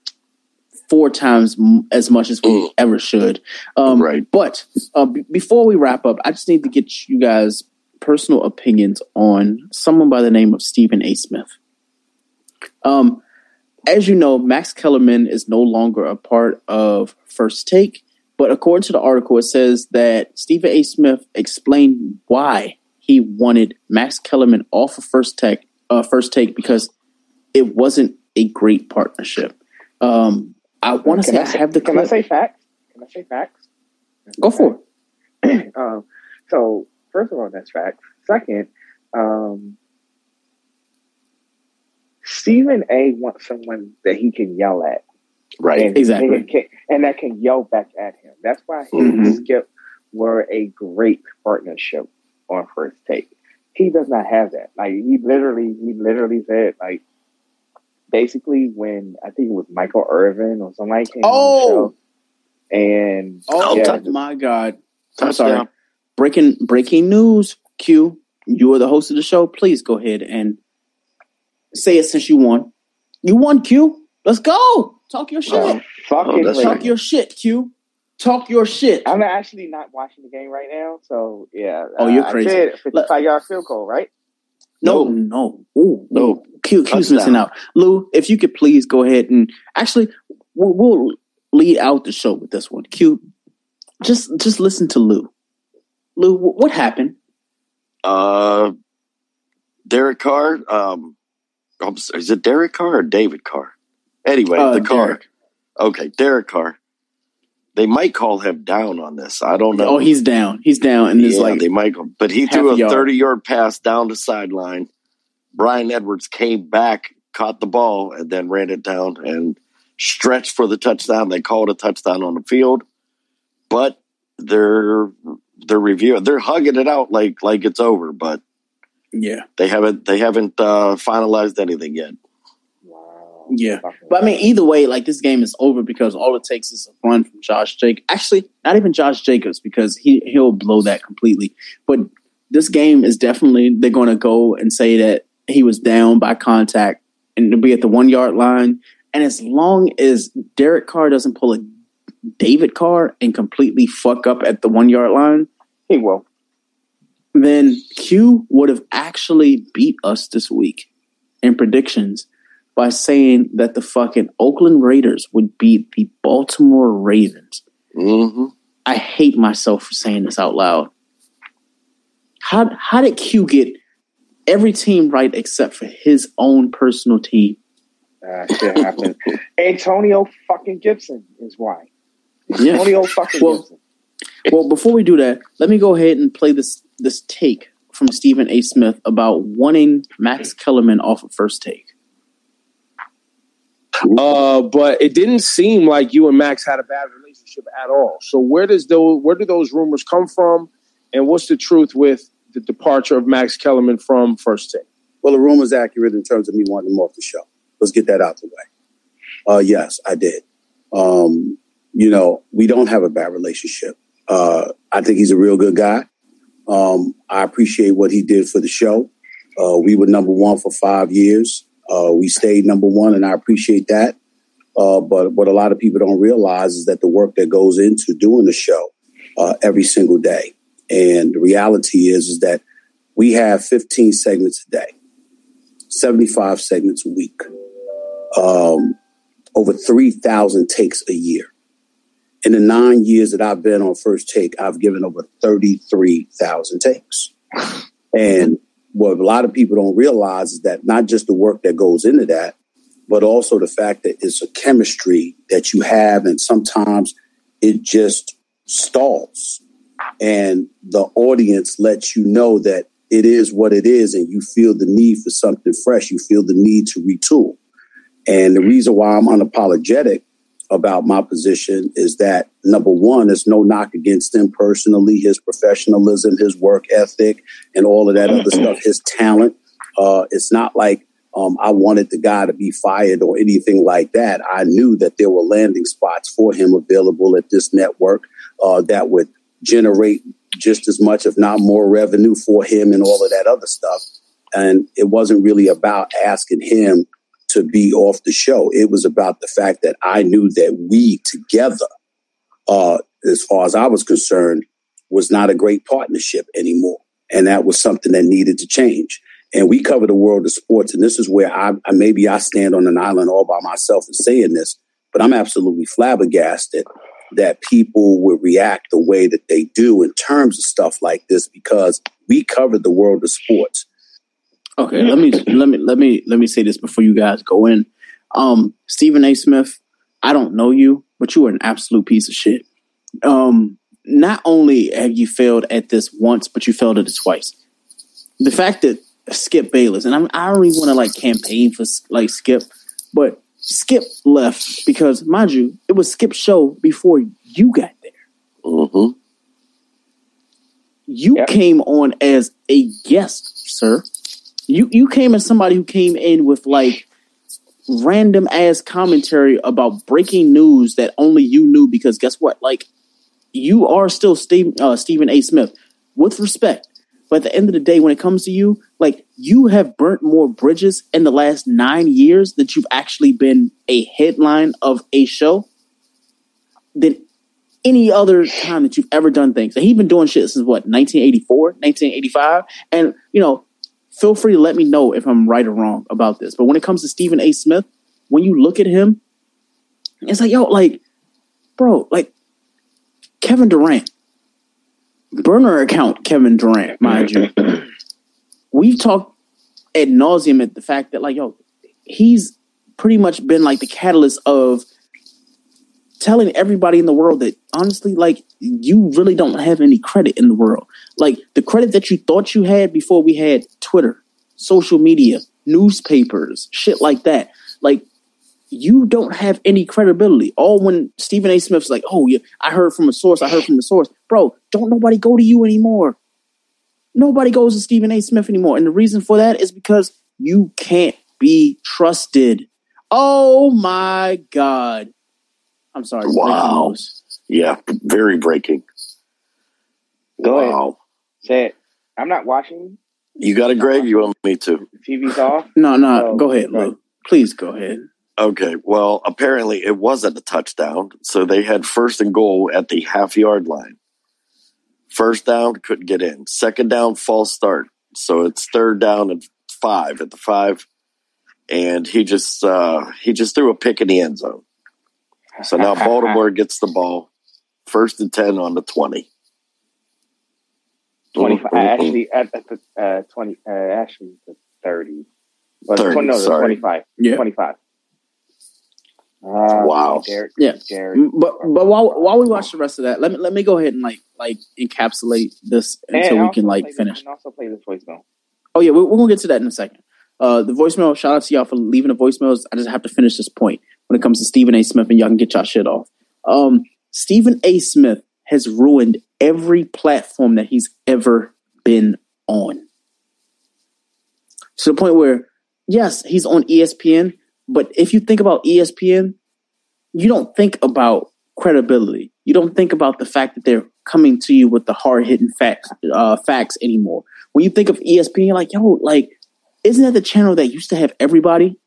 four times m- as much as we ever should. Um, right. But uh, b- before we wrap up, I just need to get you guys personal opinions on someone by the name of Stephen A. Smith. Um, as you know, Max Kellerman is no longer a part of First Take, but according to the article, it says that Stephen A. Smith explained why he wanted Max Kellerman off of First Take, uh, First Take because it wasn't a great partnership. Um, I want to say I, have the Can I say facts? Can I say facts? Go for it. um, so first of all, that's facts. Second, um, Stephen A. wants someone that he can yell at, Right. and, Exactly. and, can, and that can yell back at him. That's why he Mhm. and Skip were a great partnership on first take. He does not have that. Like he literally, he literally said like. Basically, when I think it was Michael Irvin or somebody came on the Oh! show, and Oh yeah, my God! I'm sorry. breaking breaking news. Q, you are the host of the show. Please go ahead and say it since you won. You won, Q. Let's go. Talk your shit. Oh, fucking that's. Talk your shit, Q. Talk your shit. I'm actually not watching the game right now, so yeah. Oh, you're uh, crazy. I said 55 yard field goal, right? No, no. Ooh, No. Q, Q's missing out. Lou, if you could please go ahead and actually, we'll, we'll lead out the show with this one. Q, just just listen to Lou. Lou, what happened? Uh, Derek Carr. Um, is it Derek Carr or David Carr? Anyway, Uh, the Carr. Derek. Okay, Derek Carr. They might call him down on this. I don't know. Oh, he's down. He's down, and yeah, like they might, but he threw a a 30 yard pass down the sideline. Bryan Edwards came back, caught the ball, and then ran it down and stretched for the touchdown. They called a touchdown on the field, but they're they're reviewing, they're hugging it out like like it's over, but yeah, they haven't they haven't uh, finalized anything yet. Yeah. But I mean, either way, like this game is over because all it takes is a run from Josh Jacobs. Actually, not even Josh Jacobs because he he'll blow that completely. But this game is definitely they're going to go and say that he was down by contact and to be at the one yard line. And as long as Derek Carr doesn't pull a David Carr and completely fuck up at the one yard line, he will. Then Q would have actually beat us this week in predictions by saying that the fucking Oakland Raiders would beat the Baltimore Ravens. Mm-hmm. I hate myself for saying this out loud. How how did Q get every team right except for his own personal team? Uh, shit happened. Antonio fucking Gibson is why. Yeah. Antonio fucking Well, Gibson. well, before we do that, let me go ahead and play this this take from Stephen A. Smith about wanting Max Kellerman off of first take. Uh, but it didn't seem like you and Max had a bad relationship at all. So where does those where do those rumors come from, and what's the truth with the departure of Max Kellerman from First Take? Well, the rumor's accurate in terms of me wanting him off the show. Let's get that out the way. Uh, yes, I did. Um, you know, we don't have a bad relationship. Uh, I think he's a real good guy. Um, I appreciate what he did for the show. Uh, we were number one for five years. Uh, we stayed number one, and I appreciate that. Uh, but what a lot of people don't realize is that the work that goes into doing the show uh, every single day. And the reality is, is that we have 15 segments a day, 75 segments a week, um, over 3,000 takes a year. In the nine years that I've been on First Take, I've given over 33,000 takes. And what a lot of people don't realize is that not just the work that goes into that, but also the fact that it's a chemistry that you have, and sometimes it just stalls. And the audience lets you know that it is what it is, and you feel the need for something fresh. You feel the need to retool. And the reason why I'm unapologetic about my position is that number one, there's no knock against him personally, his professionalism, his work ethic, and all of that other stuff, his talent. Uh, it's not like um, I wanted the guy to be fired or anything like that. I knew that there were landing spots for him available at this network uh, that would generate just as much, if not more, revenue for him and all of that other stuff. And it wasn't really about asking him to be off the show. It was about the fact that I knew that we together, uh, as far as I was concerned, was not a great partnership anymore. And that was something that needed to change. And we cover the world of sports. And this is where I, I maybe I stand on an island all by myself in saying this, but I'm absolutely flabbergasted that people would react the way that they do in terms of stuff like this because we cover the world of sports. Okay, let me let me let me let me say this before you guys go in. Um, Stephen A. Smith, I don't know you, but you are an absolute piece of shit. Um, not only have you failed at this once, but you failed at it twice. The fact that Skip Bayless, and I'm, I don't even want to like campaign for like Skip, but Skip left because, mind you, it was Skip's show before you got there. Mm-hmm. You came on as a guest, sir. You you came as somebody who came in with like random ass commentary about breaking news that only you knew because guess what? Like you are still Steve, uh, Stephen A. Smith. with respect. But at the end of the day, when it comes to you, like you have burnt more bridges in the last nine years that you've actually been a headline of a show than any other time that you've ever done things. And he's been doing shit since what, 1984, 1985? And, you know, feel free to let me know if I'm right or wrong about this. But when it comes to Stephen A. Smith, when you look at him, it's like, yo, like, bro, like Kevin Durant, burner account Kevin Durant, mind you. We've talked ad nauseum at the fact that, like, yo, he's pretty much been like the catalyst of telling everybody in the world that honestly, like, you really don't have any credit in the world. Like, the credit that you thought you had before we had Twitter, social media, newspapers, shit like that. Like, you don't have any credibility. All when Stephen A. Smith's like, oh, yeah, I heard from a source, I heard from the source. Bro, don't nobody go to you anymore. Nobody goes to Stephen A. Smith anymore. And the reason for that is because you can't be trusted. Oh my God. I'm sorry. Wow. Yeah, very breaking. Go wow. ahead. Say it. I'm not watching. You got it, Greg? You want me to? TV's off. No, no, Oh, go ahead, Lou. Please go ahead. Okay. Well, apparently it wasn't a touchdown. So they had first and goal at the half yard line. First down, couldn't get in. Second down, false start. So it's third down and five at the five. And he just uh he just threw a pick in the end zone. So now Baltimore gets the ball. First and ten on the twenty. 25. Actually, at, at the uh, 20, uh, actually, the 30. But 30, 20, no, sorry. 25. Yeah. 25. Uh, Wow. Yeah. Mm, But but while while we watch the rest of that, let me let me go ahead and like like encapsulate this until we can like the- finish. and also play this voicemail. Oh yeah, we're, we're gonna get to that in a second. Uh, the voicemail. Shout out to y'all for leaving the voicemails. I just have to finish this point when it comes to Stephen A. Smith, and y'all can get y'all shit off. Um, Stephen A. Smith has ruined every platform that he's ever been on. To the point where, yes, he's on ESPN, but if you think about ESPN, you don't think about credibility. You don't think about the fact that they're coming to you with the hard hitting facts, uh, facts anymore. When you think of ESPN, you're like, yo, like, isn't that the channel that used to have everybody?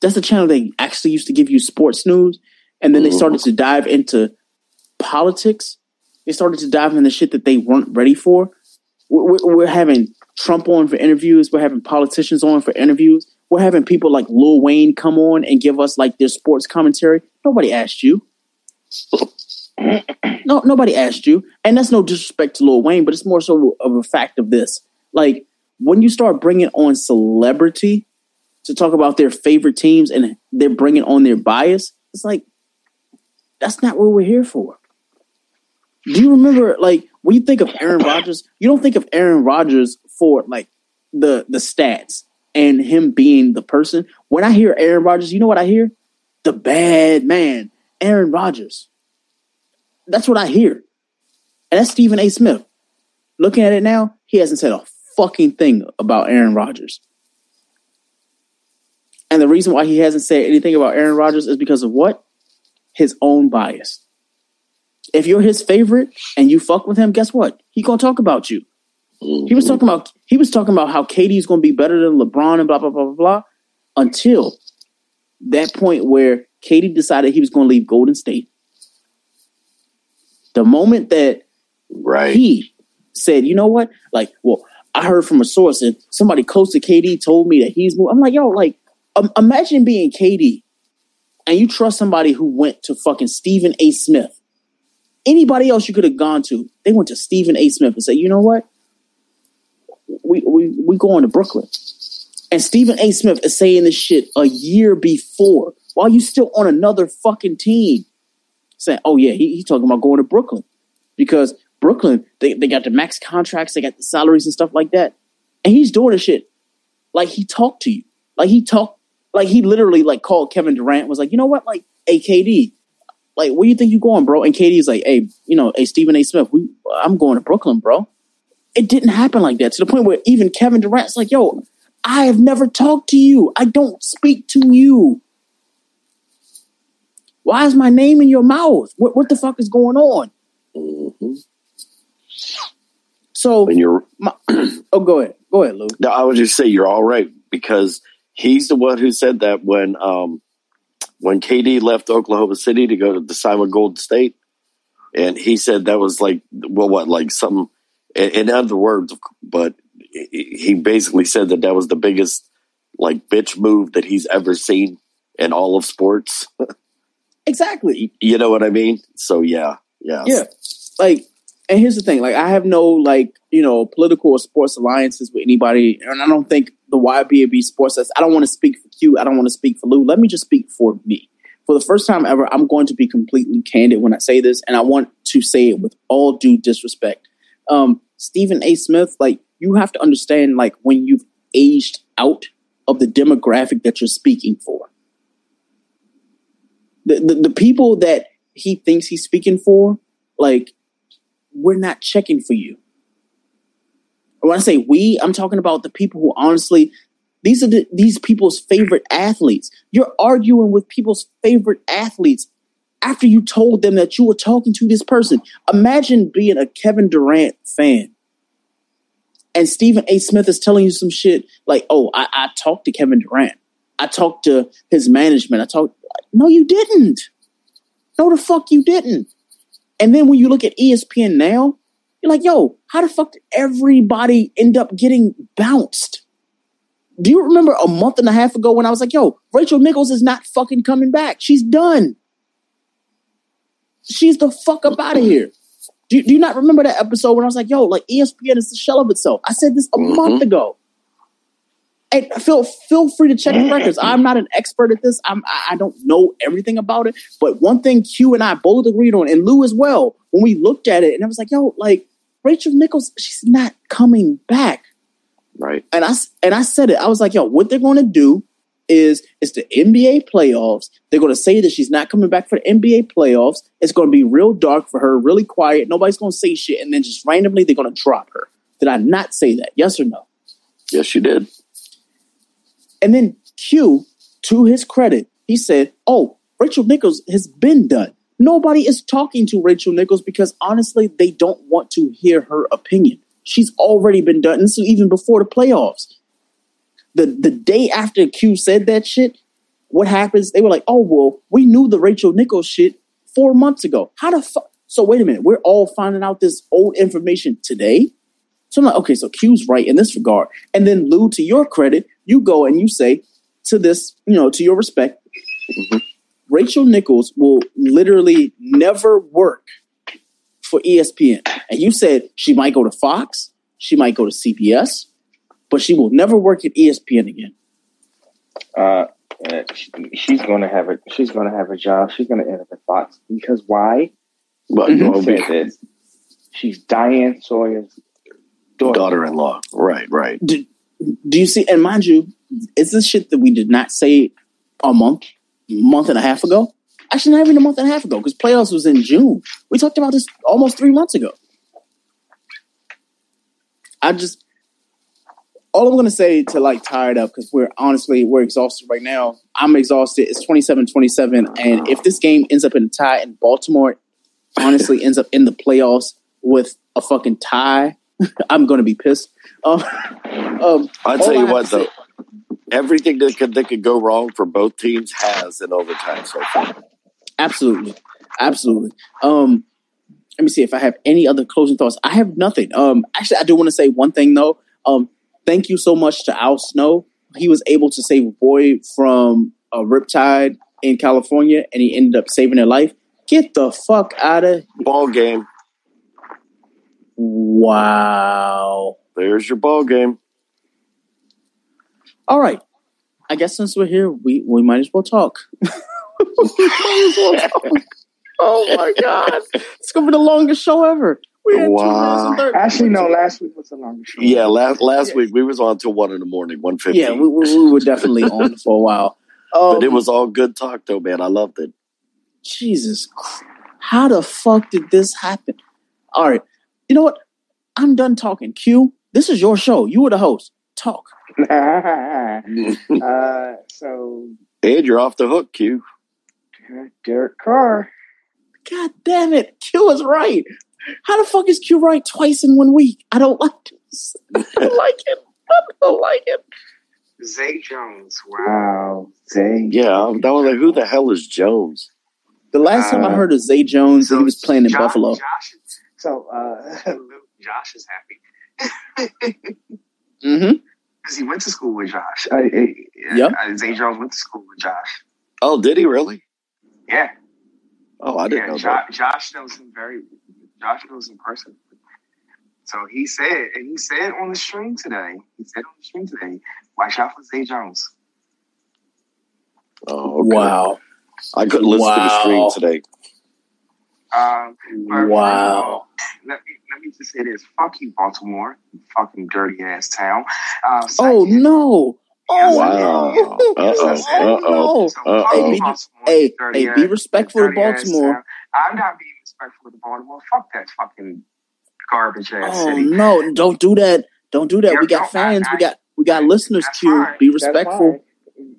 That's the channel that actually used to give you sports news, and then they started to dive into politics. They started to dive into shit that they weren't ready for. We're, we're, we're having Trump on for interviews. We're having politicians on for interviews. We're having people like Lil Wayne come on and give us like their sports commentary. Nobody asked you. no, nobody asked you, and that's no disrespect to Lil Wayne, but it's more so of a fact of this. Like when you start bringing on celebrity to talk about their favorite teams and they're bringing on their bias, it's like that's not what we're here for. Do you remember, like, when you think of Aaron Rodgers, you don't think of Aaron Rodgers for like the the stats and him being the person. When I hear Aaron Rodgers, you know what I hear? The bad man, Aaron Rodgers. That's what I hear, and that's Stephen A. Smith. Looking at it now, he hasn't said a fucking thing about Aaron Rodgers. And the reason why he hasn't said anything about Aaron Rodgers is because of what? His own bias. If you're his favorite and you fuck with him, guess what? He gonna talk about you. He was talking about he was talking about how KD's gonna be better than LeBron and blah blah blah blah blah until that point where KD decided he was gonna leave Golden State. The moment that right. he said, you know what? Like, well, I heard from a source and somebody close to KD told me that he's moving. I'm like, yo, like, um, imagine being KD and you trust somebody who went to fucking Stephen A. Smith. Anybody else you could have gone to, they went to Stephen A. Smith and said, you know what? We we we going to Brooklyn. And Stephen A. Smith is saying this shit a year before while you still on another fucking team. Saying, oh yeah, he, he's talking about going to Brooklyn. Because Brooklyn, they, they got the max contracts, they got the salaries and stuff like that. And he's doing the shit like he talked to you. Like he talked, like he literally like called Kevin Durant, was like, you know what, like, hey KD, like where you think you going, bro? And KD's like, hey, you know, hey Stephen A. Smith, we, I'm going to Brooklyn, bro. It didn't happen like that to the point where even Kevin Durant's like, yo, I have never talked to you. I don't speak to you. Why is my name in your mouth? What, what the fuck is going on? So and you're my, oh, go ahead, go ahead, Lou. No, I would just say you're all right because he's the one who said that when um when KD left Oklahoma City to go to the Simon Golden State, and he said that was like well, what like some in, in other words, but he basically said that that was the biggest like bitch move that he's ever seen in all of sports. Exactly. you know what I mean? So yeah, yeah, Yeah. Like, and here's the thing: like, I have no like you know political or sports alliances with anybody, and I don't think the YBAB sports. I don't want to speak for I don't want to speak for Lou. Let me just speak for me. For the first time ever, I'm going to be completely candid when I say this, and I want to say it with all due disrespect. Um, Stephen A. Smith, like you have to understand, like when you've aged out of the demographic that you're speaking for. The, the, the people that he thinks he's speaking for, like, we're not checking for you. When I say we, I'm talking about the people who honestly, these are the, these people's favorite athletes. You're arguing with people's favorite athletes after you told them that you were talking to this person. Imagine being a Kevin Durant fan and Stephen A. Smith is telling you some shit like, "Oh, I, I talked to Kevin Durant. I talked to his management. I talked." No, you didn't. No, the fuck you didn't. And then when you look at ESPN now, you're like, "Yo, how the fuck did everybody end up getting bounced?" Do you remember a month and a half ago when I was like, "Yo, Rachel Nichols is not fucking coming back. She's done. She's the fuck up out of here." Do you, do you not remember that episode when I was like, yo, like ESPN is the shell of itself? I said this a mm-hmm. month ago. And feel feel free to check the records. I'm not an expert at this. I'm I don't know everything about it. But one thing Q and I both agreed on, and Lou as well, when we looked at it, and I was like, yo, like Rachel Nichols, she's not coming back. Right. And I and I said it. I was like, yo, what they're going to do is it's the NBA playoffs. They're going to say that she's not coming back for the NBA playoffs. It's going to be real dark for her, really quiet. Nobody's going to say shit, and then just randomly they're going to drop her. Did I not say that? Yes or no? Yes, you did. And then Q, to his credit, he said, "Oh, Rachel Nichols has been done. Nobody is talking to Rachel Nichols because honestly, they don't want to hear her opinion. She's already been done. This is even before the playoffs. The the day after Q said that shit, what happens? They were like, "Oh well, we knew the Rachel Nichols shit four months ago. How the fuck?" So wait a minute, we're all finding out this old information today. So I'm like, okay, so Q's right in this regard. And then Lou, to your credit, you go and you say to this, you know, to your respect, mm-hmm. Rachel Nichols will literally never work for ESPN. And you said she might go to Fox, she might go to CBS, but she will never work at ESPN again. Uh, she's going to have a she's going to have a job. She's going to end up at Fox because why? But Who well, said this? She's Diane Sawyer's daughter. daughter-in-law. Right, right. Do, do you see? And mind you, is this shit that we did not say a month, month and a half ago? Actually, not even a month and a half ago, because playoffs was in June. We talked about this almost three months ago. I just, all I'm going to say to like tie it up, because we're honestly, we're exhausted right now. I'm exhausted. It's 27 27. And if this game ends up in a tie and Baltimore honestly ends up in the playoffs with a fucking tie, I'm going to be pissed. Um, um, I'll tell you what, to say- though, everything that could that could go wrong for both teams has in overtime so far. Absolutely. Absolutely. Um, let me see if I have any other closing thoughts. I have nothing. Um, actually, I do want to say one thing though. Um, thank you so much to Al Snow. He was able to save a boy from a riptide in California, and he ended up saving their life. Get the fuck out of ball game. Wow. There's your ball game. All right. I guess since we're here, we we might as well talk. we might as well talk. Oh my god, it's gonna be the longest show ever. We had two minutes and thirty. Actually, no. Last week was the longest show. Yeah, last last week we was on till one in the morning, one fifty. Yeah, we, we, we were definitely on for a while. Um, but it was all good talk though, man. I loved it. Jesus, Christ. how the fuck did this happen? All right, you know what? I'm done talking. Q, this is your show. You were the host. Talk. uh, so And you're off the hook, Q. Derek Carr. God damn it, Q is right. How the fuck is Q right twice in one week? I don't like this. I don't like it. I don't like it. Zay Jones. Wow. Zay. Yeah, I was like, who the hell is Jones? The last time I Uh, heard of Zay Jones, he was playing in Josh- Buffalo. Josh, so uh, Josh is happy Mm-hmm. because he went to school with Josh. Uh, uh, Yep. uh, Zay Jones went to school with Josh. Oh, did he really? Yeah. Oh, I didn't yeah, know Jo- that. Josh knows him very. Josh knows him personally. So he said, and he said on the stream today. He said on the stream today, "Watch out for Zay Jones." Oh, okay. Wow. I couldn't listen to the stream today. Um, Wow. Let me let me just say this: Fuck you, Baltimore, you fucking dirty ass town. Uh, Oh no. Oh Wow. no. Uh-oh. Uh-oh. Uh-oh. Hey, be, hey, be respectful to Baltimore. I'm not being respectful to Baltimore. Fuck that fucking garbage ass Oh city. no, don't do that. Don't do that. Yeah, we got no, I- fans. we got we got listeners, That's Q. fine. Be That's respectful. fine.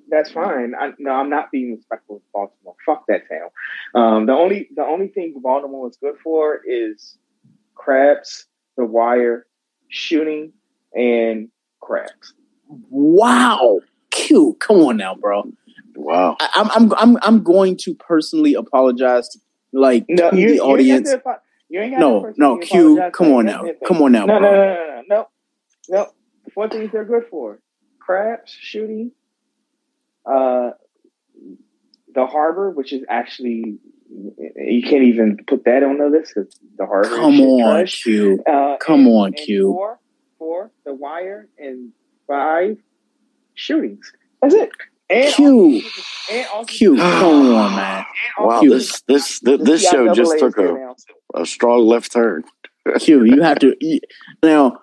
That's fine. I, no, I'm not being respectful to Baltimore. Fuck that town. Um, the only the only thing Baltimore is good for is crabs, the wire, shooting, and crabs. Wow. Q, come on now, bro. Wow. I, I'm I'm I'm I'm going to personally apologize to like No, to you, the audience. To, apo- you ain't got No, no, Q, come on now. Come on now, No, bro. no, no, no, no, no, no. What things they're good for? Crabs, shooting, uh, the harbor, which is actually you can't even put that on the list because the harbor. Come on, trash. Q. Uh, Come and- on, and Q. Four, four, the wire, and five shootings. That's it. And Q. also, and also Q, come on, oh, man. Wow, Q. this this this, this The show just took a, a strong left turn. Q, you have to you- now.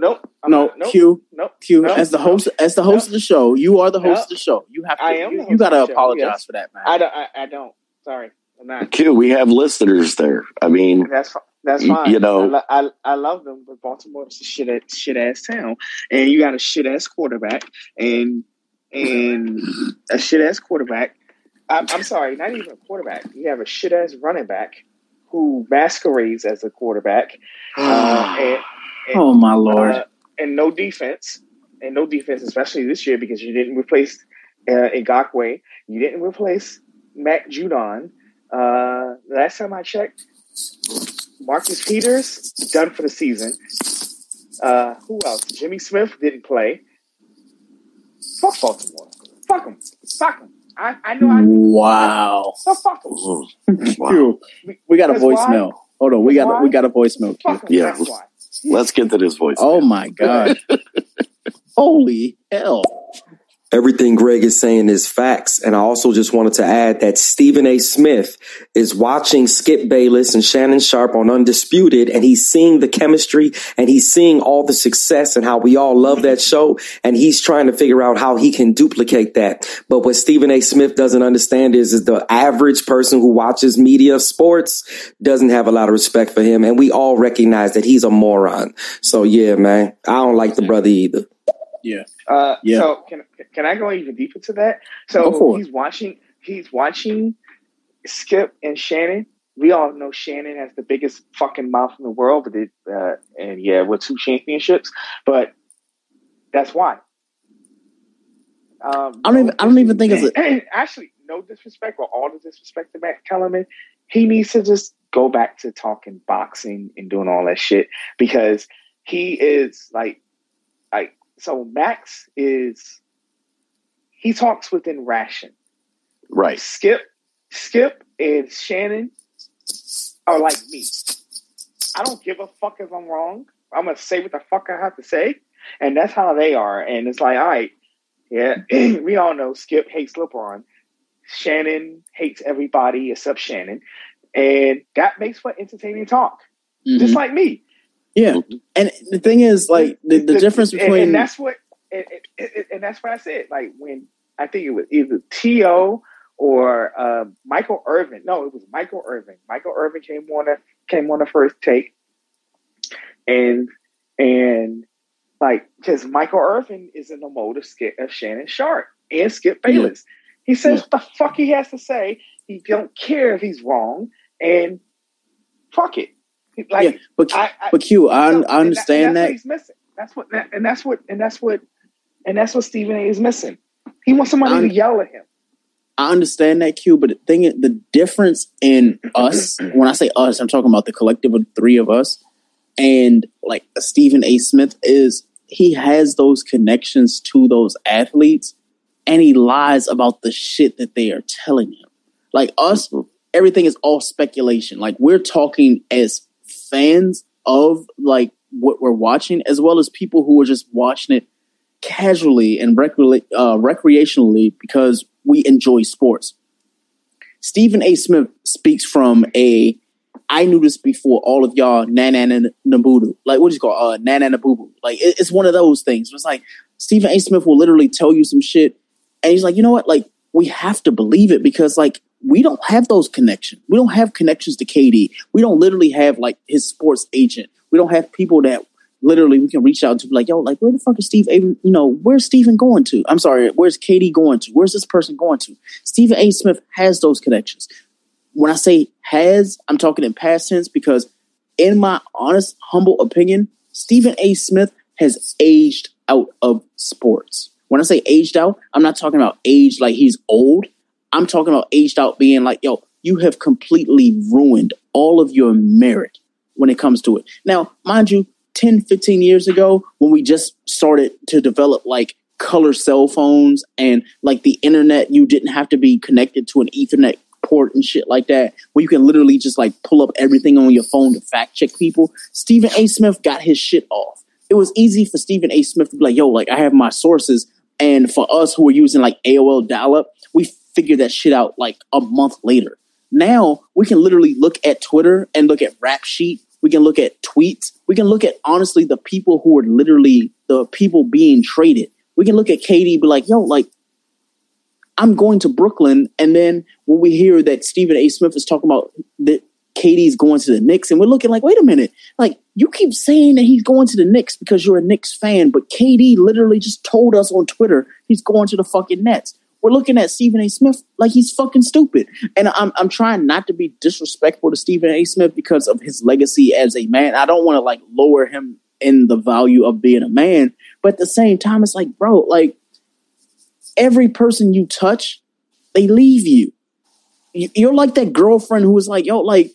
Nope. I'm No, nope. Q. Nope. Q, Nope. as the host, as the host of the show, you are the host of the show. You have to. I am. You, the you got to of the show, apologize yes. for that, man. I don't. I, I don't. Sorry, I'm not. Q, we have listeners there. I mean, That's that's fine. you know- I, I, I love them, but Baltimore's a shit ass, shit ass town, and you got a shit ass quarterback, and and a shit ass quarterback. I'm, I'm sorry, not even a quarterback. You have a shit ass running back who masquerades as a quarterback, uh, and, and oh my lord. uh, and no defense, and no defense, especially this year because you didn't replace uh, Ngakoue, you didn't replace Matt Judon. Uh, last time I checked, Marcus Peters done for the season. Uh, who else? Jimmy Smith didn't play. Fuck Baltimore. Fuck them. Fuck them. I, I know I Wow. so fuck them. Q, we got a That's why- voicemail. Hold on, we got a, we got a voicemail. Q. Yeah. that's why. Let's get to this voice. Oh my god. Holy hell. Everything Greg is saying is facts. And I also just wanted to add that Stephen A. Smith is watching Skip Bayless and Shannon Sharpe on Undisputed, and he's seeing the chemistry and he's seeing all the success and how we all love that show. And he's trying to figure out how he can duplicate that. But what Stephen A. Smith doesn't understand is, is the average person who watches media sports doesn't have a lot of respect for him. And we all recognize that he's a moron. So yeah, man, I don't like the brother either. Yeah. Uh, Yeah. So can can I go even deeper to that? So he's watching. He's watching Skip and Shannon. We all know Shannon has the biggest fucking mouth in the world, but it, uh, and yeah, with two championships. But that's why. Um, I don't even I don't even think it's a actually, no disrespect, or all the disrespect to Matt Kellerman, he needs to just go back to talking boxing and doing all that shit because he is like, like so. Max is he talks within ration. Right. Skip, Skip, and Shannon are like me. I don't give a fuck if I'm wrong. I'm gonna say what the fuck I have to say, and that's how they are. And it's like, all right, yeah, we all know Skip hates LeBron. Shannon hates everybody except Shannon, and that makes for entertaining talk. Just Mhm. like me. Yeah. And the thing is, like the, the difference between and, that's what and, and, and- and that's what I said. Like when I think it was either T.O. or uh, Michael Irvin. No, it was Michael Irvin. Michael Irvin came on the came on the first take, and and like because Michael Irvin is in the mode of, Skip, of Shannon Sharpe and Skip Bayless. He says what the fuck he has to say. He don't care if he's wrong, and fuck it. Like, yeah, but I, I, but Q, I, no, I understand and that. that, what he's missing. That's what, that, and that's what, and that's what, and that's what Stephen A. is missing. He wants somebody I'm- to yell at him. I understand that, Q, but the thing, is- the difference in us, when I say us, I'm talking about the collective of three of us, and like Stephen A. Smith is he has those connections to those athletes, and he lies about the shit that they are telling him. Like us, mm-hmm. everything is all speculation. Like we're talking as fans of like what we're watching, as well as people who are just watching it casually and uh, recreationally because we enjoy sports. Stephen A. Smith speaks from a I knew this before all of y'all nana and nabudu. Like what is it called? Uh nana nabubu. Like it- it's one of those things. It's like Stephen A. Smith will literally tell you some shit and he's like, you know what? Like we have to believe it because like we don't have those connections. We don't have connections to KD. We don't literally have like his sports agent. We don't have people that literally we can reach out to like, yo, like where the fuck is Steve? You know, where's Stephen going to? I'm sorry, where's KD going to? Where's this person going to? Stephen A. Smith has those connections. When I say has, I'm talking in past tense because in my honest, humble opinion, Stephen A. Smith has aged out of sports. When I say aged out, I'm not talking about age like he's old. I'm talking about aged out being like, yo, you have completely ruined all of your merit when it comes to it. Now, mind you, 10, 15 years ago, when we just started to develop like color cell phones and like the internet, you didn't have to be connected to an Ethernet port and shit like that, where you can literally just like pull up everything on your phone to fact check people. Stephen A. Smith got his shit off. It was easy for Stephen A. Smith to be like, yo, like I have my sources. And for us who were using like AOL dial up, we figured that shit out like a month later. Now we can literally look at Twitter and look at Rap Sheet. We can look at tweets. We can look at honestly the people who are literally the people being traded. We can look at KD, be like, yo, like I'm going to Brooklyn, and then when we hear that Stephen A. Smith is talking about that KD's going to the Knicks, and we're looking like, wait a minute, like you keep saying that he's going to the Knicks because you're a Knicks fan, but KD literally just told us on Twitter he's going to the fucking Nets. We're looking at Stephen A. Smith like he's fucking stupid, and I'm I'm trying not to be disrespectful to Stephen A. Smith because of his legacy as a man. I don't want to like lower him in the value of being a man, but at the same time, it's like, bro, like every person you touch, they leave you. You- You're like that girlfriend who was like, yo, like,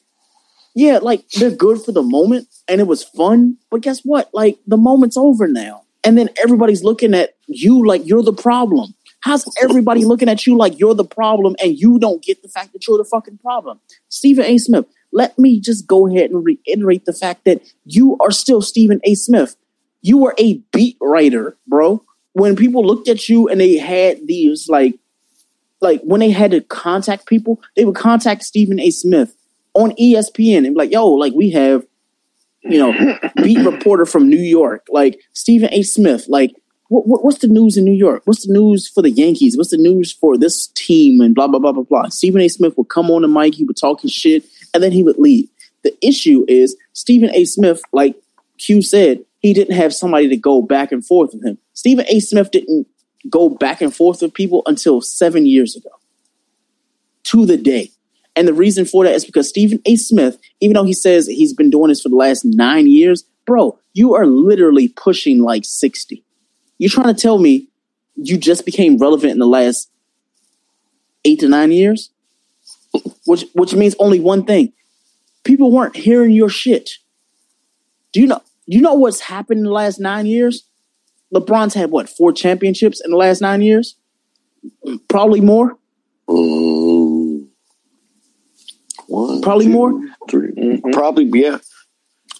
yeah, like they're good for the moment and it was fun, but guess what? Like the moment's over now. And then everybody's looking at you like you're the problem. How's everybody looking at you like you're the problem and you don't get the fact that you're the fucking problem? Stephen A. Smith, let me just go ahead and reiterate the fact that you are still Stephen A. Smith. You were a beat writer, bro. When people looked at you and they had these like like when they had to contact people, they would contact Stephen A. Smith on ESPN and be like, yo, like we have, you know, beat reporter from New York, like Stephen A. Smith, like what, what, what's the news in New York? What's the news for the Yankees? What's the news for this team? And blah blah blah blah blah. Stephen A. Smith would come on the mic, he would talk his shit, and then he would leave. The issue is Stephen A. Smith, like Q said, he didn't have somebody to go back and forth with him. Stephen A. Smith didn't go back and forth with people until seven years ago, to the day. And the reason for that is because Stephen A. Smith, even though he says he's been doing this for the last nine years, bro, you are literally pushing like 60. You're trying to tell me you just became relevant in the last eight to nine years? Which which means only one thing. People weren't hearing your shit. Do you know do you know what's happened in the last nine years? LeBron's had what, four championships in the last nine years? Probably more. One, Probably two, more. three. Mm-hmm. Probably, yeah.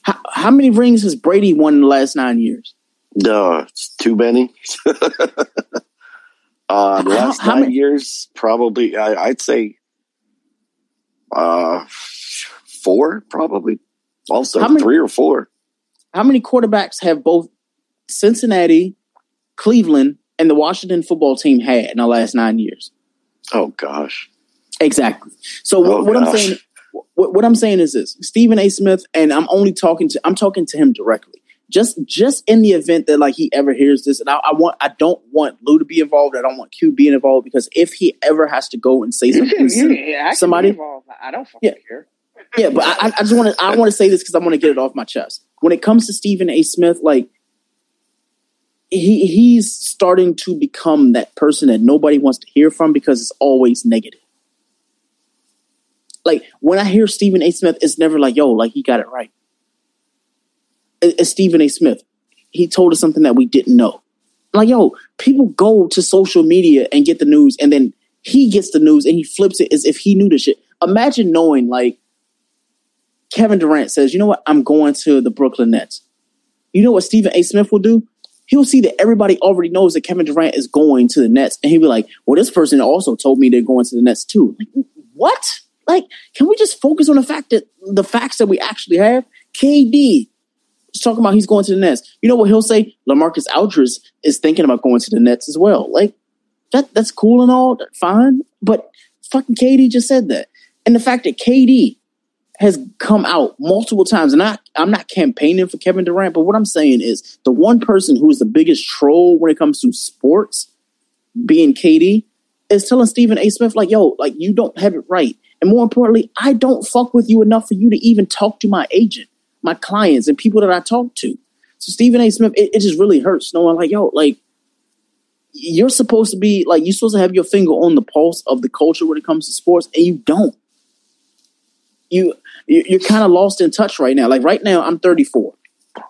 How, how many rings has Brady won in the last nine years? No, it's too many. uh, the How- last how nine many- years, probably, I, I'd say uh, four, probably. Also, many- three or four. How many quarterbacks have both Cincinnati, Cleveland, and the Washington football team had in the last nine years? Oh, gosh. Exactly. So what, Oh, what I'm saying, what, what I'm saying is this: Stephen A. Smith, and I'm only talking to, I'm talking to him directly. Just, just in the event that like he ever hears this, and I, I want, I don't want Lou to be involved. I don't want Q being involved because if he ever has to go and say something to You- some- I somebody, involved. I don't fucking Yeah. care. yeah, but I, I just want to I want to say this because I want to get it off my chest. When it comes to Stephen A. Smith, like he he's starting to become that person that nobody wants to hear from because it's always negative. Like when I hear Stephen A. Smith, it's never like, yo, like he got it right. Stephen A. Smith. He told us something that we didn't know. Like, yo, people go to social media and get the news, and then he gets the news and he flips it as if he knew the shit. Imagine knowing like Kevin Durant says, you know what, I'm going to the Brooklyn Nets. You know what Stephen A. Smith will do? He'll see that everybody already knows that Kevin Durant is going to the Nets, and he'll be like, "Well, this person also told me they're going to the Nets too." Like, what? Like, can we just focus on the fact that the facts that we actually have? KD talking about he's going to the Nets. You know what he'll say? LaMarcus Aldridge is thinking about going to the Nets as well. Like, that that's cool and all, fine, but fucking KD just said that, and the fact that KD has come out multiple times, and I, I'm not campaigning for Kevin Durant, but what I'm saying is the one person who is the biggest troll when it comes to sports, being KD, is telling Stephen A. Smith, like, yo, like, you don't have it right. And more importantly, I don't fuck with you enough for you to even talk to my agent, my clients, and people that I talk to. So Stephen A. Smith, it, it just really hurts knowing, like, yo, like, you're supposed to be, like, you're supposed to have your finger on the pulse of the culture when it comes to sports, and you don't you you- you're kind of lost in touch right now. Like right now, I'm 34.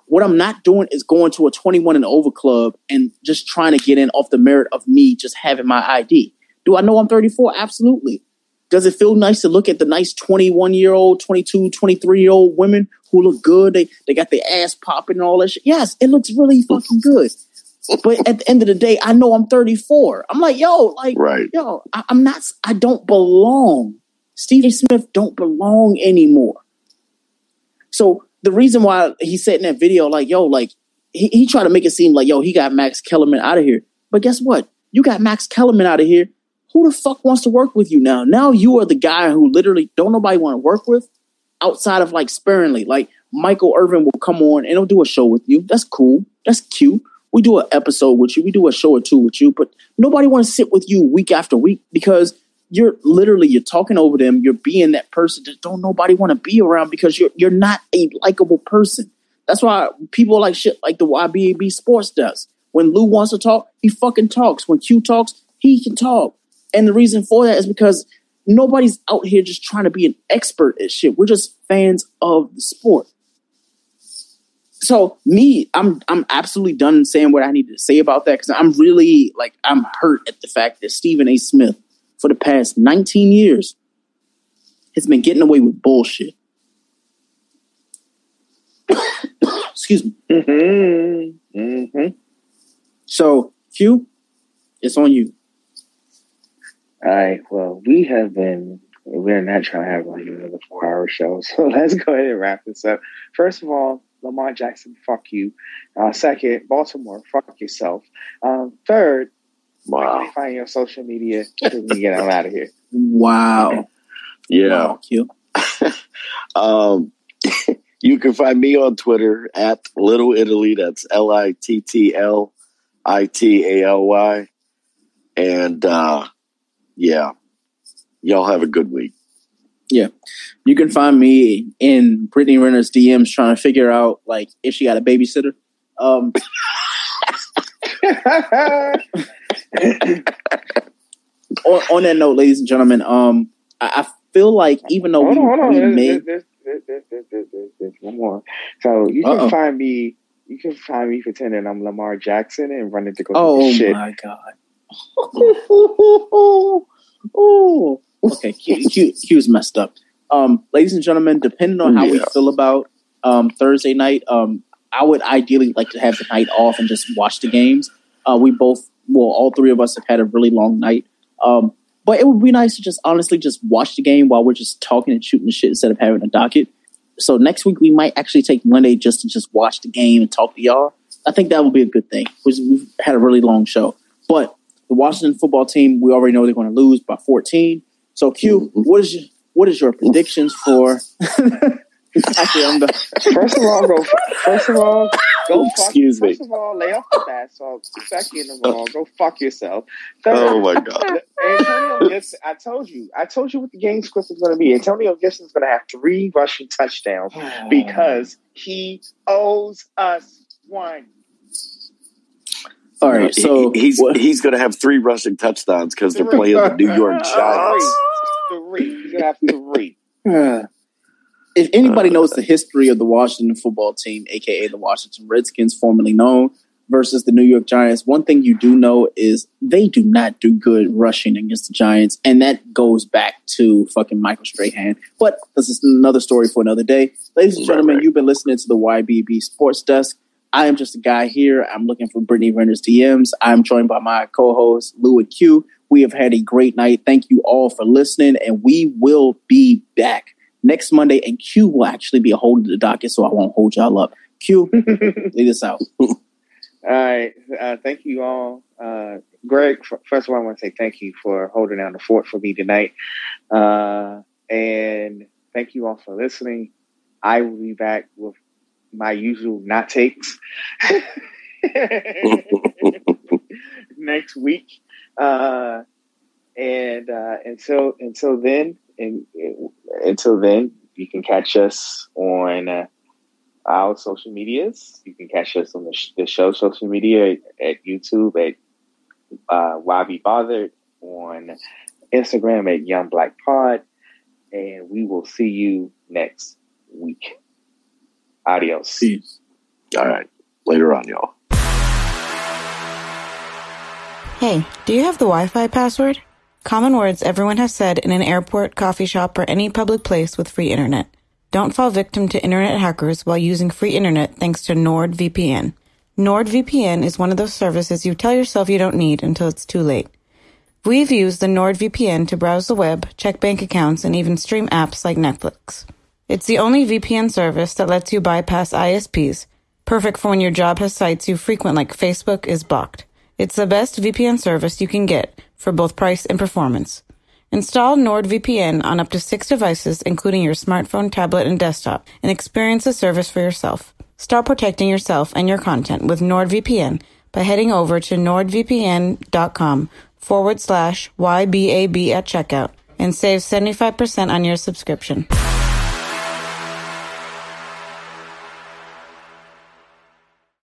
What I'm not doing is going to a 21 and over club and just trying to get in off the merit of me just having my ID. Do I know I'm 34? Absolutely. Does it feel nice to look at the nice 21 year old, 22, 23 year old women who look good? They they got their ass popping and all that shit. Yes, it looks really fucking good. But at the end of the day, I know I'm 34. I'm like, yo, like, Right. yo, I, I'm not, I don't belong. Stephen Smith don't belong anymore. So the reason why he said in that video, like, yo, like, he, he tried to make it seem like, yo, he got Max Kellerman out of here. But guess what? You got Max Kellerman out of here. Who the fuck wants to work with you now? Now you are the guy who literally don't nobody want to work with outside of like sparingly. Like Michael Irvin will come on and he'll do a show with you. That's cool. That's cute. We do an episode with you. We do a show or two with you, but nobody want to sit with you week after week because you're literally you're talking over them. You're being that person that don't nobody want to be around because you're you're not a likable person. That's why people like shit like the YBB Sports does. When Lou wants to talk, he fucking talks. When Q talks, he can talk. And the reason for that is because nobody's out here just trying to be an expert at shit. We're just fans of the sport. So me, I'm I'm absolutely done saying what I need to say about that because I'm really like I'm hurt at the fact that Stephen A. Smith, for the past 19 years, has been getting away with bullshit. Excuse me. Mm-hmm. Mm-hmm. So Q, it's on you. All right. Well, we have been. We're not trying to have like another four-hour show, so let's go ahead and wrap this up. First of all, Lamar Jackson, fuck you. Uh, second, Baltimore, fuck yourself. Um, third, where can find you on social media? so we get out of here. Wow. Yeah. Wow, Q. Um, you can find me on Twitter at Little Italy. That's L I T T L I T A L Y. And uh, yeah, y'all have a good week. Yeah. You can find me in Brittany Renner's DMs trying to figure out like if she got a babysitter. Um on, on that note, ladies and gentlemen, um I, I feel like even though hold we, on, hold on. we There's, made there's, one more. So you can Uh-oh. find me. You can find me pretending I'm Lamar Jackson and running to go Oh shit. my god. Okay. Q, Q, Q's messed up. Um, ladies and gentlemen, depending on how we feel about um, Thursday night, um, I would ideally like to have the night off and just watch the games. Uh, we both, well, all three of us have had a really long night. Um, but it would be nice to just honestly just watch the game while we're just talking and shooting the shit instead of having a docket. So next week we might actually take Monday just to just watch the game and talk to y'all. I think that would be a good thing. because We've had a really long show, but the Washington football team we already know they're going to lose by 14. So Q, mm-hmm. what is your what is your predictions for? actually, I'm the First of all, go. First of all, Go fuck, Excuse me. First of all, lay off the bath salt. Second of all, go fuck yourself. Oh my god. Antonio Gibson, I told you, I told you what the game script is going to be. Antonio Gibson's going to have three rushing touchdowns oh. because he owes us one. All right, He- so he's he's going to have three rushing touchdowns because they're playing the New York Giants. Three. He's going to have three. if anybody uh, knows the history of the Washington football team, aka the Washington Redskins, formerly known, versus the New York Giants, one thing you do know is they do not do good rushing against the Giants, and that goes back to fucking Michael Strahan. But this is another story for another day. Ladies and gentlemen, you've been listening to the YBB Sports Desk. I am just a guy here. I'm looking for Brittany Renner's DMs. I'm joined by my co-host Lou and Q. We have had a great night. Thank you all for listening, and we will be back next Monday. And Q will actually be a hold of the docket, so I won't hold y'all up. Q, lead us out. All right. Uh, thank you all. Uh, Greg, first of all, I want to say thank you for holding down the fort for me tonight. Uh, and thank you all for listening. I will be back with my usual not takes next week. Uh, and uh, until until then, and, and until then, you can catch us on uh, our social medias. You can catch us on the, sh- the show social media at YouTube at uh, Why Be Bothered, on Instagram at Young Black Pod, and we will see you next week. Adios. All right. Later on, y'all. Hey, do you have the Wi Fi password? Common words everyone has said in an airport, coffee shop, or any public place with free internet. Don't fall victim to internet hackers while using free internet thanks to NordVPN. NordVPN is one of those services you tell yourself you don't need until it's too late. We've used the NordVPN to browse the web, check bank accounts, and even stream apps like Netflix. It's the only VPN service that lets you bypass ISPs, perfect for when your job has sites you frequent like Facebook is blocked. It's the best VPN service you can get for both price and performance. Install NordVPN on up to six devices, including your smartphone, tablet, and desktop, and experience the service for yourself. Start protecting yourself and your content with NordVPN by heading over to nordvpn.com forward slash YBAB at checkout and save 75% on your subscription.